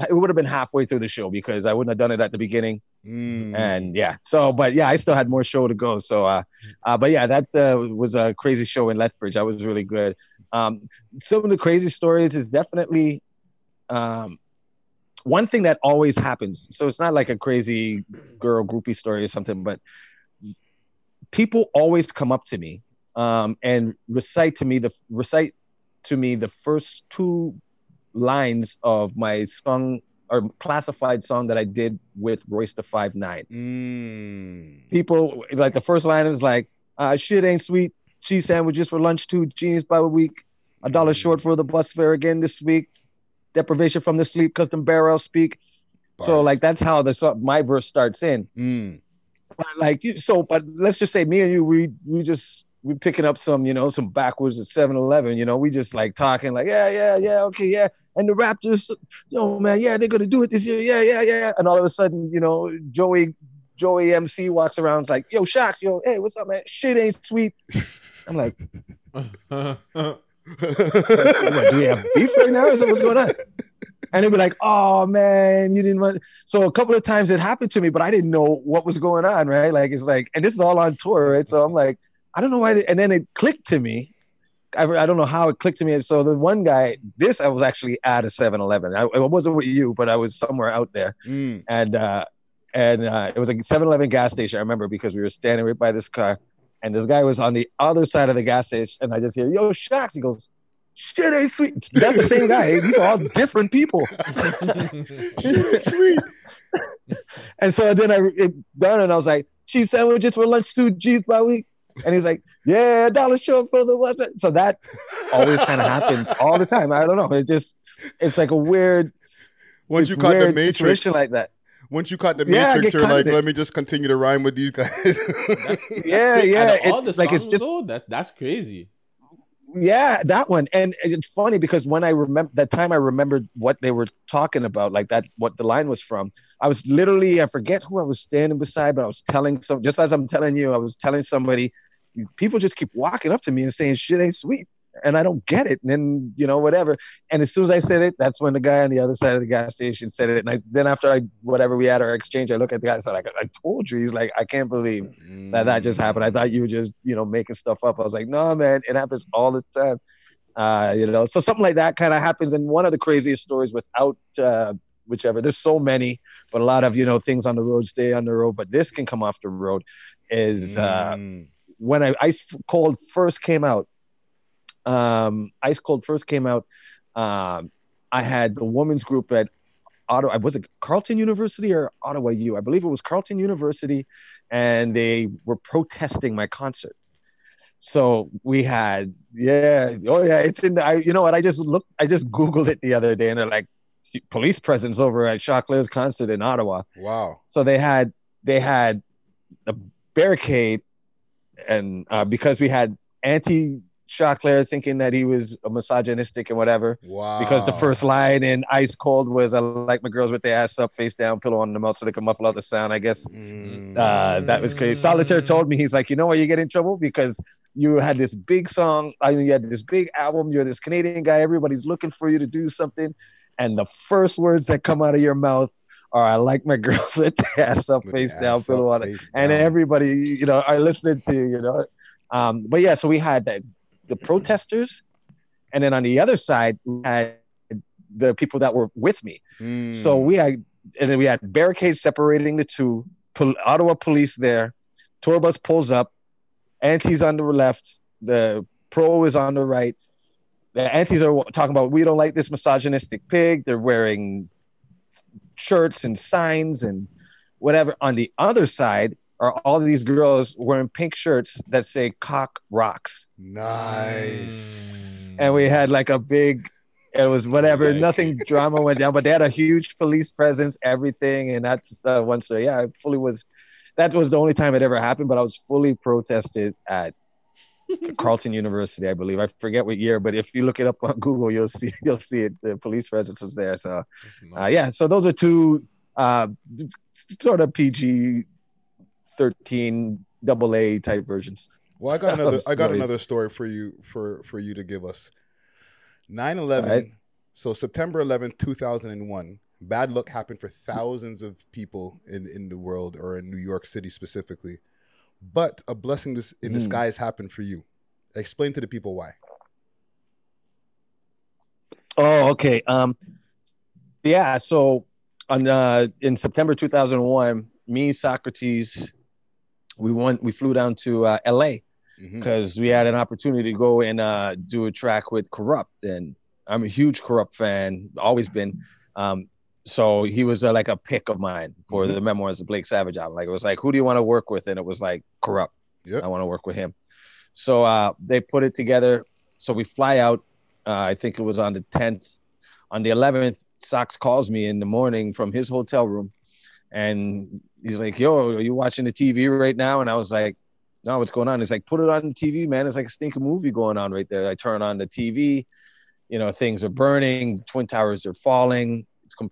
It would have been halfway through the show because I wouldn't have done it at the beginning. Mm. And yeah, so but yeah, I still had more show to go. So uh, uh but yeah, that uh, was a crazy show in Lethbridge. That was really good. Um, some of the crazy stories is definitely um one thing that always happens. So it's not like a crazy girl groupie story or something, but people always come up to me um, and recite to me the recite to me the first two lines of my song or classified song that I did with Royce the Five Nine. Mm. People like the first line is like, uh, "Shit ain't sweet. Cheese sandwiches for lunch, two jeans by a week. A dollar short for the bus fare again this week. Deprivation from the sleep, custom barrel speak." So like that's how the my verse starts in. Mm. But like so, but let's just say me and you, we we just we picking up some, you know, some backwards at 7-Eleven, you know, we just like talking like, yeah, yeah, yeah, okay, yeah. And the Raptors, yo, man, yeah, they're gonna do it this year, yeah, yeah, yeah. And all of a sudden, you know, Joey Joey MC walks around, is like, yo, Shocks, yo, hey, what's up, man? Shit ain't sweet. I'm like, what, do we have beef right now? Is that what's going on? And they'd be like, oh man, you didn't want. So a couple of times it happened to me, but I didn't know what was going on, right? Like it's like, and this is all on tour, right? So I'm like, I don't know why. They, and then it clicked to me. I, I don't know how it clicked to me. So the one guy, this I was actually at a 7-Eleven. I, I wasn't with you, but I was somewhere out there, Mm. and uh, and uh, it was a 7-Eleven gas station. I remember because we were standing right by this car, and this guy was on the other side of the gas station, and I just hear, "Yo, Shocks." He goes, "Shit ain't sweet." That's the same guy. These are all different people. Sweet. and so then I it done, and I was like, "Cheese sandwiches for lunch, two G's by week." And he's like, "Yeah, dollar short for the what?" So that always kind of happens all the time. I don't know. It just it's like a weird. Once you caught the Matrix, situation like that. Once you caught the Yeah, Matrix, get you're like, let me just continue to rhyme with these guys. Yeah, Cra- yeah. out of all the like it's just though, that that's crazy. Yeah, that one. And it's funny because when I remember that time, I remembered what they were talking about, like that, what the line was from. I was literally, I forget who I was standing beside, but I was telling some, just as I'm telling you, I was telling somebody, people just keep walking up to me and saying shit ain't sweet. And I don't get it. And then, you know, whatever. And as soon as I said it, that's when the guy on the other side of the gas station said it. And I, then after I, whatever we had our exchange, I look at the guy and said, like, I told you. He's like, I can't believe that that just happened. I thought you were just, you know, making stuff up. I was like, no, man, it happens all the time. Uh, you know, so something like that kind of happens. And one of the craziest stories without, uh, whichever, there's so many, but a lot of, you know, things on the road stay on the road, but this can come off the road is, uh, when I Ice Cold first came out, um, Ice Cold first came out, um, I had the women's group at Ottawa. Was it Carleton University or Ottawa U? I believe it was Carleton University, and they were protesting my concert. So we had, yeah, oh yeah, it's in the. I, you know what? I just looked, I just googled it the other day, and they're like, police presence over at Choclair's concert in Ottawa. wow. So they had they had a barricade, and uh, because we had anti Choclair thinking that he was a misogynistic and whatever. Wow. Because the first line in Ice Cold was "I like my girls with their ass up, face down, pillow on the mouth so they can muffle out the sound." I guess uh, that was crazy. Solitair told me he's like, you know why you get in trouble because you had this big song, I mean, you had this big album. You're this Canadian guy. Everybody's looking for you to do something, and the first words that come out of your mouth are "I like my girls with their ass up, face down, pillow on it," and everybody, you know, are listening to you. You know, um, but yeah, so we had that the protesters, and then on the other side we had the people that were with me. Hmm. So we had, and then we had barricades separating the two. Pol- Ottawa police there. Tour bus pulls up. Antis on the left. The pro is on the right. The antis are talking about we don't like this misogynistic pig. They're wearing shirts and signs and whatever. On the other side are all these girls wearing pink shirts that say "cock rocks." Nice. and we had like a big it was whatever nothing drama went down but they had a huge police presence everything and that's uh, one so yeah i fully was that was the only time it ever happened but i was fully protested at carleton university i believe i forget what year but if you look it up on google you'll see you'll see it the police presence was there so uh, yeah so those are two uh sort of pg 13 double a type versions Well, I got another. I got another story for you for for you to give us. 9-11, Alright. So September eleventh, two thousand and one. Bad luck happened for thousands of people in in the world or in New York City specifically, but a blessing this in Hmm. disguise happened for you. Explain to the people why. Oh, okay. Um, yeah. So on uh, in September 2001, me, Saukrates, we went. We flew down to uh, LA because we had an opportunity to go and uh, do a track with Kurupt, and I'm a huge Kurupt fan, always been. Um, so he was uh, like a pick of mine for the memoirs of Blake Savage album. Like it was like, who do you want to work with? And it was like Kurupt. I want to work with him. So uh, they put it together. So we fly out. Uh, I think it was on the 10th. On the 11th, Sox calls me in the morning from his hotel room, and he's like, "Yo, are you watching the TV right now?" And I was like, "No, what's going on?" He's like, "Put it on the TV, man. It's like a stinking movie going on right there." I turn on the TV. You know, things are burning. Twin towers are falling. It's com-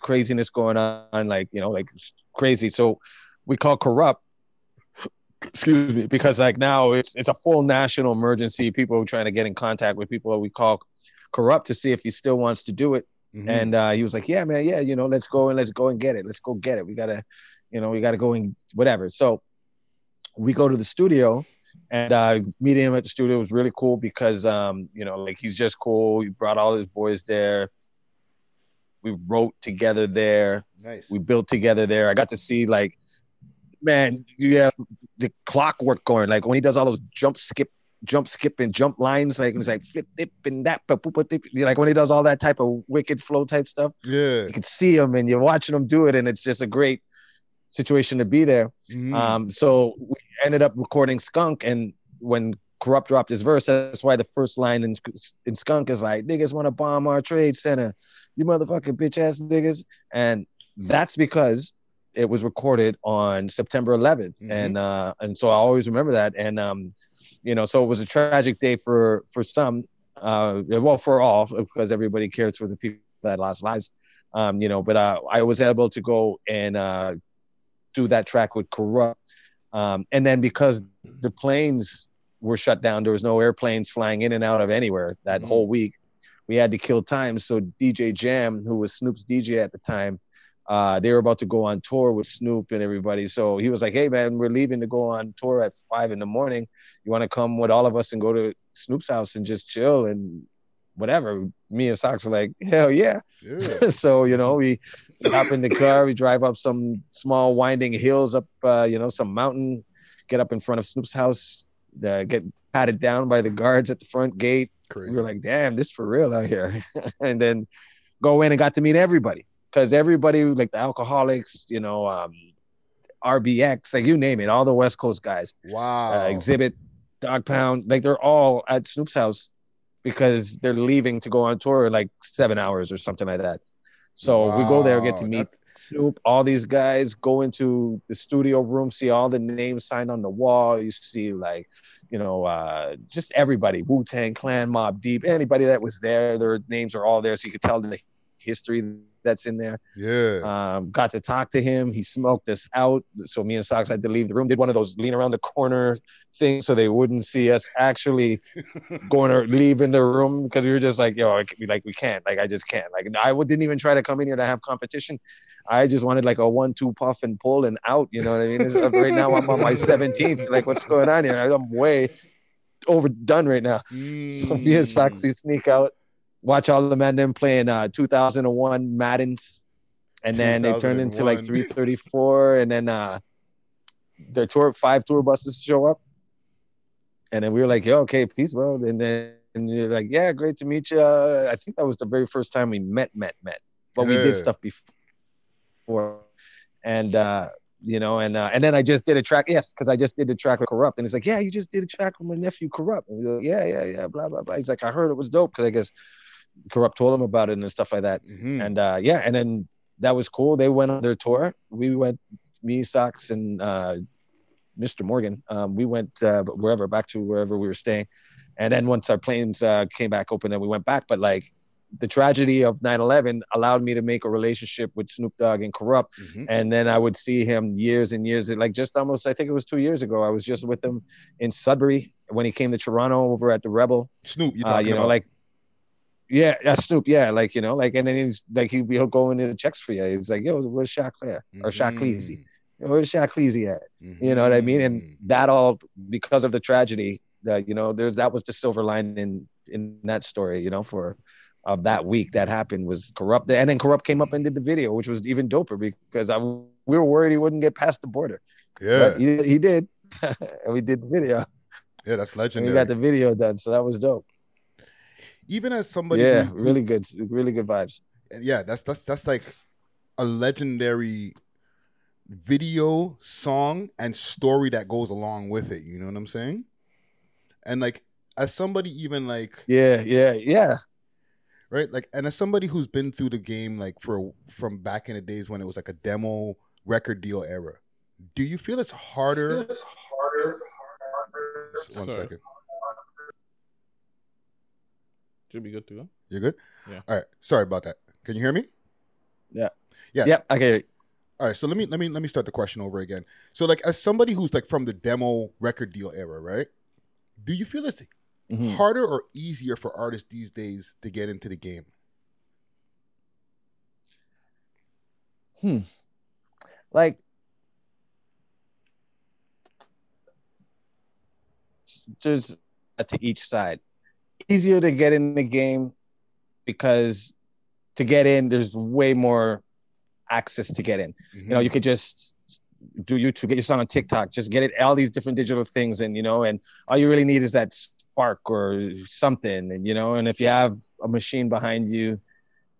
craziness going on. Like you know, like crazy. So we call Kurupt excuse me, because like now it's it's a full national emergency. People are trying to get in contact with people that we call Kurupt to see if he still wants to do it. Mhm. And uh, he was like, "Yeah, man, yeah, you know, let's go and let's go and get it. Let's go get it. We gotta, you know, we gotta go and whatever." So we go to the studio, and uh, meeting him at the studio was really cool because, um, you know, like he's just cool. He brought all his boys there. We wrote together there. Nice. We built together there. I got to see like man, you have the clockwork going. Like when he does all those jump, skip, jump, skip, and jump lines, like it's like flip, dip, and that, but boop, dip. Like when he does all that type of wicked flow type stuff. Yeah, you can see him, and you're watching him do it, and it's just a great situation to be there. Mhm. Um, so we, ended up recording Skunk, and when Kurupt dropped his verse, that's why the first line in, in Skunk is like, "Niggas want to bomb our trade center, you motherfucking bitch ass niggas," and that's because it was recorded on September 11th, and uh, and so I always remember that, and um, you know, so it was a tragic day for for some, uh, well, for all, because everybody cares for the people that lost lives, um, you know, but uh, I was able to go and uh, do that track with Kurupt, um, and then because the planes were shut down, there was no airplanes flying in and out of anywhere that whole week. We had to kill time, so DJ Jam, who was Snoop's DJ at the time uh, they were about to go on tour with Snoop and everybody. So he was like, "Hey man, we're leaving to go on tour at five in the morning. You want to come with all of us and go to Snoop's house and just chill and whatever?" Me and Socks are like, "Hell yeah!" Yeah. so you know, we hop in the car, we drive up some small winding hills, up uh, you know some mountain, get up in front of Snoop's house, uh, get patted down by the guards at the front gate. We were like, "Damn, this for real out here," and then go in and got to meet everybody because everybody like Tha Alkaholiks, you know, um, RBX, like you name it, all the West Coast guys. Wow. Uh, Xzibit, Dogg Pound, like they're all at Snoop's house because they're leaving to go on tour like seven hours or something like that. So we go there, get to Wow, meet Snoop, all these guys, go into the studio room, see all the names signed on the wall. You see like, you know, uh, just everybody, Wu Tang Clan, Mobb Deep, anybody that was there, their names are all there, so you could tell the history that's in there. Yeah. Um, got to talk to him. He smoked us out. So me and Socks had to leave the room. Did one of those lean around the corner things so they wouldn't see us actually going or leaving the room because we were just like, yo, like we can't. Like I just can't. Like I didn't even try to come in here to have competition. I just wanted like a one-two puff and pull and out. You know what I mean? It's, uh, right now I'm on my 17th. Like what's going on here? I'm way overdone right now. So me and Socks we sneak out watch all the men them playing uh 2001 Maddens, and then they turned into like 334, and then uh their tour five tour buses show up, and then we were like, "Yo, okay, peace, bro." And then and you're like, "Yeah, great to meet you." I think that was the very first time we met, met, met, but we did stuff before, and uh you know, and uh, and then I just did a track, yes, because I just did the track with Kurupt, and he's like, yeah, you just did a track with my nephew Kurupt, and we go, yeah, yeah, yeah, blah blah blah. He's like, I heard it was dope because I guess Kurupt told him about it and stuff like that. And uh, yeah, and then that was cool. They went on their tour. We went, me, Socks, and uh, Mr. Morgan. Um, we went uh, wherever, back to wherever we were staying. And then once our planes uh, came back open, then we went back. But like the tragedy of 9/11 allowed me to make a relationship with Snoop Dogg and Kurupt. And then I would see him years and years, like just almost, I think it was two years ago. I was just with him in Sudbury when he came to Toronto over at the Rebel. Snoop, you uh, you know, about? like yeah, yeah, Snoop, yeah, like you know, like and then he's like he, he'll go into the checks for you. He's like, yo, where's Choclair or mm-hmm. Shaq Cleasy? Where's Shaq Cleasy at? You know what I mean? And mm-hmm. that all because of the tragedy that you know, there's that was the silver line in in that story, you know, for of that week that happened was Kurupt and then Kurupt came up and did the video which was even doper because I, we were worried he wouldn't get past the border Yeah. But he, he did and we did the video Yeah, that's and we got the video done so that was dope Even as somebody, yeah who- who- really good really good vibes yeah, that's that's that's like a legendary video, song, and story that goes along with it. You know what I'm saying? And like as somebody even like yeah yeah yeah right like and as somebody who's been through the game like for from back in the days when it was like a demo record deal era do you feel it's harder It's harder. one Sorry. second Should be good to go. you're good Yeah. all right sorry about that can you hear me yeah yeah yep i can all right so let me let me let me start the question over again so like as somebody who's like from the demo record deal era right do you feel it's Mhm. harder or easier for artists these days to get into the game Hmm. Like there's to each side. Easier to get in the game because to get in, there's way more access to get in. You know, mm-hmm. you could just do YouTube, get your song on TikTok, just get it all these different digital things, and you know, and all you really need is that spark or something, and you know, and if you have a machine behind you,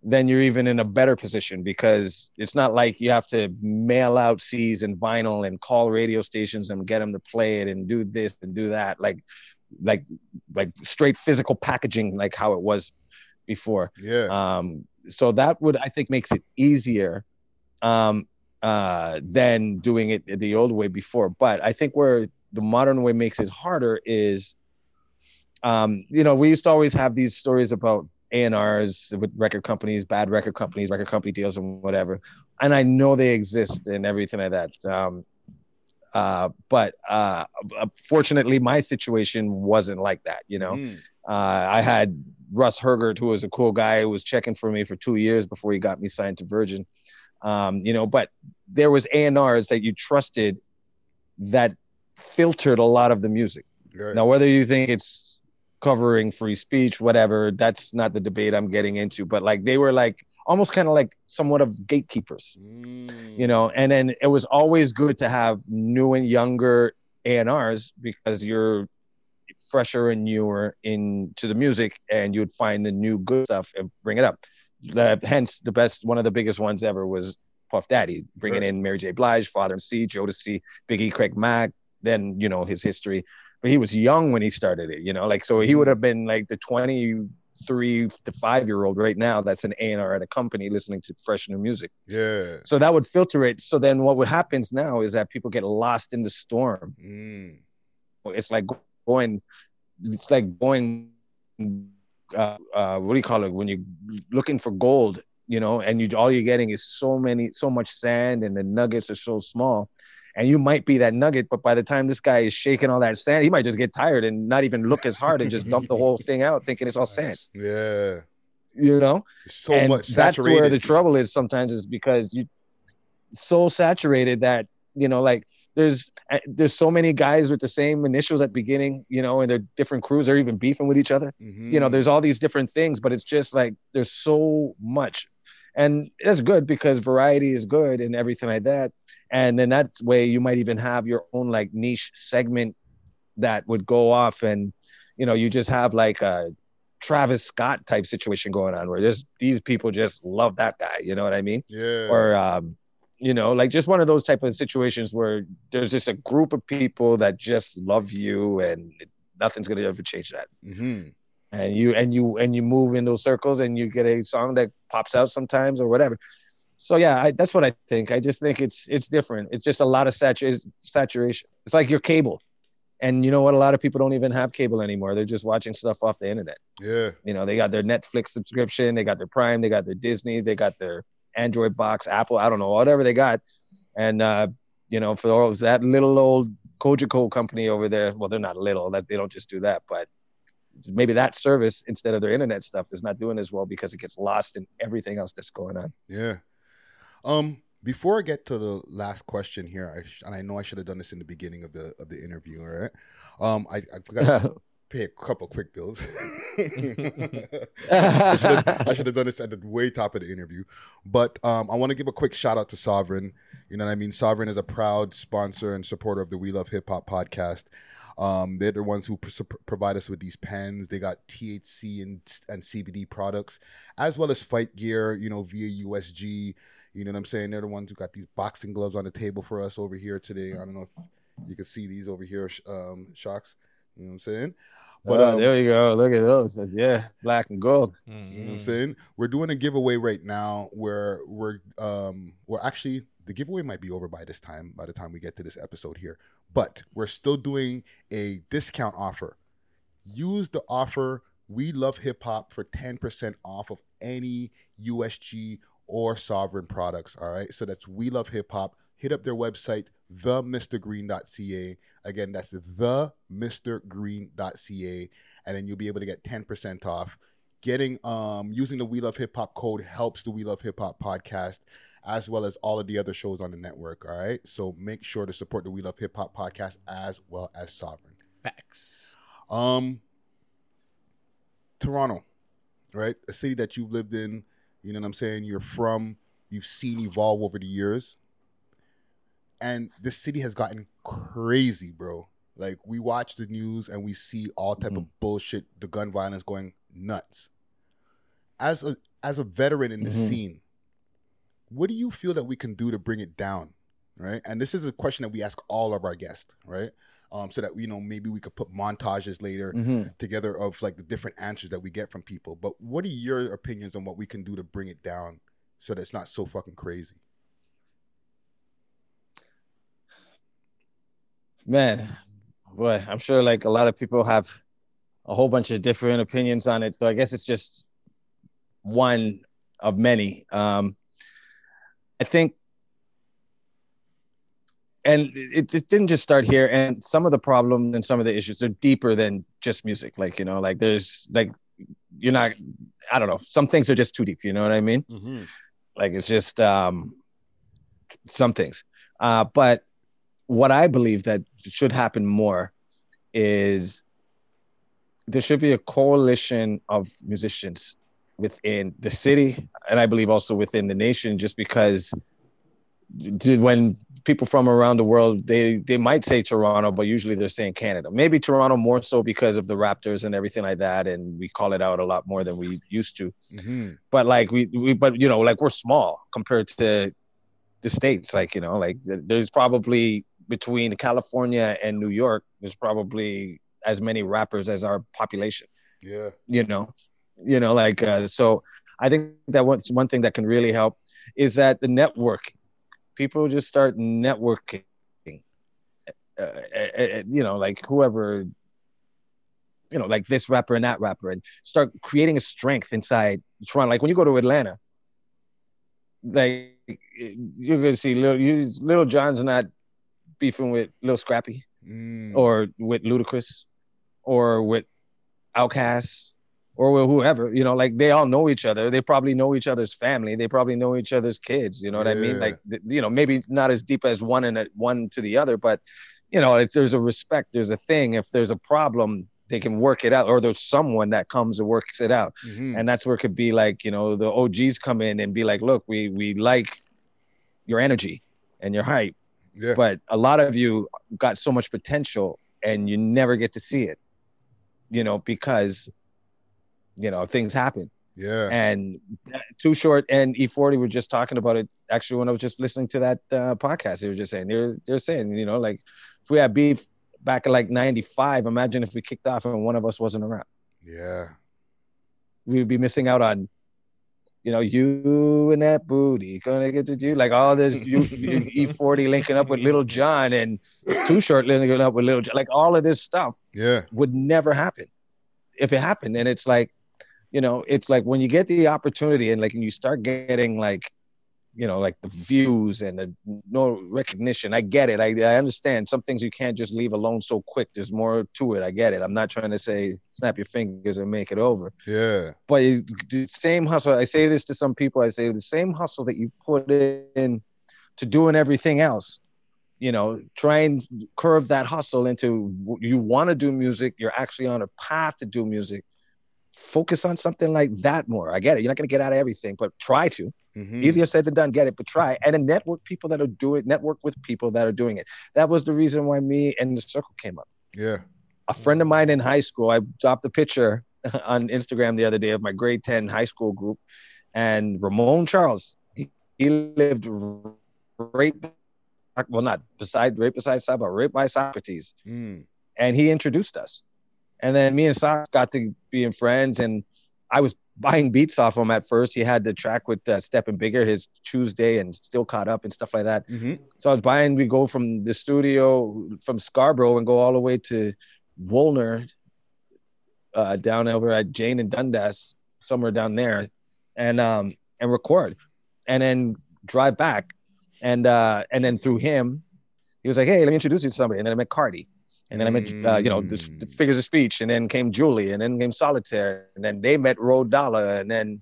then you're even in a better position because it's not like you have to mail out C's and vinyl and call radio stations and get them to play it and do this and do that like like like straight physical packaging like how it was before. Yeah. Um so that would I think makes it easier um uh than doing it the old way before. But I think where the modern way makes it harder is um you know we used to always have these stories about A&Rs with record companies, bad record companies, record company deals and whatever. And I know they exist and everything like that. Um uh but uh fortunately my situation wasn't like that, you know. Mm. Uh, I had Russ Hergert, who was a cool guy, who was checking for me for two years before he got me signed to Virgin. Um, you know, but there was A&Rs that you trusted that filtered a lot of the music. Right. Now, whether you think it's covering free speech, whatever, that's not the debate I'm getting into. But like they were like almost kind of like somewhat of gatekeepers, you know. And then it was always good to have new and younger A&Rs because you're fresher and newer into the music, and you'd find the new good stuff and bring it up. The, hence, the best, one of the biggest ones ever was Puff Daddy, bringing Right. in Mary J. Blige, Father MC, Jodeci, Biggie, Craig Mack. Then you know his history, but he was young when he started it. You know, like so he hmm. would have been like the twenty-three to five-year-old right now. That's an A and R at a company listening to fresh new music. Yeah. So that would filter it. So then what would happens now is that people get lost in the storm. Mm. It's like going, it's like going, uh, uh, what do you call it? When you're looking for gold, you know, and you all you're getting is so many, so much sand, and the nuggets are so small. And you might be that nugget, but by the time this guy is shaking all that sand, he might just get tired and not even look as hard and just dump the whole thing out, thinking it's all sand. Yeah. You know, So and much that's where the trouble is sometimes is because you so saturated that you know like there's uh, there's so many guys with the same initials at beginning you know and they're different crews are even beefing with each other. You know there's all these different things but it's just like there's so much and that's good because variety is good and everything like that and then that's way you might even have your own like niche segment that would go off and you know you just have like a Travis Scott type situation going on where there's these people just love that guy, you know what I mean? Yeah. Or um, you know, like just one of those type of situations where there's just a group of people that just love you and nothing's gonna ever change that. Mm-hmm. And you and you and you move in those circles and you get a song that pops out sometimes or whatever. So yeah, I, that's what I think. I just think it's it's different. It's just a lot of satur- saturation. It's like your cable. And you know what? A lot of people don't even have cable anymore. They're just watching stuff off the internet. Yeah. You know, they got their Netflix subscription, they got their Prime, they got their Disney, they got their Android box, Apple, I don't know, whatever they got. And uh, you know, for those that little old Kojiko company over there, well, they're not little, that they don't just do that, but maybe that service instead of their internet stuff is not doing as well because it gets lost in everything else that's going on. Yeah. Um, before I get to the last question here, I sh- and I know I should have done this in the beginning of the of the interview. All right. Um, I I forgot to pay a couple quick bills. I should have- I should have done this at the way top of the interview, but um, I want to give a quick shout out to Sovereign. You know what I mean? Sovereign is a proud sponsor and supporter of the We Love Hip Hop podcast. Um, they're the ones who pr- provide us with these pens. They got THC and, and CBD products, as well as fight gear, you know, via USG. You know what I'm saying? They're the ones who got these boxing gloves on the table for us over here today. I don't know if you can see these over here, um, Shocks. You know what I'm saying? But um, there you go. Look at those. Yeah, black and gold. you know what I'm saying? We're doing a giveaway right now where we're um we're actually the giveaway might be over by this time, by the time we get to this episode here. But we're still doing a discount offer. Use the offer We Love Hip Hop for 10% off of any USG or sovereign products. All right. So that's We Love Hip Hop. Hit up their website, themrgreen.ca. Again, that's themrgreen.ca. And then you'll be able to get 10% off. Getting um using the We Love Hip Hop code helps the We Love Hip Hop podcast as well as all of the other shows on the network. All right. So make sure to support the We Love Hip Hop podcast as well as Sovereign. Facts. Um Toronto, right? A city that you've lived in, you know what I'm saying? You're from, you've seen evolve over the years. And this city has gotten crazy, bro. Like we watch the news and we see all type of bullshit, the gun violence going nuts. as a as a veteran in the Mhm. scene, what do you feel that we can do to bring it down? Right. And this is a question that we ask all of our guests, right? Um, so that you know maybe we could put montages later Mhm. together of like the different answers that we get from people. But what are your opinions on what we can do to bring it down so that it's not so fucking crazy? Man, boy, I'm sure like a lot of people have a whole bunch of different opinions on it. So I guess it's just one of many. Um, I think, and it, it didn't just start here. And some of the problems and some of the issues are deeper than just music. Like you know, like there's like you're not. I don't know. Some things are just too deep. You know what I mean? Mm-hmm. like it's just um some things uh but what i believe that should happen more is there should be a coalition of musicians within the city and i believe also within the nation just because when people from around the world they they might say toronto but usually they're saying canada maybe toronto more so because of the raptors and everything like that and we call it out a lot more than we used to Mm-hmm. but like we, we but you know like we're small compared to the states like you know like there's probably between california and new york there's probably as many rappers as our population Yeah. you know you know like uh, so i think that one, one thing that can really help is that the network people just start networking uh, uh, uh, you know like whoever you know like this rapper and that rapper and start creating a strength inside toronto like when you go to atlanta like you're gonna see little you, Lil Jon's not beefing with Lil Scrappy Mm. or with ludacris or with outcasts or whoever you know like they all know each other. They probably know each other's family. They probably know each other's kids. You know what i mean? Like you know maybe not as deep as one and one to the other but you know if there's a respect there's a thing. If there's a problem they can work it out or there's someone that comes and works it out. Mhm. and that's where it could be like you know the og's come in and be like look we we like your energy and your hype Yeah. but a lot of you got so much potential and you never get to see it you know because you know things happen Yeah. and too short and e40 were just talking about it actually when i was just listening to that uh, podcast they were just saying they're they're saying you know like if we had beef back in like 95 imagine if we kicked off and one of us wasn't around Yeah. we would be missing out on you know you and that booty gonna get to you like all this you, you e40 linking up with Lil Jon and too short linking up with Lil Jon like all of this stuff Yeah. would never happen if it happened and it's like you know it's like when you get the opportunity and like and you start getting like you know like the views and the no recognition i get it. I, I understand some things you can't just leave alone so quick. There's more to it. I get it. I'm not trying to say snap your fingers and make it over. Yeah. but the same hustle i say this to some people i say the same hustle that you put in to doing everything else you know try and curve that hustle into you want to do music you're actually on a path to do music focus on something like that more i get it you're not going to get out of everything but try to Mhm. easier said than done get it but try and then network people that are doing network with people that are doing it that was the reason why me and the circle came up Yeah. a friend of mine in high school, I dropped a picture on Instagram the other day of my grade 10 high school group. And Ramon Charles, he, he lived right, well, not beside, right beside Saba, right by Saukrates. Mm. And he introduced us. And then me and Sox got to being friends. And I was buying beats off him at first. He had the track with uh, Stepping Bigger, his Tuesday, and still caught up and stuff like that. Mm-hmm. So I was buying, we go from the studio from Scarborough and go all the way to Woolner, uh, down over at Jane and Dundas, somewhere down there, and um and record, and then drive back, and uh and then through him, he was like, hey, let me introduce you to somebody, and then I met Cardi. And then I met, uh, you know, the, the figures of speech, and then came Julie, and then came Solitair, and then they met Road Dollar, and then,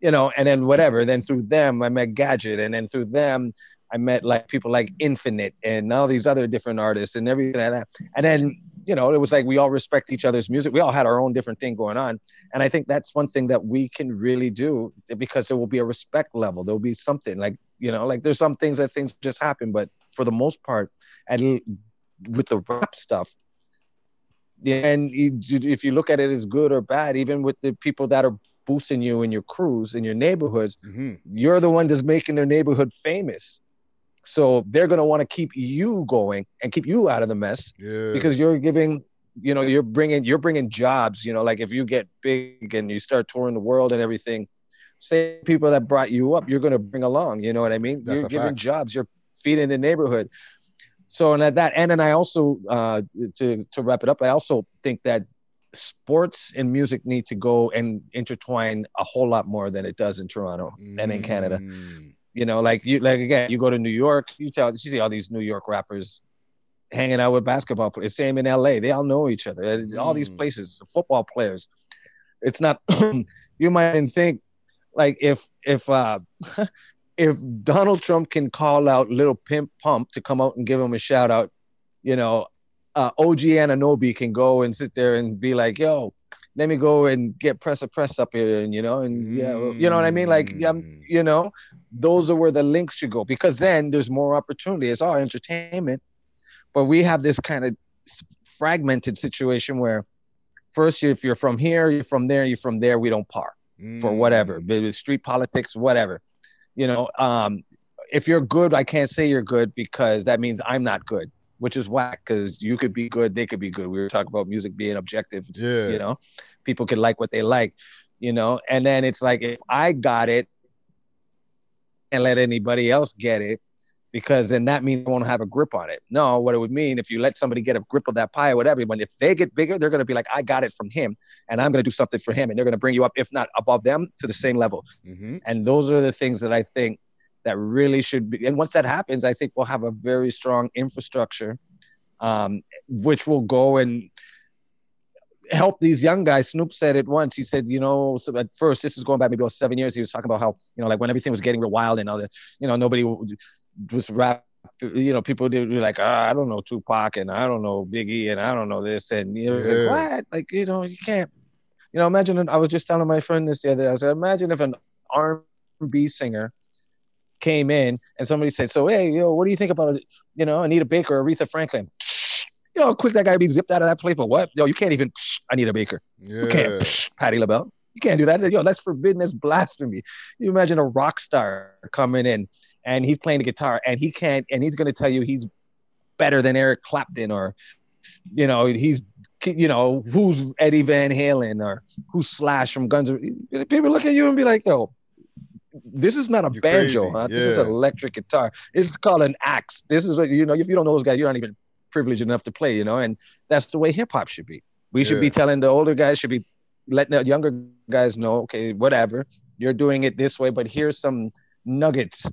you know, and then whatever. Then through them, I met Gadget, and then through them, I met like people like Infinite and all these other different artists and everything like that. And then, you know, it was like we all respect each other's music. We all had our own different thing going on. And I think that's one thing that we can really do because there will be a respect level. There'll be something like, you know, like there's some things that things just happen, but for the most part, at with the rap stuff, and if you look at it as good or bad, even with the people that are boosting you in your crews in your neighborhoods, Mm-hmm. you're the one that's making their neighborhood famous. So they're gonna want to keep you going and keep you out of the mess Yeah. because you're giving, you know, you're bringing you're bringing jobs. You know, like if you get big and you start touring the world and everything, same people that brought you up, you're gonna bring along. You know what I mean? That's you're giving fact. jobs. You're feeding the neighborhood. So and at that, end, and I also uh, to to wrap it up, I also think that sports and music need to go and intertwine a whole lot more than it does in Toronto and in Canada. Mm. You know, like you like again, you go to New York, you tell you see all these New York rappers hanging out with basketball players. Same in LA, they all know each other. All these places, football players. It's not. you might even think like if if uh if Donald Trump can call out Little Pimp Pump to come out and give him a shout out, you know, uh, OG Anunoby can go and sit there and be like, "Yo, let me go and get Pressa press up here," and you know, and yeah, you know what I mean? Like, um, you know, those are where the links should go because then there's more opportunity. It's all entertainment, but we have this kind of fragmented situation where first, if you're from here, you're from there, you're from there, we don't par for whatever, be street politics, whatever. You know, um, if you're good, I can't say you're good because that means I'm not good, which is whack. Because you could be good, they could be good. We were talking about music being objective. Yeah. You know, people could like what they like. You know, and then it's like if I got it and let anybody else get it, because then that means I won't have a grip on it. No, what it would mean if you let somebody get a grip of that pie or whatever, when if they get bigger, they're going to be like, I got it from him, and I'm going to do something for him, and they're going to bring you up, if not above them, to the same level. Mm-hmm. And those are the things that I think that really should be. And once that happens, I think we'll have a very strong infrastructure, um, which will go and help these young guys. Snoop said it once. He said, you know, so at first, this is going back maybe about seven years. He was talking about how, you know, like when everything was getting real wild and all that, you know, nobody was rap. You know, people did be like, ah, I don't know Tupac and I don't know Biggie and I don't know this and you know, Yeah. like what? Like you know, you can't. You know, imagine. I was just telling my friend this the other day. I said, imagine if an R&B singer came in and somebody said, "So, hey, you know, what do you think about you know Anita Baker Aretha Franklin?" You know, how quick that guy be zipped out of that place. But what? Yo, you can't even Anita Baker. You can't Yeah. Patti LaBelle. You can't do that. Yo, that's forbidden. That's blasphemy. You imagine a rock star coming in and he's playing the guitar and he can't, and he's going to tell you he's better than Eric Clapton or, you know, he's, you know, who's Eddie Van Halen or who's Slash from Guns. People look at you and be like, yo, this is not a You're banjo, crazy. huh? This is an electric guitar. This is called an axe. This is what you know. If you don't know those guys, you're not even privileged enough to play. You know, and that's the way hip hop should be. We should be telling the older guys should be letting the younger guys know, okay, whatever, you're doing it this way, but here's some nuggets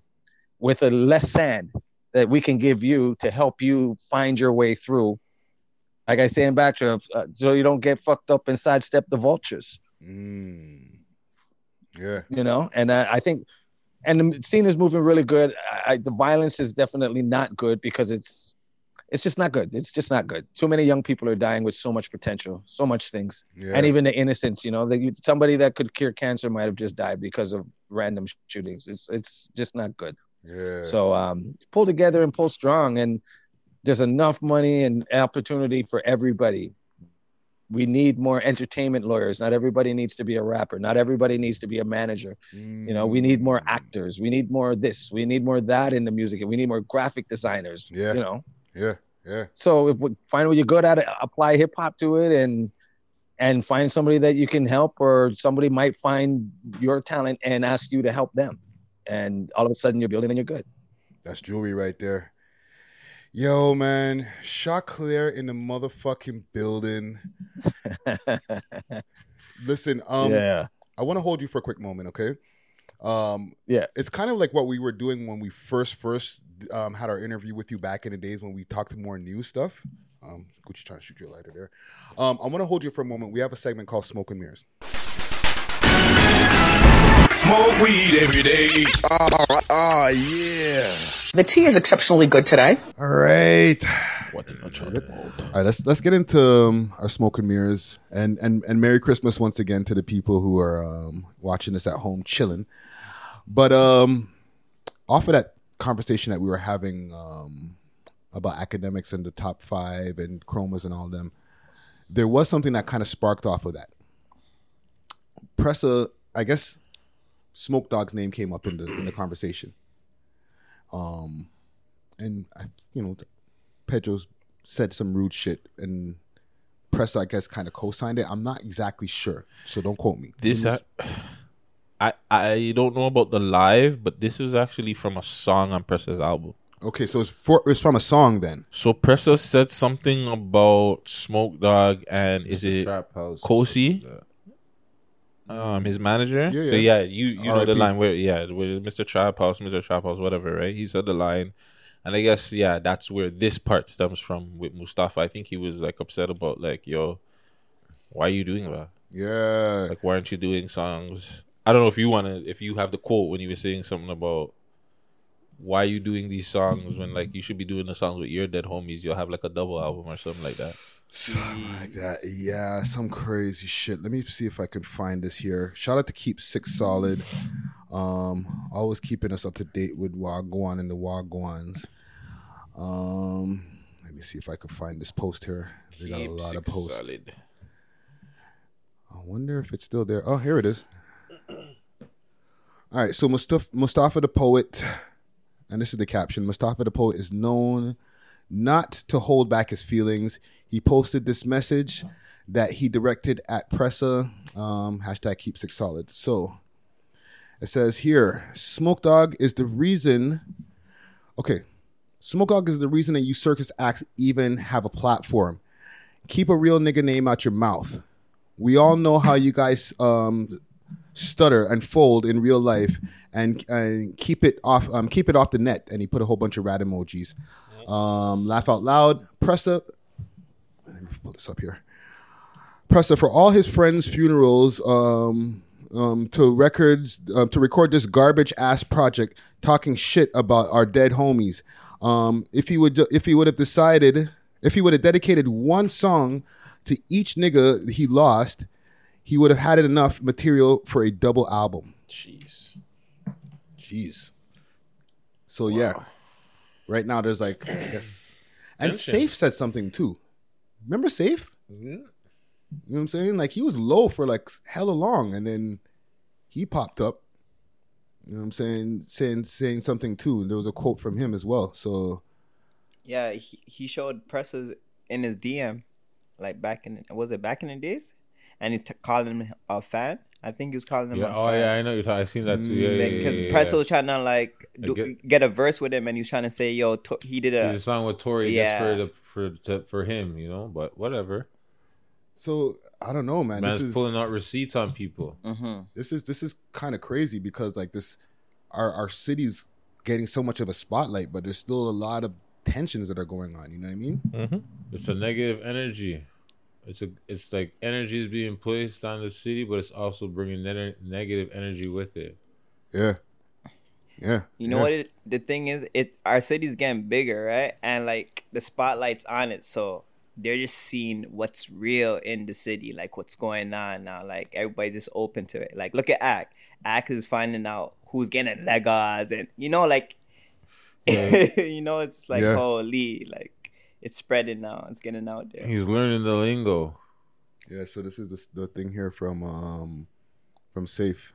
with a less sand that we can give you to help you find your way through. Like I say in Backdrop, uh, so you don't get fucked up and sidestep the vultures Mm. Yeah. you know and I, I think and the scene is moving really good I, I, the violence is definitely not good because it's it's just not good it's just not good too many young people are dying with so much potential so much things Yeah. and even the innocence you know that you, somebody that could cure cancer might have just died because of random shootings it's it's just not good Yeah. so um pull together and pull strong and there's enough money and opportunity for everybody. We need more entertainment lawyers. Not everybody needs to be a rapper. Not everybody needs to be a manager. You know we need more actors. We need more this. We need more that in the music. We need more graphic designers Yeah. you know? Yeah. Yeah. so if we find what you're good at apply hip hop to it and and find somebody that you can help or somebody might find your talent and ask you to help them and all of a sudden you're building and you're good That's jewelry right there. Yo, man. Choclair in the motherfucking building. Listen, um, Yeah. I want to hold you for a quick moment, okay? Um, yeah, it's kind of like what we were doing when we first first um, had our interview with you back in the days when we talked more new stuff. Um, Gucci trying to shoot your lighter there. Um, I want to hold you for a moment. We have a segment called Smoke and Mirrors. Smoke weed every day. Oh, oh yeah. The tea is exceptionally good today. All right. All right, let's let's get into um, our smoke and mirrors and and and Merry Christmas once again to the people who are um, watching this at home chilling. But um, off of that conversation that we were having um, about Akademiks and the top five and chromas and all of them, there was something that kind of sparked off of that. Pressa I guess Smoke Dawg's name came up in the in the conversation. Um, and I, you know, Pedro said some rude shit, and Press I guess kind of co-signed it. I'm not exactly sure, so don't quote me. This I, I I don't know about the live, but this was actually from a song on Pressa's album. okay, so it's for it's from a song then. So Pressa said something about Smoke Dawg and is it Trap House. Kosi? Um, his manager. Yeah, So yeah. yeah, you you know the line where yeah, with Mr. Trap House, Mr. Trap House, whatever, right? He said the line, and I guess yeah, that's where this part stems from with Mustafa. I think he was like upset about like, yo, why are you doing that? Yeah, Like, why aren't you doing songs? I don't know if you wanna if you have the quote when you were saying something about why are you doing these songs when like you should be doing the songs with your dead homies. You'll have like a double album or something like that. Something like that. Yeah, some crazy shit. Let me see if I can find this here. Shout out to Keep Six Solid. Um, always keeping us up to date with Wagwan and the Wagwans. Um, let me see if I can find this post here. They got a lot of posts. solid. I wonder if it's still there. Oh, here it is. All right, so Mustafa, Mustafa the poet, and this is the caption Mustafa the poet is known not to hold back his feelings. He posted this message that he directed at Pressa, um, hashtag keep six solid. So it says here Smoke Dawg is the reason. Okay, Smoke Dawg is the reason that you circus acts even have a platform. Keep a real nigga name out your mouth. We all know how you guys um, stutter and fold in real life, and and keep it off um, keep it off the net. And he put a whole bunch of rat emojis. Um, laugh out loud. Pressa. Let me pull this up here. Pressa for all his friends' funerals. Um, um, to records um, to record this garbage ass project, talking shit about our dead homies. Um, if he would if he would have decided if he would have dedicated one song to each nigga he lost, he would have had enough material for a double album. Jeez. Jeez. So yeah, right now there's like I guess, and Tension. Safe said something too. Remember Safe? Mm-hmm. You know what I'm saying? Like he was low for like hella long, and then he popped up. You know what I'm saying? Saying saying something too, and there was a quote from him as well. So Yeah, he, he showed presses in his DM, like back in was it back in the days, and he t- called him a fan. I think he was calling him Yeah, a oh fan. yeah, I know you're talking. I seen that too. Yeah, yeah, yeah, Because yeah, Press yeah. was trying to like I do, get- get, a verse with him, and he was trying to say, "Yo, to, he did a a song with Tory Yeah. just for the for to, for him, you know. But whatever. so I don't know, man. Man's this is pulling out receipts on people. Mm-hmm. this is this is kind of crazy because like this, our our city's getting so much of a spotlight, but there's still a lot of tensions that are going on. You know what I mean? Mm-hmm. It's a negative energy. It's a it's like energy is being placed on the city, but it's also bringing ne- negative energy with it. Yeah, yeah. You know what it, the thing is? It our city's getting bigger, right? And like the spotlight's on it, so they're just seeing what's real in the city, like what's going on now. Like everybody's just open to it. Like look at Act. Act is finding out who's getting Legos, and you know, like you know, it's like Yeah. holy, like it's spreading now. It's getting out there. He's learning the lingo. Yeah, so this is the, the thing here from um from Safe.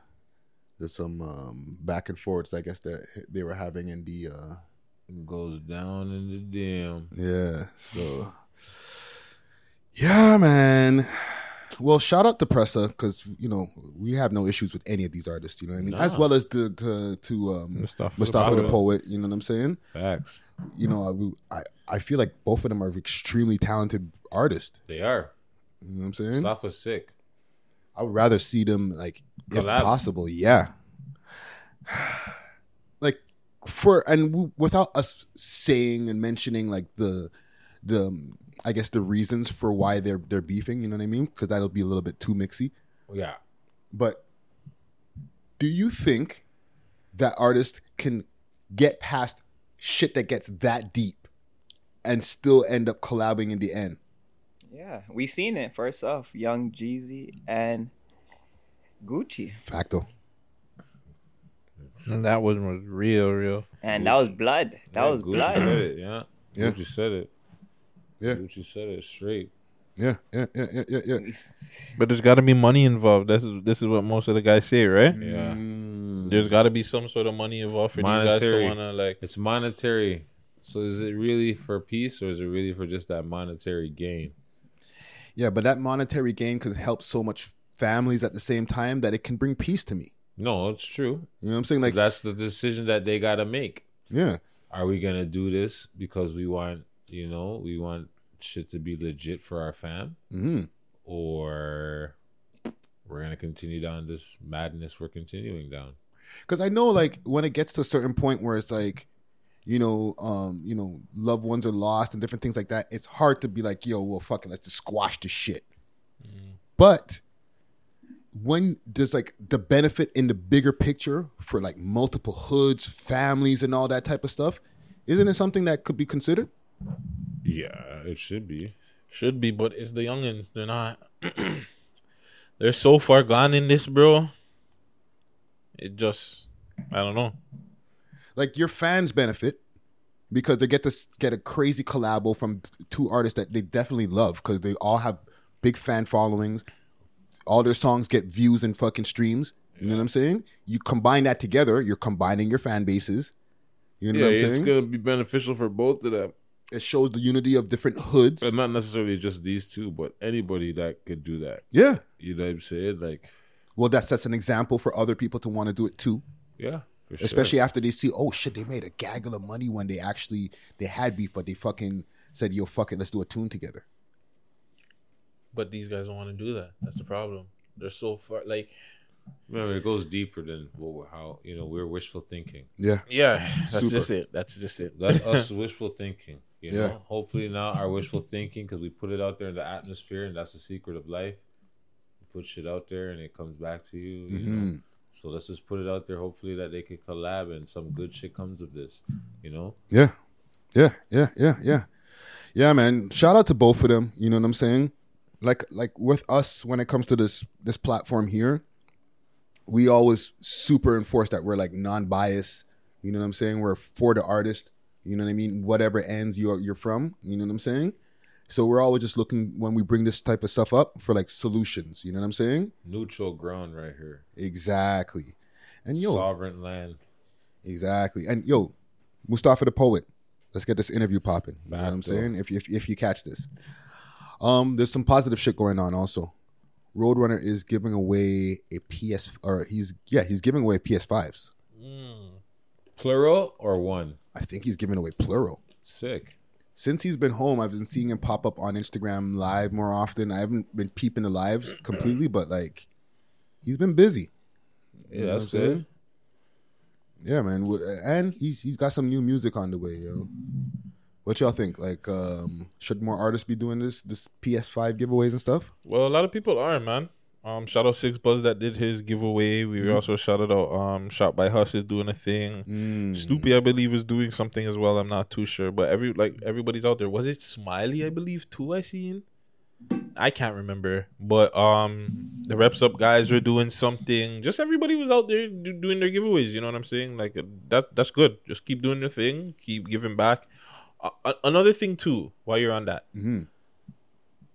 There's some um back and forths, I guess that they were having in the uh goes down in the dam. Yeah, so yeah, man. Well, shout out to Pressa because you know we have no issues with any of these artists. You know what I mean, as well as to to, to um, Mustafa Mustafa, the the Poet. poet. You know what I'm saying? Facts. You know, I, I I feel like both of them are extremely talented artists. They are. You know what I'm saying? Mustafa's sick. I would rather see them like, if Collab. possible, yeah. Like for and w- without us saying and mentioning like the the um, I guess the reasons for why they're they're beefing. You know what I mean? Because that'll be a little bit too mixy. Yeah. But do you think that artists can get past shit that gets that deep and still end up collabing in the end? Yeah, we seen it first off. Young Jeezy and Gucci, Facto. And that one was real, real. and that was blood. That Yeah, was Gucci blood. Said it, yeah. Yeah. Gucci said it. Yeah. Gucci said it straight. Yeah, yeah, yeah, yeah, yeah. yeah. But there's got to be money involved. This is this is what most of the guys say, right? Yeah. Mm. There's got to be some sort of money involved for these guys to monetary. wanna like. It's monetary. So is it really for peace or is it really for just that monetary gain? Yeah, but that monetary gain could help so much families at the same time that it can bring peace to me. No, it's true. You know what I'm saying? Like that's the decision that they gotta make. Yeah. Are we gonna do this because we want, you know, we want shit to be legit for our fam, Mhm. or we're gonna continue down this madness we're continuing down? because I know like when it gets to a certain point where it's like, you know, um, you know, loved ones are lost and different things like that. It's hard to be like, yo, well, fuck it, let's just squash the shit. But when there's like the benefit in the bigger picture for like multiple hoods, families, and all that type of stuff, isn't it something that could be considered? Yeah, it should be. Should be, but it's the youngins. They're not. They're so far gone in this, bro. It just, I don't know. like your fans benefit because they get to get a crazy collabo from two artists that they definitely love because they all have big fan followings. All their songs get views and fucking streams. You know what I'm saying? You combine that together, you're combining your fan bases. You know yeah, what I'm it's saying? It's gonna be beneficial for both of them. It shows the unity of different hoods. But not necessarily just these two, but anybody that could do that. Yeah. You know what I'm saying? Like, Well, that sets an example for other people to want to do it too. yeah, for sure. Especially after they see, oh shit, they made a gaggle of money when they actually they had beef, but they fucking said, yo, fuck it, let's do a tune together. But these guys don't want to do that. That's the problem. They're so far. Like, Remember, it goes deeper than what we're, how you know we're wishful thinking. Yeah. yeah, that's Super. just it. That's just it. That's us wishful thinking. You know, Yeah. hopefully now our wishful thinking because we put it out there in the atmosphere, and that's the secret of life. You put shit out there, and it comes back to you. you know? Mhm. So let's just put it out there. Hopefully that they could collab and some good shit comes of this. You know. Yeah. Yeah, yeah, yeah, yeah. Yeah, man. Shout out to both of them. You know what I'm saying? Like like with us when it comes to this this platform here, we always super enforce that we're like non-biased. You know what I'm saying? We're for the artist. You know what I mean? Whatever ends you're you're from. You know what I'm saying? So we're always just looking when we bring this type of stuff up for like solutions. You know what I'm saying? Neutral ground right here. Exactly. And yo, sovereign land. Exactly. And yo, Mustafa the poet. Let's get this interview popping. You know what I'm Back saying? If, if if you catch this. Um, there's some positive shit going on also. Roadrunner is giving away a PS or he's yeah, he's giving away PS5s. Plural or one? I think he's giving away plural. Sick. Since he's been home, I've been seeing him pop up on Instagram live more often. I haven't been peeping the lives completely, but like he's been busy. Yeah, know that's good. Yeah, man, and he's he's got some new music on the way, yo. What y'all think? Like, um, should more artists be doing this this PS5 giveaways and stuff? Well, a lot of people are, man. Um, shout out 6ixBuzz that did his giveaway. We Mhm. also shouted out um, Shot by Huss is doing a thing. Mm. Stoopy, I believe, is doing something as well. I'm not too sure, but every like everybody's out there. Was it Smiley? I believe too. I seen. I can't remember, but um, the reps up guys were doing something. Just everybody was out there do, doing their giveaways. You know what I'm saying? Like uh, that. That's good. Just keep doing your thing. Keep giving back. Uh, another thing too, while you're on that, Mhm.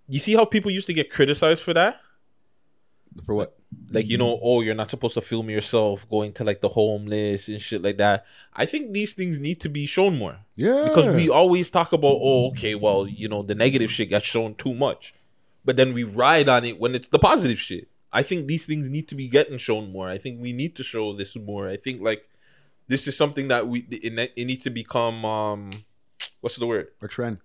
you see how people used to get criticized for that? For what? Like, you know, oh, you're not supposed to film yourself going to like the homeless and shit like that. I think these things need to be shown more. Yeah. Because we always talk about, oh, okay, well, you know, the negative shit gets shown too much. But then we ride on it when it's the positive shit. I think these things need to be getting shown more. I think we need to show this more. I think like this is something that we it, it needs to become um what's the word? A trend.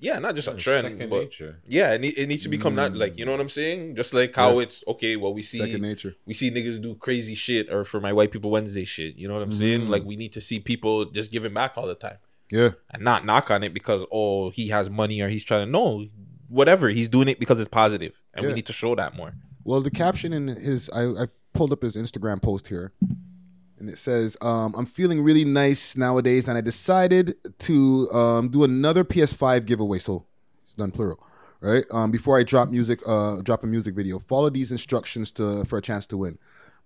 Yeah, not just a trend, second but nature. yeah, it, need, it needs to become not like you know what I'm saying. Just like how Yeah. it's okay. Well, we see Second nature. We see niggas do crazy shit, or for my white people Wednesday shit. You know what I'm saying? Mhm. Like we need to see people just giving back all the time Yeah. and not knock on it because oh he has money or he's trying to no whatever he's doing it because it's positive and we need to show that more. Well, the caption in his I, I pulled up his Instagram post here, and it says, um, "I'm feeling really nice nowadays, and I decided to um, do another PS5 giveaway." So it's done plural, right? Um, before I drop music, uh, drop a music video, follow these instructions to for a chance to win.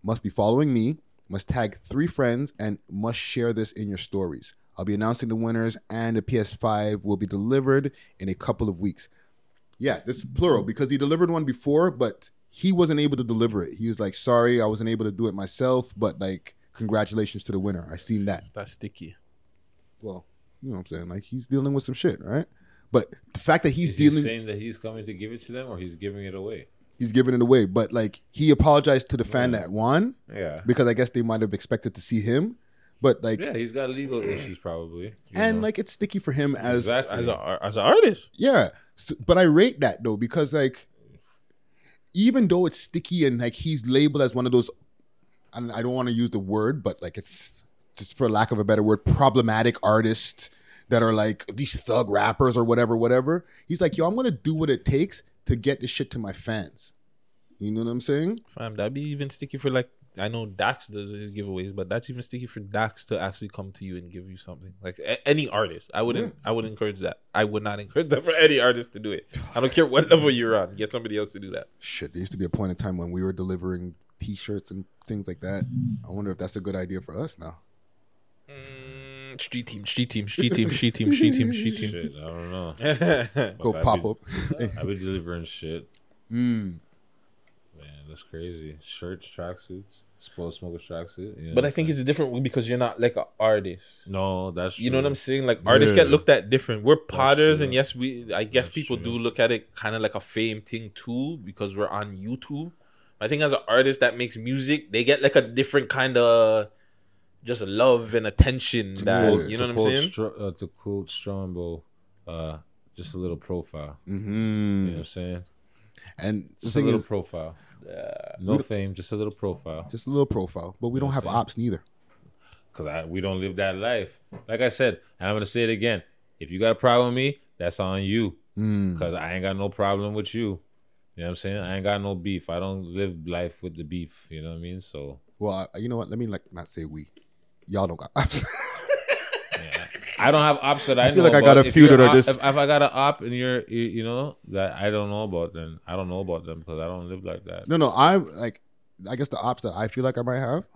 Must be following me. Must tag three friends and must share this in your stories. I'll be announcing the winners, and the PS5 will be delivered in a couple of weeks. Yeah, this is plural because he delivered one before, but he wasn't able to deliver it. He was like, "Sorry, I wasn't able to do it myself, but like, congratulations to the winner. I seen that." That's sticky. Well, you know what I'm saying? Like he's dealing with some shit, right? But the fact that he's Is he dealing, saying that he's coming to give it to them, or he's giving it away? he's giving it away. But like he apologized to the fan that won, Yeah. because I guess they might have expected to see him. But like, yeah, he's got legal issues probably. and know. like it's sticky for him as Exactly. As a as an artist. Yeah, so, but I rate that though because like, even though it's sticky and like he's labeled as one of those, and I don't want to use the word, but like it's just for lack of a better word, problematic artists that are like these thug rappers or whatever, whatever. He's like, yo, I'm gonna do what it takes to get this shit to my fans. You know what I'm saying? Fam, that'd be even sticky for like I know Dax does his giveaways, but that's even sticky for Dax to actually come to you and give you something. Like a- any artist, I wouldn't. I would encourage that. I would not encourage that for any artist to do it. I don't care what level you're on. Get somebody else to do that. Shit, there used to be a point in time when we were delivering T-shirts and things like that. I wonder if that's a good idea for us now. Street team, street team, street team, street team, street team, street team. Shit, I don't know. Go But I pop be- up. I be delivering shit. Mm. Man, that's crazy. Shirts, tracksuits, explode smoker tracksuit. you know? But I think it's a different because you're not like an artist. no, that's You know what. I'm saying? Like artists get looked at different. We're potters, and yes, we. I guess people do look at it kind of like a fame thing too because we're on YouTube. I think as an artist that makes music, they get like a different kind of just love and attention. That quote- you know what I'm saying? Stro- uh, to quote Strombo, uh, just a little profile. Mhm. You know what I'm saying? And the just a little is- profile. We no fame, just a little profile. Just a little profile, but we don't have ops neither. Cause we don't live that life. Like I said, and I'm gonna say it again. If you got a problem with me, that's on you. Mm. Cause I ain't got no problem with you. You know what I'm saying? I ain't got no beef. I don't live life with the beef. You know what I mean? So Well, I, you know what? Let me like not say we. Y'all don't got ops. I don't have ops that I, I feel know like I got a few that are just- If, if I got an op and you're, you, you know, that I don't know about, then I don't know about them because I don't live like that. no, no. I'm like, I guess the ops that I feel like I might have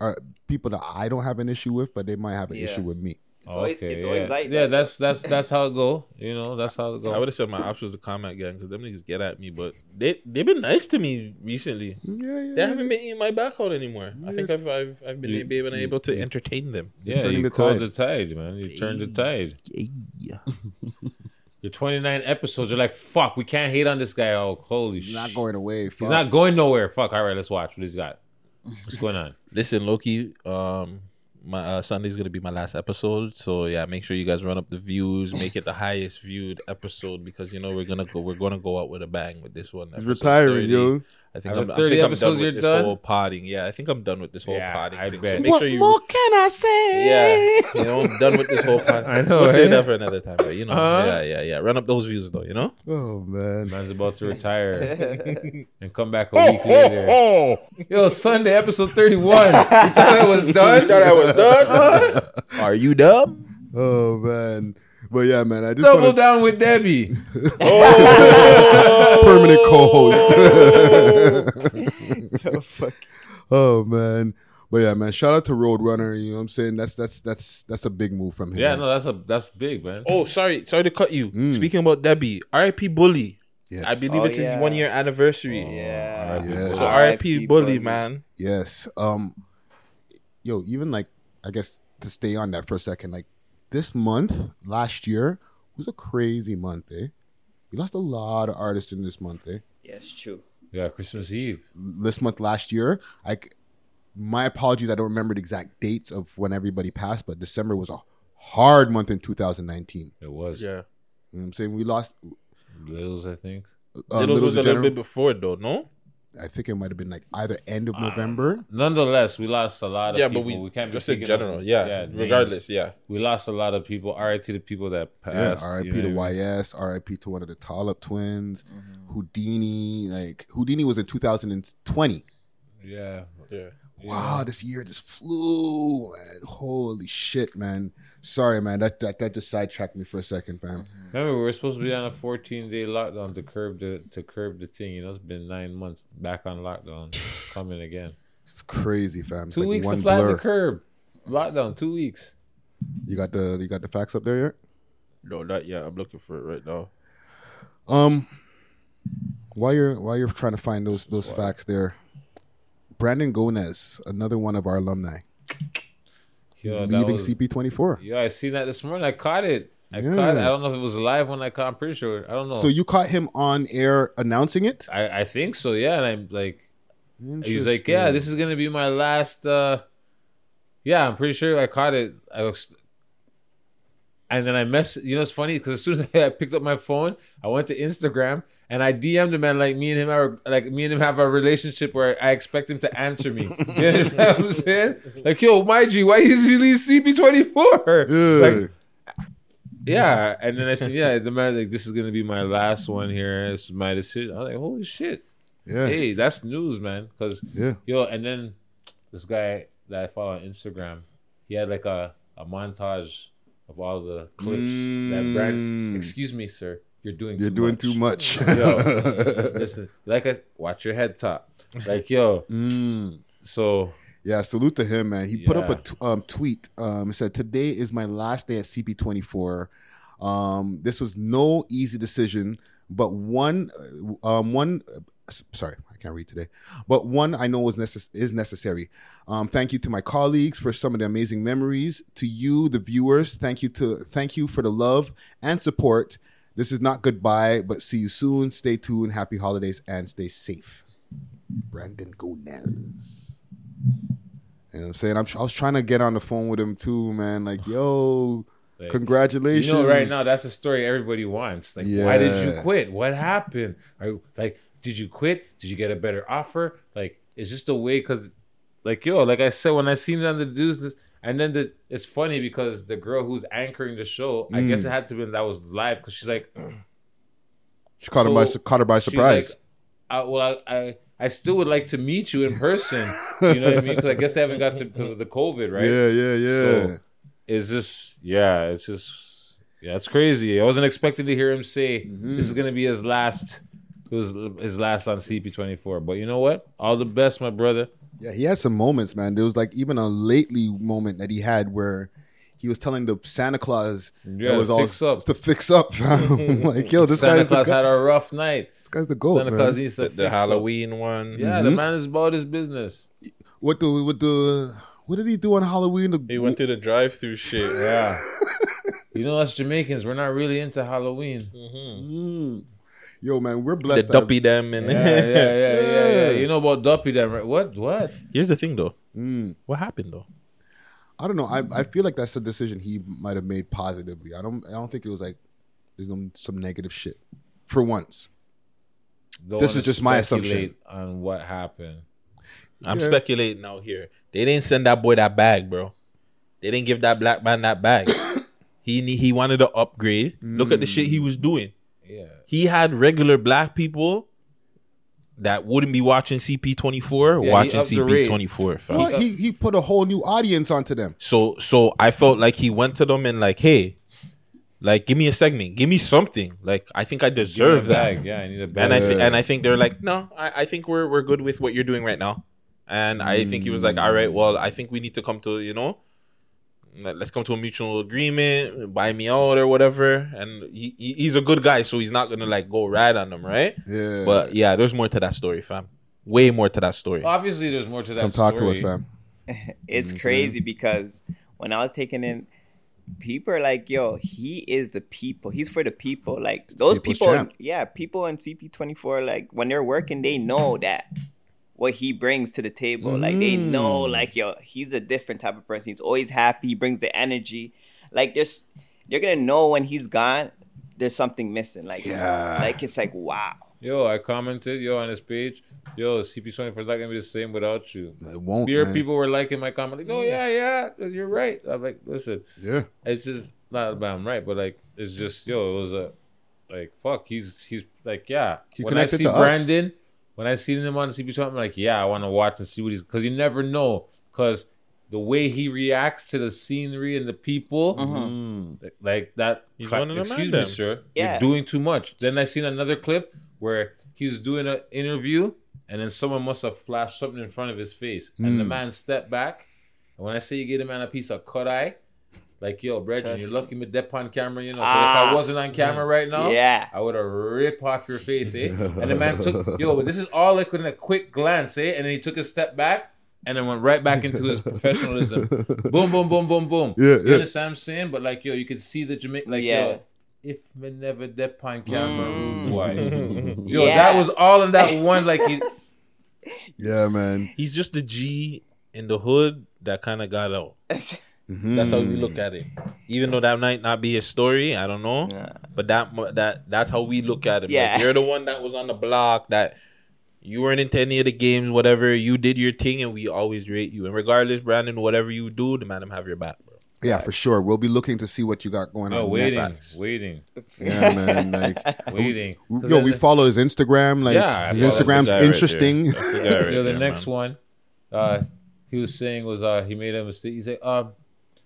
are people that I don't have an issue with, but they might have an Yeah. issue with me. Okay, yeah. yeah, that's that's that's how it go. You know, that's how it go. I would have said my ops was a comment gang because them niggas get at me, but they they've been nice to me recently. Yeah, yeah, They haven't been eating my back out anymore. I think I've I've, I've been You- able, you- able to entertain them. Yeah, you called the tide, man. You turned the tide. Yeah. Your 29 episodes, you're like, fuck, we can't hate on this guy. Oh, holy shit. He's not going away. He's not going nowhere. Fuck, all right, let's watch what he's got. What's going on? Listen, Loki. Um, my uh, Sunday's gonna be my last episode, so yeah, make sure you guys run up the views, make it the highest viewed episode because you know we're gonna go, we're gonna go out with a bang with this one. He's retiring, yo. I think After I'm, I 30 think I'm done you're with done? this whole potting. Yeah, I think I'm done with this whole Yeah, potting. I thing. bet. So make sure you. can I say? Yeah, you know, I'm done with this whole pot. I know, We'll say eh? that for another time, but you know, Huh? yeah, yeah, yeah. Run up those views though, you know. Oh man, Man's about to retire and come back a week later. Oh, Yo, Sunday episode 31. You thought I was done? Thought I was done? Are you dumb? Oh man, but yeah, man. I just Double wanna- down with Debbie. permanent co-host. oh man, but yeah, man. Shout out to Roadrunner. You know what I'm saying? That's that's that's that's a big move from him. Yeah, no, that's a that's big, man. Oh, sorry, sorry to cut you. Speaking about Debbie, R.I.P. Bully. Yes. I believe Oh, it's his one year anniversary. Yeah. Yes. So R.I.P. Bully, man. Yes. Um yo, even like I guess to stay on that for a second, like this month, last year, was a crazy month, eh? We lost a lot of artists in this month, eh? Yes, true. Yeah, Christmas Eve. This month last year, like my apologies, I don't remember the exact dates of when everybody passed, but December was a hard month in 2019. It was. Yeah. You know what I'm saying? We lost Littles, I think. uh, Littles was a little bit before though, no? I think it might have been like either end of um, November. Nonetheless, we lost a lot of Yeah, people. but we- we can't be just in general, up- yeah, names. regardless, yeah. We lost a lot of people. RIP to the people that passed. Yeah, passed. RIP you know to what I mean? YS, RIP to one of the Tallop twins, mm-hmm. Houdini. Like Houdini was in 2020. Yeah. Yeah. Wow, this year just flew, man. Holy shit, man. Sorry, man. That that, that just sidetracked me for a second, fam. Remember, we were supposed to be on a 14 day lockdown to curb the to curb the thing. You know, it's been nine months back on lockdown, coming again. It's crazy, fam. It's Two like weeks one to flatten the curb. Lockdown, two weeks. You got the you got the facts up there yet? No, not yet. I'm looking for it right now. Um, while you're while you're trying to find those those facts there, Brandon Gonez, another one of our alumni, he's Yo, leaving was- CP24. Yeah, I seen that this morning. I caught it. I Yeah. caught it. I don't know if it was live when I caught. I'm pretty sure. I don't know. So you caught him on air announcing it? I, I think so. Yeah, and I'm like, he's like, yeah, this is gonna be my last. uh Yeah, I'm pretty sure I caught it. I was, and then I mess. You know, it's funny because as soon as I picked up my phone, I went to Instagram and I DM'd him and like me and him are like me and him have a relationship where I expect him to answer me. You understand what I'm saying? Like, yo, my G, why did you leave CP24? Like, yeah, and then I said, yeah, the man's like, this is gonna be my last one here. This is my decision. I was like, holy shit. Yeah. Hey, that's news, man. Cause Yeah. yo, and then this guy that I follow on Instagram, he had like a, a montage of all the clips that brand. Excuse me, sir, you're doing Mm. You're too doing much. too much. yo, listen, like I watch your head top. Like yo, so Yeah, salute to him, man. He put up a um, tweet. Um, it said, "Today is my last day at CP24. Um, this was no easy decision, but one, uh, um, one. uh, sorry, can't read today, but one I know was necess- is necessary. Um, thank you to my colleagues for some of the amazing memories. To you, the viewers, thank you to thank you for the love and support. This is not goodbye, but see you soon. Stay tuned. Happy holidays and stay safe." Brandon Gonez. You know what I'm saying? I'm, I was trying to get on the phone with him too, man. Like, yo, Like, congratulations. You know, right now that's a story everybody wants. Like, why did you quit? What happened? Are like, did you quit? Did you get a better offer? Like, it's just a way because, like, yo, like I said, when I seen it on the dudes, this, and then the it's funny because the girl who's anchoring the show, I guess Mm. it had to be that was live because she's like, She caught, him by, caught her by surprise. like, I, well, I, I I still would like to meet you in person. you know what I mean? Because I guess they haven't got to because of the COVID, right? Yeah, yeah, yeah. So, is this? Yeah, it's just yeah, it's crazy. I wasn't expecting to hear him say Mm-hmm. this is gonna be his last. It was his last on CP24. But you know what? All the best, my brother. Yeah, he had some moments, man. There was like even a lately moment that he had where he was telling the Santa Claus Yeah, that was all fix up. to fix up. like, yo, this Santa guy's Claus the had a rough night. This guy's the goat, Santa man. Claus needs to The, fix the up. Halloween one. Yeah, the Mhm. man is about his business. What the what the what did he do on Halloween? The, He went through the drive-through shit. Yeah. you know, us Jamaicans, we're not really into Halloween. Mm. Yo, man, we're The blessed. to have- duppy them and Yeah, yeah, yeah, yeah, yeah, Yeah. You know about Duppy, them, right? What? What? Here's the thing, though. Mm. What happened though? I don't know. I, I feel like that's a decision he might have made positively. I don't I don't think it was like there's no, some negative shit for once. Don't This is just my assumption. on what happened. I'm Yeah. speculating out here. They didn't send that boy that bag, bro. They didn't give that black man that bag. he he wanted to upgrade. Look at the shit he was doing. Yeah. He had regular black people that wouldn't be watching CP24 Yeah, watching upped the rate. CP24. fam. What? He he put a whole new audience onto them. So so I felt like he went to them and like, hey, like give me a segment, give me something. Like I think I Give me a deserve that. bag. Yeah, I need a bag. And I th- and I think they're like, no, I, I think we're we're good with what you're doing right now. And I think he was like, hmm. all right, well, I think we need to come to you know, let- let's come to a mutual agreement, buy me out or whatever. And he, he he's a good guy, so he's not gonna like go ride on them, right? Yeah. But yeah, there's more to that story, fam. Way more to that story. Obviously, there's more to that. Come talk to us, fam. it's crazy because when I was taking in, people are like, "Yo, he is the people. He's for the people." Like those People's people, champ. yeah, people in CP24, like when they're working, they know that what he brings to the table. Like they know, Mm. like yo, he's a different type of person. He's always happy. He brings the energy. Like just you're gonna know when he's gone. There's something missing. Like Yeah. like it's like wow. Yo, I commented, yo, on his page, yo, CP24 is not gonna be the same without you. It won't. Fear man. people were liking my comment, like, oh yeah, yeah, you're right. I'm like, listen, Yeah. it's just not about I'm right, but like, it's just, yo, it was a, like, fuck, he's he's like, yeah. He when I see to us. Brandon, when I see him on CP24, I'm like, yeah, I want to watch and see what he's, because you never know, because the way he reacts to the scenery and the people, Mm. like- like that. He's cla- one of the excuse man me, sir. Yeah. You're doing too much. Then I seen another clip where he's doing an interview, and then someone must have flashed something in front of his face, and the Mm. man stepped back. And when I say you get a man a piece of cut eye, Like yo, Brethren, you're me. lucky me dep on camera, you know. but if Ah. I wasn't on camera right now, Yeah. I would have ripped off your face, eh? And the man took yo, but this is all like in a quick glance, eh? And then he took a step back and then went right back into his professionalism. boom, boom, boom, boom, boom. Yeah, you yeah. understand what I'm saying? But like yo, you could see the Jamaican like Yeah. yo. If me never dep on camera, Mm. boy. Yo, Yeah. that was all in that one. Like he, Yeah, man. He's just the G in the hood that kind of got out. That's how we look at it. Even though that might not be his story, I don't know. But that that that's how we look at it. Yeah. Like, you're the one that was on the block that you weren't into any of the games, whatever. You did your thing, and we always rate you. And regardless, Brandon, whatever you do, the man them have your back, bro. Yeah, for sure. We'll be looking to see what you got going oh, on waiting, next. waiting, Yeah, man. Like, waiting. yo, we follow his Instagram. Like, Yeah, his Instagram's guy right interesting. there. That's the right Yo, the next man. one, uh, he was saying was uh, he made a mistake. He said, um,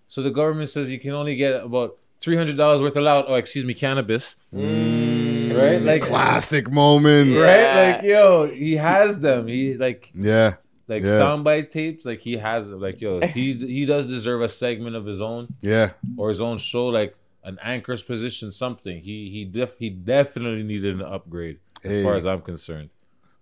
so the government says you can only get about three hundred dollars worth of loud. Oh, excuse me, cannabis. Mm. Right, like Classic moment. right, like yo, he has them. He like Yeah. like yeah. soundbite tapes. Like he has them. Like yo, he he does deserve a segment of his own. Yeah. or his own show, like an anchor's position, something. He he def he definitely needed an upgrade as Hey. far as I'm concerned.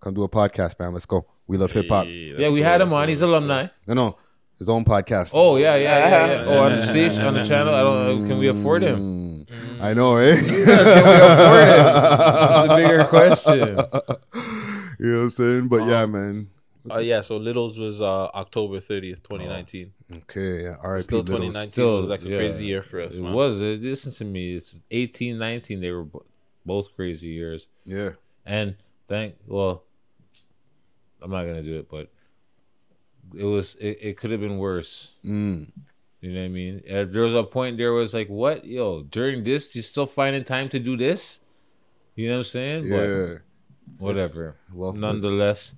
Come do a podcast, man. Let's go. We love hip hop. Yeah, we had him on. He's alumni. No, no. His own podcast. Oh yeah, yeah, yeah, yeah. Oh, on the stage, on the channel. I don't. know. Can we afford him? I know, eh? Can we afford him? That's the bigger question. You know what I'm saying? But yeah, man. Oh yeah, so Littles was uh, October 30th, 2019. Okay, yeah. R.I.P. Still Littles. 2019 was like a yeah. crazy year for us. It man. was. Uh, Listen to me. It's 18, 19. They were bo- both crazy years. Yeah. And thank well, I'm not gonna do it, but it was. It, it could have been worse. Mm. You know what I mean? Uh, there was a point there was like, what, yo, during this, you still finding time to do this? You know what I'm saying? Yeah. whatever. well, nonetheless,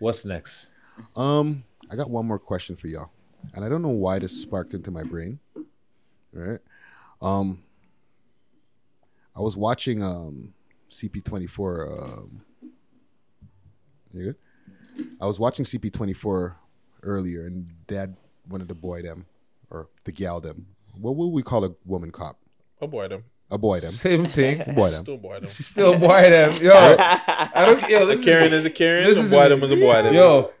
what's next? Um, I got one more question for y'all, and I don't know why this sparked into my brain. Right? Um, I was watching um CP24. Um, you good? I was watching CP24 earlier, and Dad wanted to boy them or the gal them. What would we call a woman cop? A boy them. A boy them. Same thing. A boy them. Still boy them. She still boy them. Yo, I don't. Yo, A Karen is a Karen. A listen to boy them is a boy them. Yo,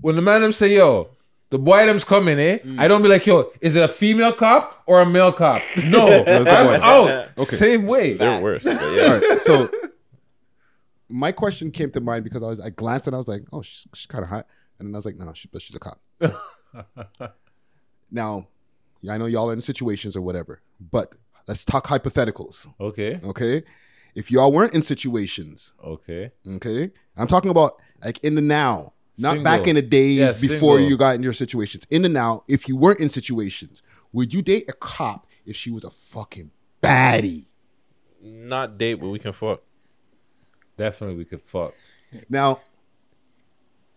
when the man them say, yo, the boy them's coming, eh? Mm. I don't be like, yo, is it a female cop or a male cop? No, That's the I'm out. Okay. Same way. They're worse. Yeah. All right, so my question came to mind because I was I glanced and I was like, oh, she's, she's kind of hot, and then I was like, no, no, she, but she's a cop. now, yeah, I know y'all are in situations or whatever, but let's talk hypotheticals. Okay. Okay, if y'all weren't in situations, Okay. okay, I'm talking about like in the now, not Single. back in the days Yeah, before single. you got in your situations. In the now, if you weren't in situations, would you date a cop if she was a fucking baddie? Not date, but we can fuck. Definitely, we could fuck. Now,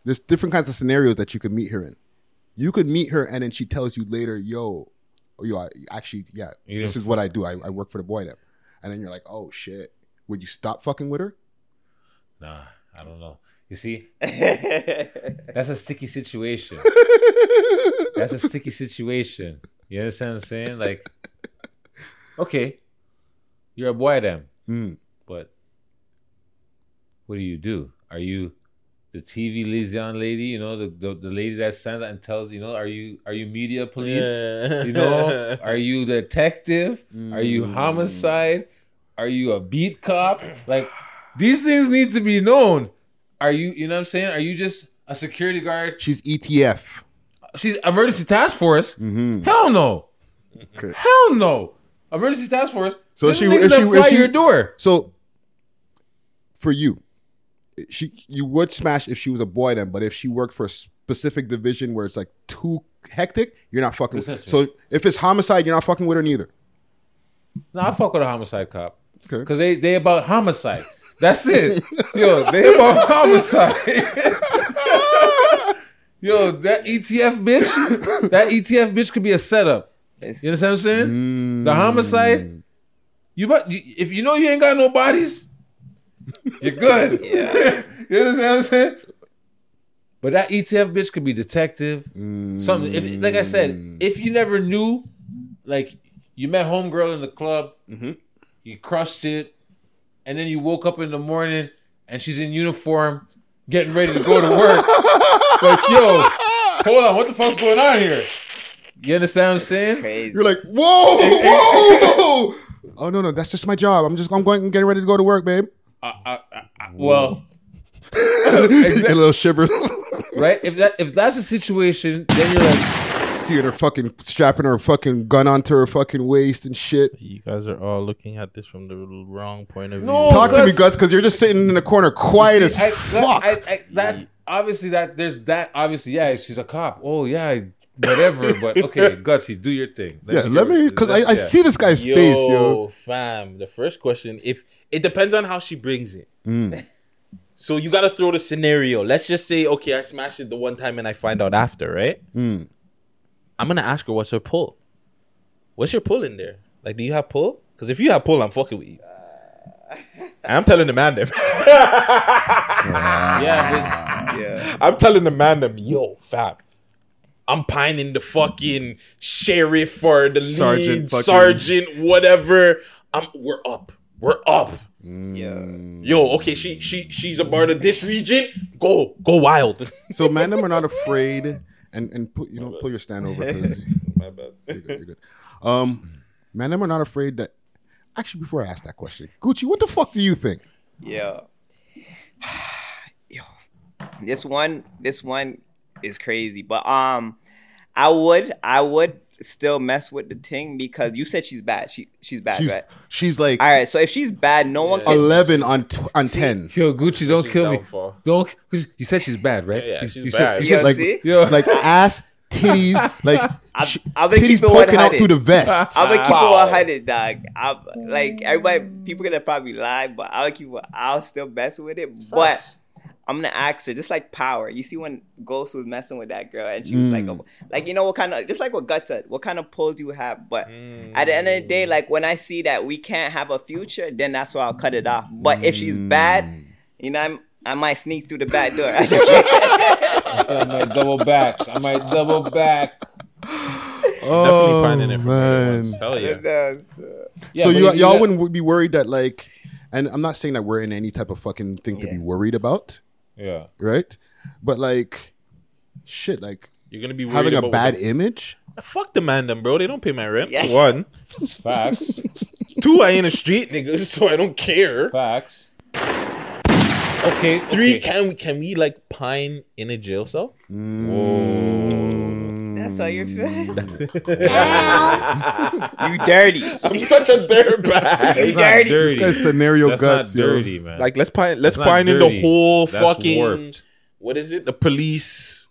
there's different kinds of scenarios that you could meet her in. You could meet her and then she tells you later, yo, yo, I, actually, yeah, You this is what I do. I, I work for the boy them. And then you're like, oh shit. Would you stop fucking with her? Nah, I don't know. You see, that's a sticky situation. that's a sticky situation. You understand what I'm saying? Like, okay, you're a boy, them, Mm. but what do you do? Are you the TV liaison lady? You know, the, the the lady that stands out and tells you know, are you are you media police? Yeah. You know, are you detective? Are you Mm. homicide? Are you a beat cop? Like these things need to be known. Are you, you know what I'm saying? Are you just a security guard? She's ETF. She's emergency task force? Mm-hmm. Hell no. Okay. Hell no. Emergency task force. So Them she, if she, fly if she, your door. So for you, she you would smash if she was a boy then, but if she worked for a specific division where it's like too hectic, you're not fucking. With, Listen so if it's homicide, you're not fucking with her neither. No, I fuck with a homicide cop. Okay. Cause they they about homicide. That's it. Yo, they about homicide. Yo, that ETF bitch, that ETF bitch could be a setup. You understand what I'm saying? Mm. The homicide. You but if you know you ain't got no bodies, you're good. Yeah. you understand what I'm saying? But that ETF bitch could be detective. Something. If like I said, if you never knew like you met homegirl in the club, Mm-hmm. you crushed it, and then you woke up in the morning and she's in uniform, getting ready to go to work. like, yo, hold on, what the fuck's going on here? You understand what I'm saying? You're like, whoa, whoa. oh no, no, that's just my job. I'm just I'm going getting ready to go to work, babe. I, I, I, well, Get a little shivers. right? If that if that's the situation, then you're like, seeing her fucking strapping her fucking gun onto her fucking waist and shit. You guys are all looking at this from the wrong point of view. No, Talk to me, Guts. Guts, because you're just sitting in the corner quiet as I, fuck. I, I, that obviously that there's that obviously yeah she's a cop. Oh yeah, whatever. But okay, gutsy, do your thing. yeah, hear let me because I, I yeah. see this guy's yo, face, yo. fam. The first question, if it depends on how she brings it. Mm. So you gotta throw the scenario. Let's just say, okay, I smashed it the one time and I find out after, right? Mm. I'm gonna ask her what's her pull. What's your pull in there? Like, do you have pull? Because if you have pull, I'm fucking with you. And I'm telling the man them. yeah, yeah. I'm telling the man them, yo, fam. I'm pining the fucking sheriff or the Sergeant lead fucking- sergeant, whatever. I'm we're up. We're up. Yeah. Yo, okay, she she she's a part of this region. Go, go wild. So Mandem are not afraid, and and put you know pull your stand over. 'cause- My bad. You're good, you're good. Um, Mandem are not afraid that. Actually, before I ask that question, Gucci, what the fuck do you think? Yeah. Yo. This one, this one is crazy. But um I would I would still mess with the thing because you said she's bad. She she's bad, She's right? she's like All right, so if she's bad, no one can eleven on tw- on ten. Yo, Gucci, don't Gucci's kill me. downfall. Don't. 'cause You said she's bad, right? Yeah, yeah, You- she's you bad. Said, you Yo, said, like see? Yo. like ass, titties, like I'm, I'm gonna titties keep it poking out 100. through the vest. I'm gonna keep Wow. it 100, dog. I'm, like everybody, people gonna probably lie, but I'll keep. I'll still mess with it, but I'm gonna ask her just like Power. You see when Ghost was messing with that girl, and she was like, Mm. oh, like you know what kind of, just like what Gut said, what kind of pulls you have. But at the end of the day, like when I see that we can't have a future, then that's why I'll cut it off. But if she's bad, you know, I'm, I might sneak through the back door. I just can't. I might double back. I might double back. Oh finding it man. Hell yeah. Yeah, so you you y'all got- wouldn't be worried that like, and I'm not saying that we're in any type of fucking thing to be worried about, Yeah. right? But like, shit, like You're gonna be having a bad what image. Fuck the man them, bro. They don't pay my rent. Yeah. One. Facts. Two, I ain't a street nigga, so I don't care. Facts. Okay. Three, okay. can we can we like pine in a jail cell? That's how you're mm. feeling. you dirty. I'm such a dirtbag. You dirty. dirty. This guy's scenario That's guts, not yo. dirty, man. Like let's pine let's That's not pine in the dirty. whole That's fucking warped. what is it? The police.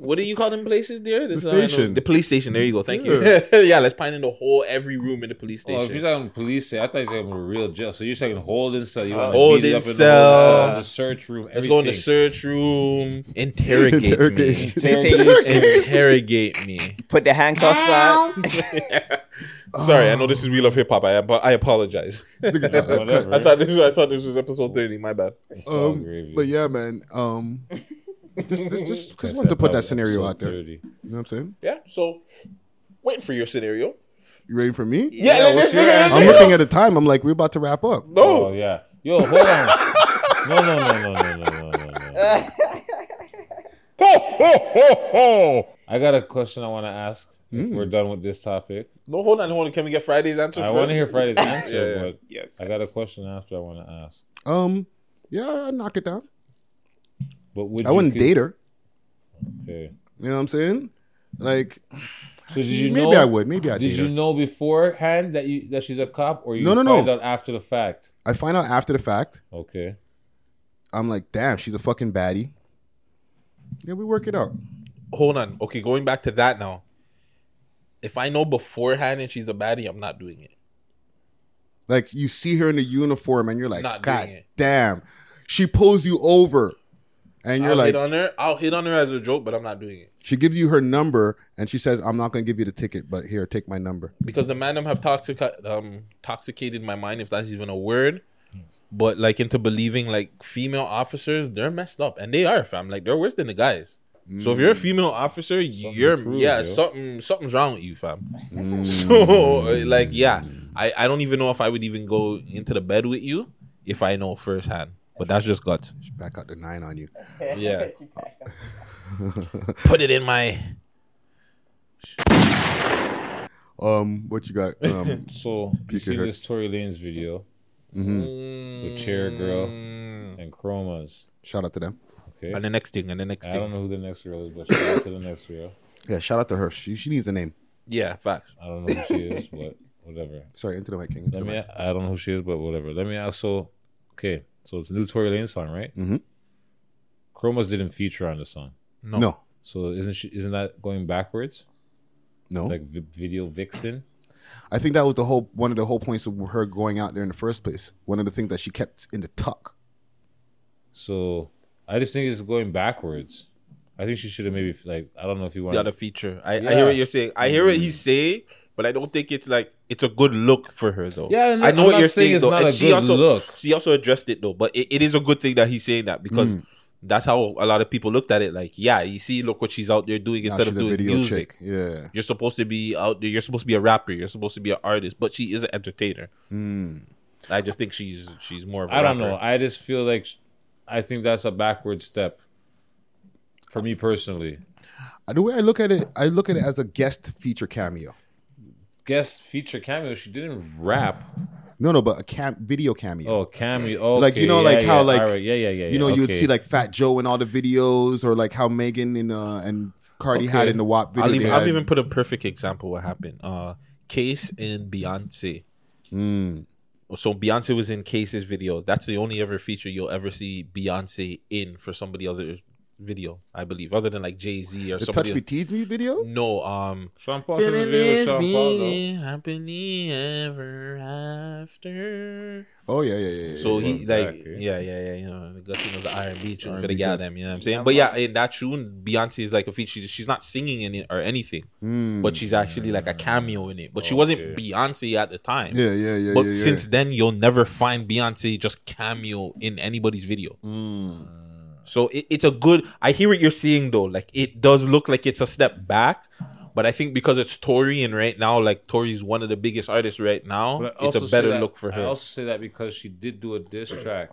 What do you call them places there? This, The uh, station. the police station. There you go. Thank Yeah. you. yeah, let's pine in the whole every room in the police station. Oh, if you're talking police cell, I thought you were talking about real jail. So you're talking holding cell. You want to Holding beat it up in cell. the, whole, the search room. Let's go in the search room. Interrogate me. Interrogation. Interrogate me. put the handcuffs on. Sorry, I know this is We Love Hip Hop. I but I apologize. I thought this was, I thought this was episode thirty. My bad. Um, gravy. but yeah, man. Um, just, just, just cause wanted to put that scenario out there. 30. You know what I'm saying? Yeah. So, waiting for your scenario. You ready for me? Yeah. yeah what's your? I'm looking at the time. I'm like, we're about to wrap up. No. Oh, yeah. Yo, hold on. no, no, no, no, no, no, no, no. ho, ho, ho, ho. I got a question I want to ask. Mm. We're done with this topic. No, hold on, hold on. Can we get Friday's answer? I want to hear Friday's answer, yeah, yeah, but yeah, I got a question after I want to ask. Um, yeah, I'll knock it down. But would I you wouldn't con- date her. Okay. You know what I'm saying? Like, So did you maybe know, I would. Maybe I Did date you know beforehand that you that she's a cop, or you No, no, no. find out after the fact? I find out after the fact. Okay. I'm like, damn, she's a fucking baddie. Yeah, we work it out. Hold on. Okay, going back to that now. If I know beforehand and she's a baddie, I'm not doing it. Like, you see her in the uniform, and you're like, Not God damn. She pulls you over, and you're I'll like, hit on her. I'll hit on her as a joke, but I'm not doing it she gives you her number, and she says, I'm not going to give you the ticket, but here, take my number. because the man them have toxic um toxicated my mind, if that's even a word. But like into believing like female officers, they're messed up, and they are fam. Like they're worse than the guys. So if you're a female officer, you're prove, yeah, yo. something something's wrong with you, fam. Mm. So like yeah, I I don't even know if I would even go into the bed with you if I know firsthand. But that's just guts. Back out the nine on you. Yeah. Put it in my. Um, what you got? Um, So you see this Tory Lanez video mm-hmm. with Chair Girl and Chromaz. Shout out to them. Okay. And the next thing, and the next I thing. don't know who the next girl is, but shout out to the next girl. Yeah, shout out to her. She she needs a name. Yeah, facts. I don't know who she is, but whatever. Sorry, into the mic, King. Into Let the me. mic. I don't know who she is, but whatever. Let me also. Okay, so it's a new Tory Lanez song, right? Mhm. Chromaz didn't feature on the song. No. No. So isn't she? Isn't that going backwards? No. Like vi- video vixen. I think that was the whole one of the whole points of her going out there in the first place. One of the things that she kept in the tuck. So I just think it's going backwards. I think she should have maybe like I don't know if you want The other feature. I, I hear what you're saying. I hear what he's saying, but I don't think it's like it's a good look for her though. Yeah, and I know I'm what you're saying saying it's though. not And a she good also look. she also addressed it though. But it, it is a good thing that he's saying that because Mm. that's how a lot of people looked at it. Like, yeah, you see, look what she's out there doing Now instead of doing video music. chick. Yeah. You're supposed to be out there. You're supposed to be a rapper. You're supposed to be an artist. But she is an entertainer. Mm. I just think she's she's more of a I don't rapper. know. I just feel like sh- I think that's a backward step for me personally. The way I look at it, I look at it as a guest feature cameo. Guest feature cameo. She didn't rap. No, no, but a cam video cameo. Oh, cameo. like you know, yeah, like how like alright, yeah, yeah, yeah, You know, yeah, you would see like Fat Joe in all the videos, or like how Megan and uh and Cardi had in the WAP video. I'll they even, I'll even put a perfect example what happened. Uh, Case and Beyonce. Mm. So Beyonce was in Case's video. That's the only ever feature you'll ever see Beyonce in for somebody other's video, I believe, other than like Jay Z or the somebody. Touch Me Tease Me video. No, um, Sean Paul's in the video with Sean Paul, though. ever after. Oh yeah, yeah, yeah. yeah So yeah. he Goes like back, yeah yeah yeah you know the gutsing of the R and B tune for the gal them you know what I'm saying but yeah in that tune Beyonce is like a feature she's, she's not singing in it or anything Mm. but she's actually like a cameo in it but she wasn't Okay. Beyonce at the time Yeah, yeah, yeah, but yeah, yeah. since then you'll never find Beyonce just cameo in anybody's video Mm. So it, it's a good I hear what you're saying though like it does look like it's a step back but I think because it's Tory and right now like Tory's one of the biggest artists right now But I it's a also say better that- look for her. I her also say that because she did do a diss track.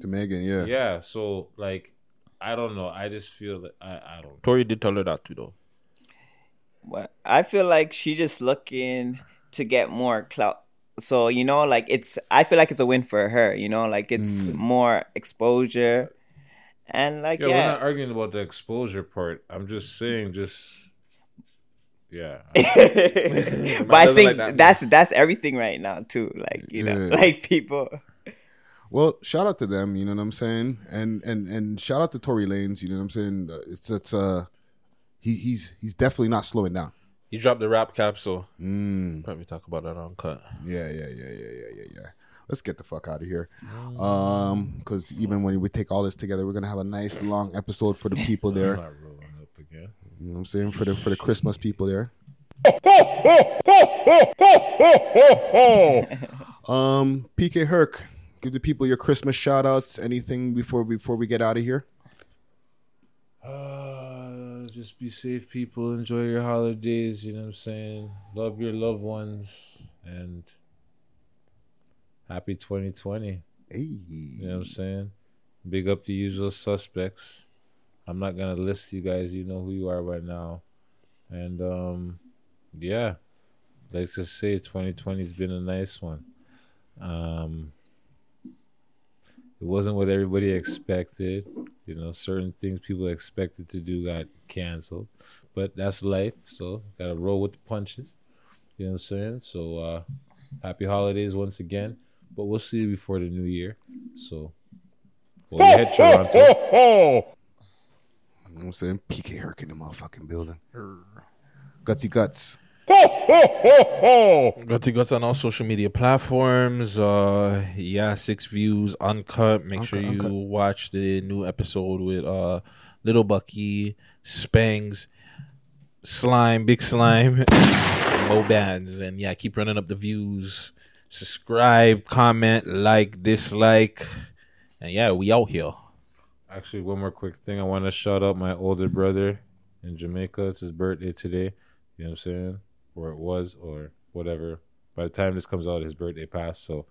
to Megan, yeah. Yeah, so like I don't know. I just feel that I, I don't Tory did tell her that too though What I feel like she just looking to get more clout. So you know, like it's. I feel like it's a win for her. You know, like it's Mm. more exposure, and like Yeah, yeah, we're not arguing about the exposure part. I'm just saying, just yeah. but I think like that that's that's everything right now too. Like you know, Yeah. like people. Well, shout out to them. You know what I'm saying, and and and shout out to Tory Lanez, You know what I'm saying. Uh, It's it's uh, he he's he's definitely not slowing down. He dropped the rap capsule. Mm. Probably talk about that on cut. Yeah, yeah, yeah, yeah, yeah, yeah, yeah. Let's get the fuck out of here. Um, because even when we take all this together, we're gonna have a nice long episode for the people there. I'm rolling up again. You know what I'm saying for the for the Christmas people there. Um, PK Herc, give the people your Christmas shout outs. Anything before before we get out of here? Uh, just be safe, people. Enjoy your holidays. You know what I'm saying. Love your loved ones and happy 2020. Hey. You know what I'm saying. Big up the usual suspects. I'm not gonna list you guys. You know who you are right now. And um, yeah, let's just say 2020's been a nice one. Um, it wasn't what everybody expected. You know, certain things people expected to do got canceled, but that's life. So gotta roll with the punches. You know what I'm saying? So uh, happy holidays once again. But we'll see you before the new year. So, well, you had Toronto. You know what I'm saying? PK Herc in the motherfucking building. Gutsy guts. Gutsy Guts on all social media platforms. Uh yeah, 6ixBuzz, uncut. Make sure you Uncut, uncut. watch the new episode with uh Little Bucky, Spangs, Slime, Big Slime, Mo Bands. And yeah, keep running up the views. Subscribe, comment, like, dislike. And yeah, we out here. actually, one more quick thing. I want to shout out my older brother in Jamaica. It's his birthday today. You know what I'm saying? Or it was, or whatever. By the time this comes out, his birthday passed. So,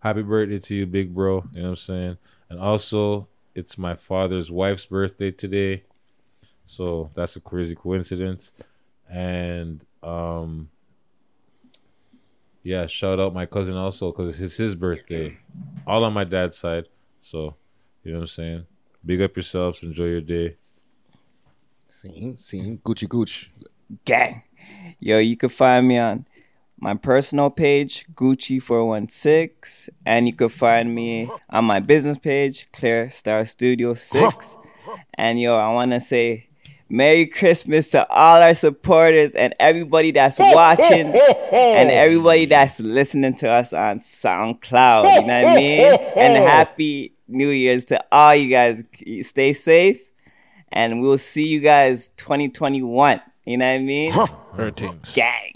happy birthday to you, big bro. You know what I'm saying? And also, it's my father's wife's birthday today. So that's a crazy coincidence. And um yeah, shout out my cousin also because it's his birthday. All on my dad's side. So, you know what I'm saying? Big up yourselves. Enjoy your day. Scene, scene, Gucci Gooch. Gang. Yo, you can find me on my personal page, Gucci416, and you can find me on my business page, Clear Star Studio 6. And yo, I want to say Merry Christmas to all our supporters and everybody that's watching and everybody that's listening to us on SoundCloud. You know what I mean? And happy New Year's to all you guys. Stay safe, and we'll see you guys 2021. You know what I mean? Hurtings. Gang.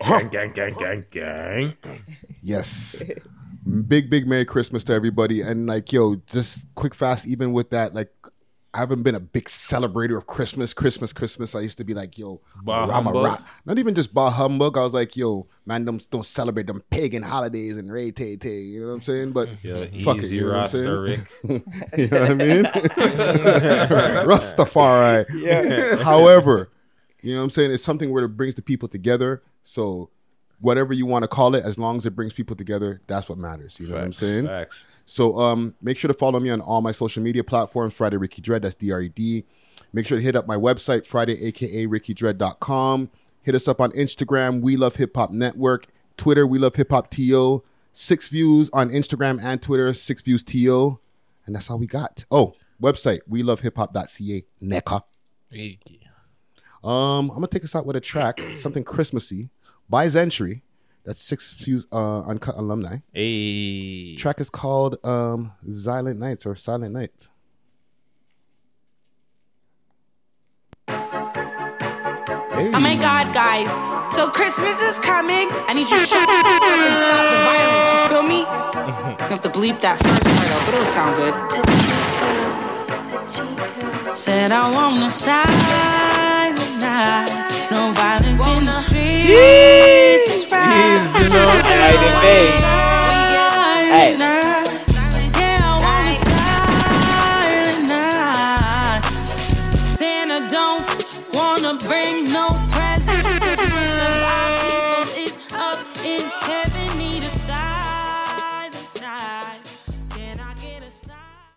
gang, gang, gang, gang, gang. Yes. Big, big Merry Christmas to everybody. And like, yo, just quick, fast, even with that, like, I haven't been a big celebrator of Christmas, Christmas, Christmas. I used to be like, yo, Bah I'm a rock. Not even just bah humbug. I was like, yo, man, them don't celebrate them pagan holidays and Ray Tay Tay. You know what I'm saying? But Yo, fuck it. easy, You know what I'm Rasta saying? Rick. you know what I mean? Rastafari. Yeah. However, you know what I'm saying? It's something where it brings the people together. So whatever you want to call it, as long as it brings people together, that's what matters. You know what I'm saying? facts. So um, make sure to follow me on all my social media platforms, Friday Ricky Dread, that's D-R-E-D. Make sure to hit up my website, Friday, aka RickyDread.com. Hit us up on Instagram, We Love Hip Hop Network. Twitter, We Love Hip Hop TO. 6ixBuzz on Instagram and Twitter, 6ixBuzz TO. And that's all we got. Oh, website, we love hip hop.ca. NECA. Um, I'm gonna take us out with a track, something Christmassy by Zentry. That's 6ixBuzz uh uncut alumni. Hey. Track is called um Silent Nights or Silent Nights. Oh my god, guys. So Christmas is coming. I need you to shut up and stop the violence. You feel me? You have to bleep that first part out, but it'll sound good. Said I want a silent night. No violence in the streets. He's, you know what I'm? Hey.